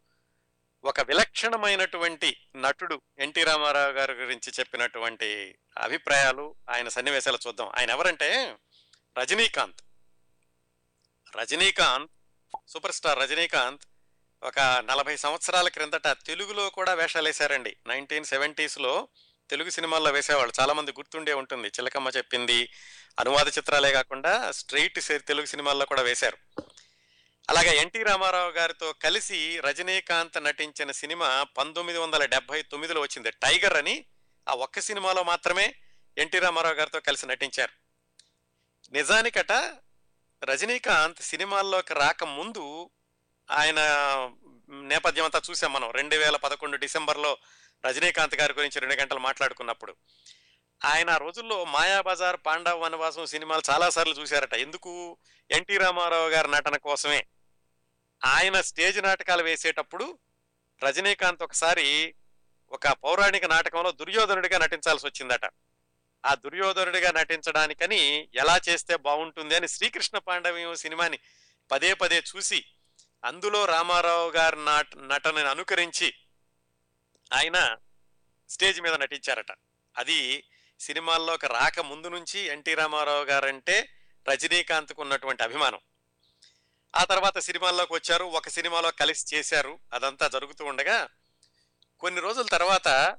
Speaker 1: ఒక విలక్షణమైనటువంటి నటుడు ఎన్టీ రామారావు గారి గురించి చెప్పినటువంటి అభిప్రాయాలు ఆయన సన్నివేశాలు చూద్దాం. ఆయన ఎవరంటే రజనీకాంత్. రజనీకాంత్ సూపర్ స్టార్ రజనీకాంత్ ఒక నలభై సంవత్సరాల క్రిందట తెలుగులో కూడా వేషాలు వేశారండి నైన్టీన్ సెవెంటీస్లో తెలుగు సినిమాల్లో వేసేవాళ్ళు. చాలామంది గుర్తుండే ఉంటుంది. చిలకమ్మ చెప్పింది అనువాద చిత్రాలే కాకుండా స్ట్రైట్ తెలుగు సినిమాల్లో కూడా వేశారు. అలాగే ఎన్టీ రామారావు గారితో కలిసి రజనీకాంత్ నటించిన సినిమా పంతొమ్మిది వందల డెబ్బై తొమ్మిదిలో వచ్చింది. టైగర్ అని ఆ ఒక్క సినిమాలో మాత్రమే ఎన్టీ రామారావు గారితో కలిసి నటించారు. నిజానికట రజనీకాంత్ సినిమాల్లోకి రాకముందు ఆయన నేపథ్యం అంతా చూసాం మనం. రెండు వేల పదకొండు డిసెంబర్లో రజనీకాంత్ గారి గురించి రెండు గంటలు మాట్లాడుకున్నప్పుడు. ఆయన ఆ రోజుల్లో మాయాబజార్ పాండవ వనవాసం సినిమాలు చాలాసార్లు చూశారట. ఎందుకు? ఎన్టీ రామారావు గారి నటన కోసమే. ఆయన స్టేజ్ నాటకాలు వేసేటప్పుడు రజనీకాంత్ ఒకసారి ఒక పౌరాణిక నాటకంలో దుర్యోధనుడిగా నటించాల్సి వచ్చిందట. ఆ దుర్యోధనుడిగా నటించడానికని ఎలా చేస్తే బాగుంటుంది అని శ్రీకృష్ణ పాండవ్యం సినిమాని పదే పదే చూసి అందులో రామారావు గారి నాట నటనని అనుకరించి ఆయన స్టేజ్ మీద నటించారట. అది సినిమాల్లోకి రాక ముందు నుంచి ఎన్టీ రామారావు గారంటే రజనీకాంత్కు ఉన్నటువంటి అభిమానం. ఆ తర్వాత సినిమాల్లోకి వచ్చారు ఒక సినిమాలో కలిసి చేశారు అదంతా జరుగుతూ ఉండగా కొన్ని రోజుల తర్వాత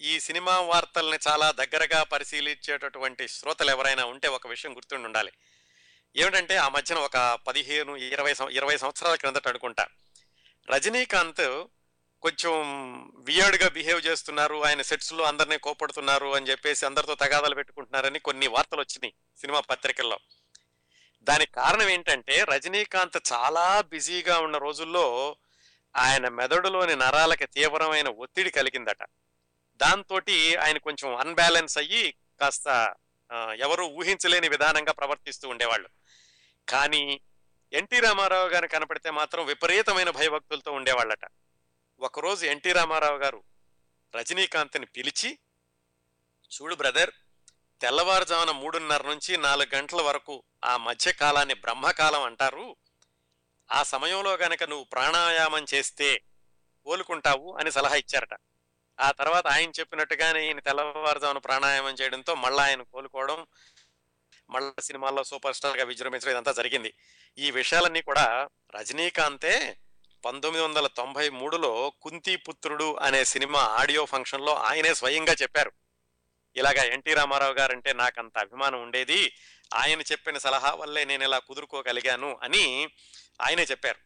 Speaker 1: ఈ సినిమా వార్తల్ని చాలా దగ్గరగా పరిశీలించేటటువంటి శ్రోతలు ఎవరైనా ఉంటే ఒక విషయం గుర్తుండి ఉండాలి ఏమిటంటే ఆ మధ్యన ఒక పదిహేను ఇరవై ఇరవై సంవత్సరాల క్రిందట అనుకుంటా. రజనీకాంత్ కొంచెం వియర్డ్గా బిహేవ్ చేస్తున్నారు ఆయన సెట్స్లో అందరినీ కోపడుతున్నారు అని చెప్పేసి అందరితో తగాదాలు పెట్టుకుంటున్నారని కొన్ని వార్తలు వచ్చినాయి సినిమా పత్రికల్లో. దానికి కారణం ఏంటంటే రజనీకాంత్ చాలా బిజీగా ఉన్న రోజుల్లో ఆయన మెదడులోని నరాలకి తీవ్రమైన ఒత్తిడి కలిగిందట. దాంతో ఆయన కొంచెం అన్బ్యాలెన్స్ అయ్యి కాస్త ఎవరు ఊహించలేని విధానంగా ప్రవర్తిస్తూ ఉండేవాళ్ళు. కానీ ఎన్టీ రామారావు గారు కనపడితే మాత్రం విపరీతమైన భయభక్తులతో ఉండేవాళ్ళట. ఒకరోజు ఎన్టీ రామారావు గారు రజనీకాంత్ని పిలిచి చూడు బ్రదర్ తెల్లవారుజామున మూడున్నర నుంచి నాలుగు గంటల వరకు ఆ మధ్య కాలాన్ని బ్రహ్మకాలం అంటారు. ఆ సమయంలో గనక నువ్వు ప్రాణాయామం చేస్తే కోలుకుంటావు అని సలహా ఇచ్చారట. ఆ తర్వాత ఆయన చెప్పినట్టుగానే ఈయన తెల్లవారుజామున ప్రాణాయామం చేయడంతో మళ్ళా ఆయన కోలుకోవడం మళ్ళా సినిమాల్లో సూపర్ స్టార్గా విజృంభించడం ఇదంతా జరిగింది. ఈ విషయాలన్నీ కూడా రజనీకాంతే పంతొమ్మిది వందల తొంభై మూడులో కుంతిపుత్రుడు అనే సినిమా ఆడియో ఫంక్షన్లో ఆయనే స్వయంగా చెప్పారు. ఇలాగా ఎన్టీ రామారావు గారంటే నాకు అంత అభిమానం ఉండేది ఆయన చెప్పిన సలహా వల్లే నేను ఇలా కుదురుకోగలిగాను అని ఆయనే చెప్పారు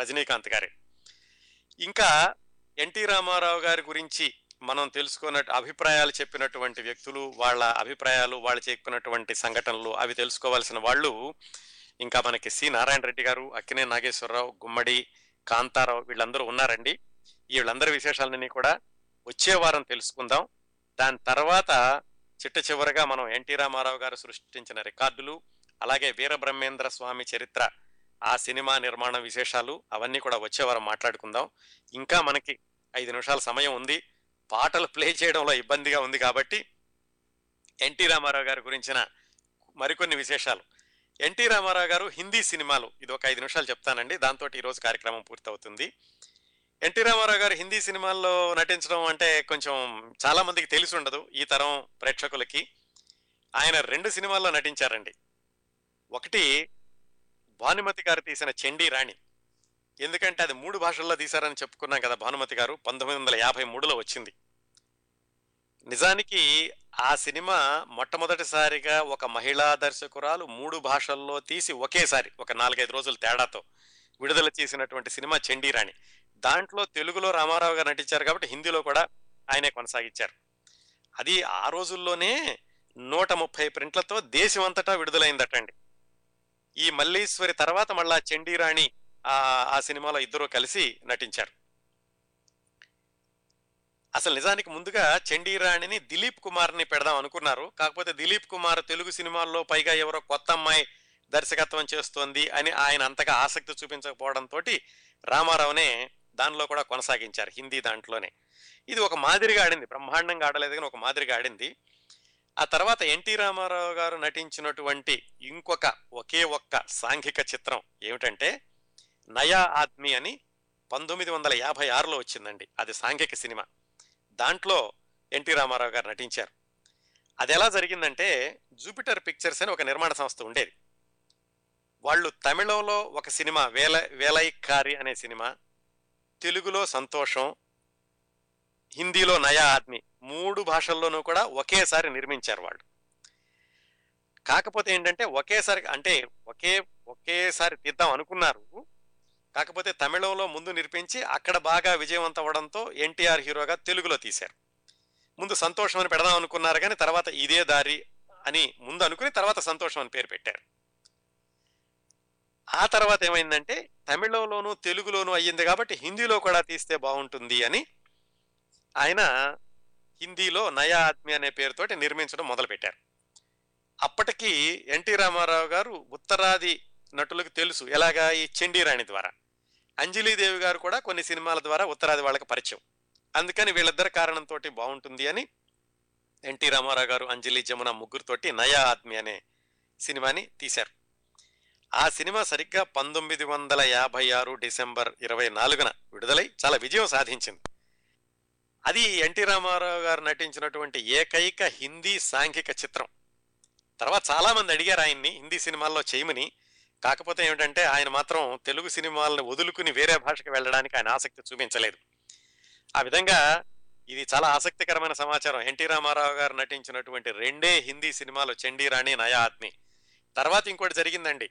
Speaker 1: రజనీకాంత్ గారే. ఇంకా ఎన్టీ రామారావు గారి గురించి మనం తెలుసుకున్న అభిప్రాయాలు చెప్పినటువంటి వ్యక్తులు వాళ్ళ అభిప్రాయాలు వాళ్ళు చెప్పినటువంటి సంఘటనలు అవి తెలుసుకోవాల్సిన వాళ్ళు ఇంకా మనకి సి. నారాయణ రెడ్డి గారు అక్కినే నాగేశ్వరరావు గుమ్మడి కాంతారావు వీళ్ళందరూ ఉన్నారండి. ఈ వీళ్ళందరి విశేషాలన్నీ కూడా వచ్చే వారం తెలుసుకుందాం. దాని తర్వాత చిట్ట చివరగా మనం ఎన్టీ రామారావు గారు సృష్టించిన రికార్డులు అలాగే వీరబ్రహ్మేంద్ర స్వామి చరిత్ర ఆ సినిమా నిర్మాణం విశేషాలు అవన్నీ కూడా వచ్చే వారం మాట్లాడుకుందాం. ఇంకా మనకి ఐదు నిమిషాల సమయం ఉంది. పాటలు ప్లే చేయడంలో ఇబ్బందిగా ఉంది కాబట్టి ఎన్టీ రామారావు గారి గురించిన మరికొన్ని విశేషాలు. ఎన్టీ రామారావు గారు హిందీ సినిమాలు ఇది ఒక ఐదు నిమిషాలు చెప్తానండి దాంతో ఈరోజు కార్యక్రమం పూర్తవుతుంది. ఎన్టీ రామారావు గారు హిందీ సినిమాల్లో నటించడం అంటే కొంచెం చాలామందికి తెలిసి ఉండదు ఈ తరం ప్రేక్షకులకి. ఆయన రెండు సినిమాల్లో నటించారండి. ఒకటి భానుమతి గారు తీసిన చండీ రాణి. ఎందుకంటే అది మూడు భాషల్లో తీశారని చెప్పుకున్నాం కదా భానుమతి గారు పంతొమ్మిది వందల యాభై మూడులో వచ్చింది. నిజానికి ఆ సినిమా మొట్టమొదటిసారిగా ఒక మహిళా దర్శకురాలు మూడు భాషల్లో తీసి ఒకేసారి ఒక నాలుగైదు రోజుల తేడాతో విడుదల చేసినటువంటి సినిమా చండీరాణి దాంట్లో తెలుగులో రామారావు గారు నటించారు కాబట్టి హిందీలో కూడా ఆయనే కొనసాగించారు. అది ఆ రోజుల్లోనే నూట ముప్పై ప్రింట్లతో దేశమంతటా విడుదలైందటండి. ఈ మల్లీశ్వరి తర్వాత మళ్ళా చండీరాణి ఆ సినిమాలో ఇద్దరు కలిసి నటించారు. అసలు నిజానికి ముందుగా చండీరాణిని దిలీప్ కుమార్ని పెడదాం అనుకున్నారు. కాకపోతే దిలీప్ కుమార్ తెలుగు సినిమాల్లో పైగా ఎవరో కొత్త అమ్మాయి దర్శకత్వం చేస్తోంది అని ఆయన అంతగా ఆసక్తి చూపించకపోవడంతో రామారావునే దానిలో కూడా కొనసాగించారు హిందీ దాంట్లోనే. ఇది ఒక మాదిరిగా ఆడింది బ్రహ్మాండంగా ఆడలేదు కానీ ఒక మాదిరిగా ఆడింది. ఆ తర్వాత ఎన్టీ రామారావు గారు నటించినటువంటి ఇంకొక ఒకే ఒక్క సాంఘిక చిత్రం ఏమిటంటే నయా ఆద్మీ అని పంతొమ్మిది వందల యాభై ఆరులో వచ్చిందండి. అది సాంఘిక సినిమా. దాంట్లో ఎన్టీ రామారావు గారు నటించారు. అది ఎలా జరిగిందంటే జూపిటర్ పిక్చర్స్ అని ఒక నిర్మాణ సంస్థ ఉండేది. వాళ్ళు తమిళంలో ఒక సినిమా వేల వేలైకారి అనే సినిమా తెలుగులో సంతోషం హిందీలో నయా ఆద్మీ మూడు భాషల్లోనూ కూడా ఒకేసారి నిర్మించారు వాళ్ళు. కాకపోతే ఏంటంటే ఒకేసారి అంటే ఒకే ఒకేసారి తీద్దాం అనుకున్నారు. కాకపోతే తమిళంలో ముందు నిర్మించి అక్కడ బాగా విజయవంతం అవ్వడంతో ఎన్టీఆర్ హీరోగా తెలుగులో తీశారు. ముందు సంతోషం అని పెడదాం అనుకున్నారు కానీ తర్వాత ఇదే దారి అని ముందు అనుకుని తర్వాత సంతోషం అని పేరు పెట్టారు. ఆ తర్వాత ఏమైందంటే తమిళంలోనూ తెలుగులోనూ అయ్యింది కాబట్టి హిందీలో కూడా తీస్తే బాగుంటుంది అని ఆయన హిందీలో నయా ఆద్మీ అనే పేరుతోటి నిర్మించడం మొదలుపెట్టారు. అప్పటికి ఎన్టీ రామారావు గారు ఉత్తరాది నటులకు తెలుసు. ఎలాగా? ఈ చండీరాణి ద్వారా. అంజలీదేవి గారు కూడా కొన్ని సినిమాల ద్వారా ఉత్తరాది వాళ్ళకి పరిచయం. అందుకని వీళ్ళిద్దరి కారణంతో బాగుంటుంది అని ఎన్టీ రామారావు గారు అంజలి జమున ముగ్గురుతోటి నయా ఆత్మి అనే సినిమాని తీశారు. ఆ సినిమా సరిగ్గా పంతొమ్మిది వందల యాభై ఆరు డిసెంబర్ ఇరవై నాలుగున విడుదలై చాలా విజయం సాధించింది. అది ఎన్టీ రామారావు గారు నటించినటువంటి ఏకైక హిందీ సాంఘిక చిత్రం. తర్వాత చాలా మంది అడిగారు ఆయన్ని హిందీ సినిమాల్లో చేయమని. కాకపోతే ఏమిటంటే ఆయన మాత్రం తెలుగు సినిమాలను వదులుకుని వేరే భాషకు వెళ్ళడానికి ఆయన ఆసక్తి చూపించలేదు. ఆ విధంగా ఇది చాలా ఆసక్తికరమైన సమాచారం. ఎన్టీ రామారావు గారు నటించినటువంటి రెండే హిందీ సినిమాలు చండీరాణి నయా ఆత్మి. తర్వాత ఇంకోటి జరిగిందండి.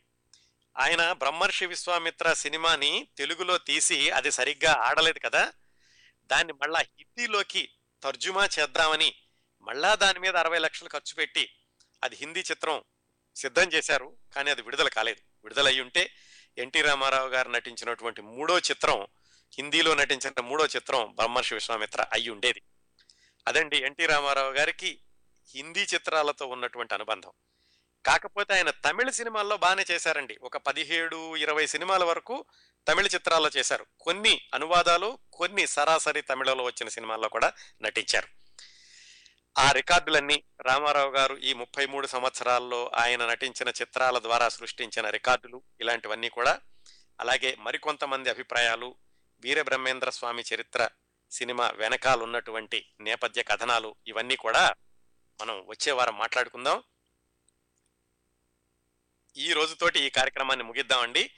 Speaker 1: ఆయన బ్రహ్మర్షి విశ్వామిత్ర సినిమాని తెలుగులో తీసి అది సరిగ్గా ఆడలేదు కదా. దాన్ని మళ్ళా హిందీలోకి తర్జుమా చేద్దామని మళ్ళా దాని మీద అరవై లక్షలు ఖర్చు పెట్టి అది హిందీ చిత్రం సిద్ధం చేశారు. కానీ అది విడుదల కాలేదు. విడుదలయ్యి ఉంటే ఎన్టీ రామారావు గారు నటించినటువంటి మూడో చిత్రం హిందీలో నటించిన మూడో చిత్రం బ్రహ్మర్షి విశ్వామిత్ర అయి ఉండేది. అదండి ఎన్టీ రామారావు గారికి హిందీ చిత్రాలతో ఉన్నటువంటి అనుబంధం. కాకపోతే ఆయన తమిళ సినిమాల్లో బాగానే చేశారండి. ఒక పదిహేడు ఇరవై సినిమాల వరకు తమిళ చిత్రాల్లో చేశారు. కొన్ని అనువాదాలు కొన్ని సరాసరి తమిళలో వచ్చిన సినిమాల్లో కూడా నటించారు. ఆ రికార్డులన్నీ రామారావు గారు ఈ ముప్పై మూడు సంవత్సరాల్లో ఆయన నటించిన చిత్రాల ద్వారా సృష్టించిన రికార్డులు ఇలాంటివన్నీ కూడా. అలాగే మరికొంతమంది అభిప్రాయాలు వీరబ్రహ్మేంద్ర స్వామి చరిత్ర సినిమా వెనకాల ఉన్నటువంటి నేపథ్య కథనాలు ఇవన్నీ కూడా మనం వచ్చే వారం మాట్లాడుకుందాం. ఈ రోజుతోటి ఈ కార్యక్రమాన్ని ముగిద్దామండి.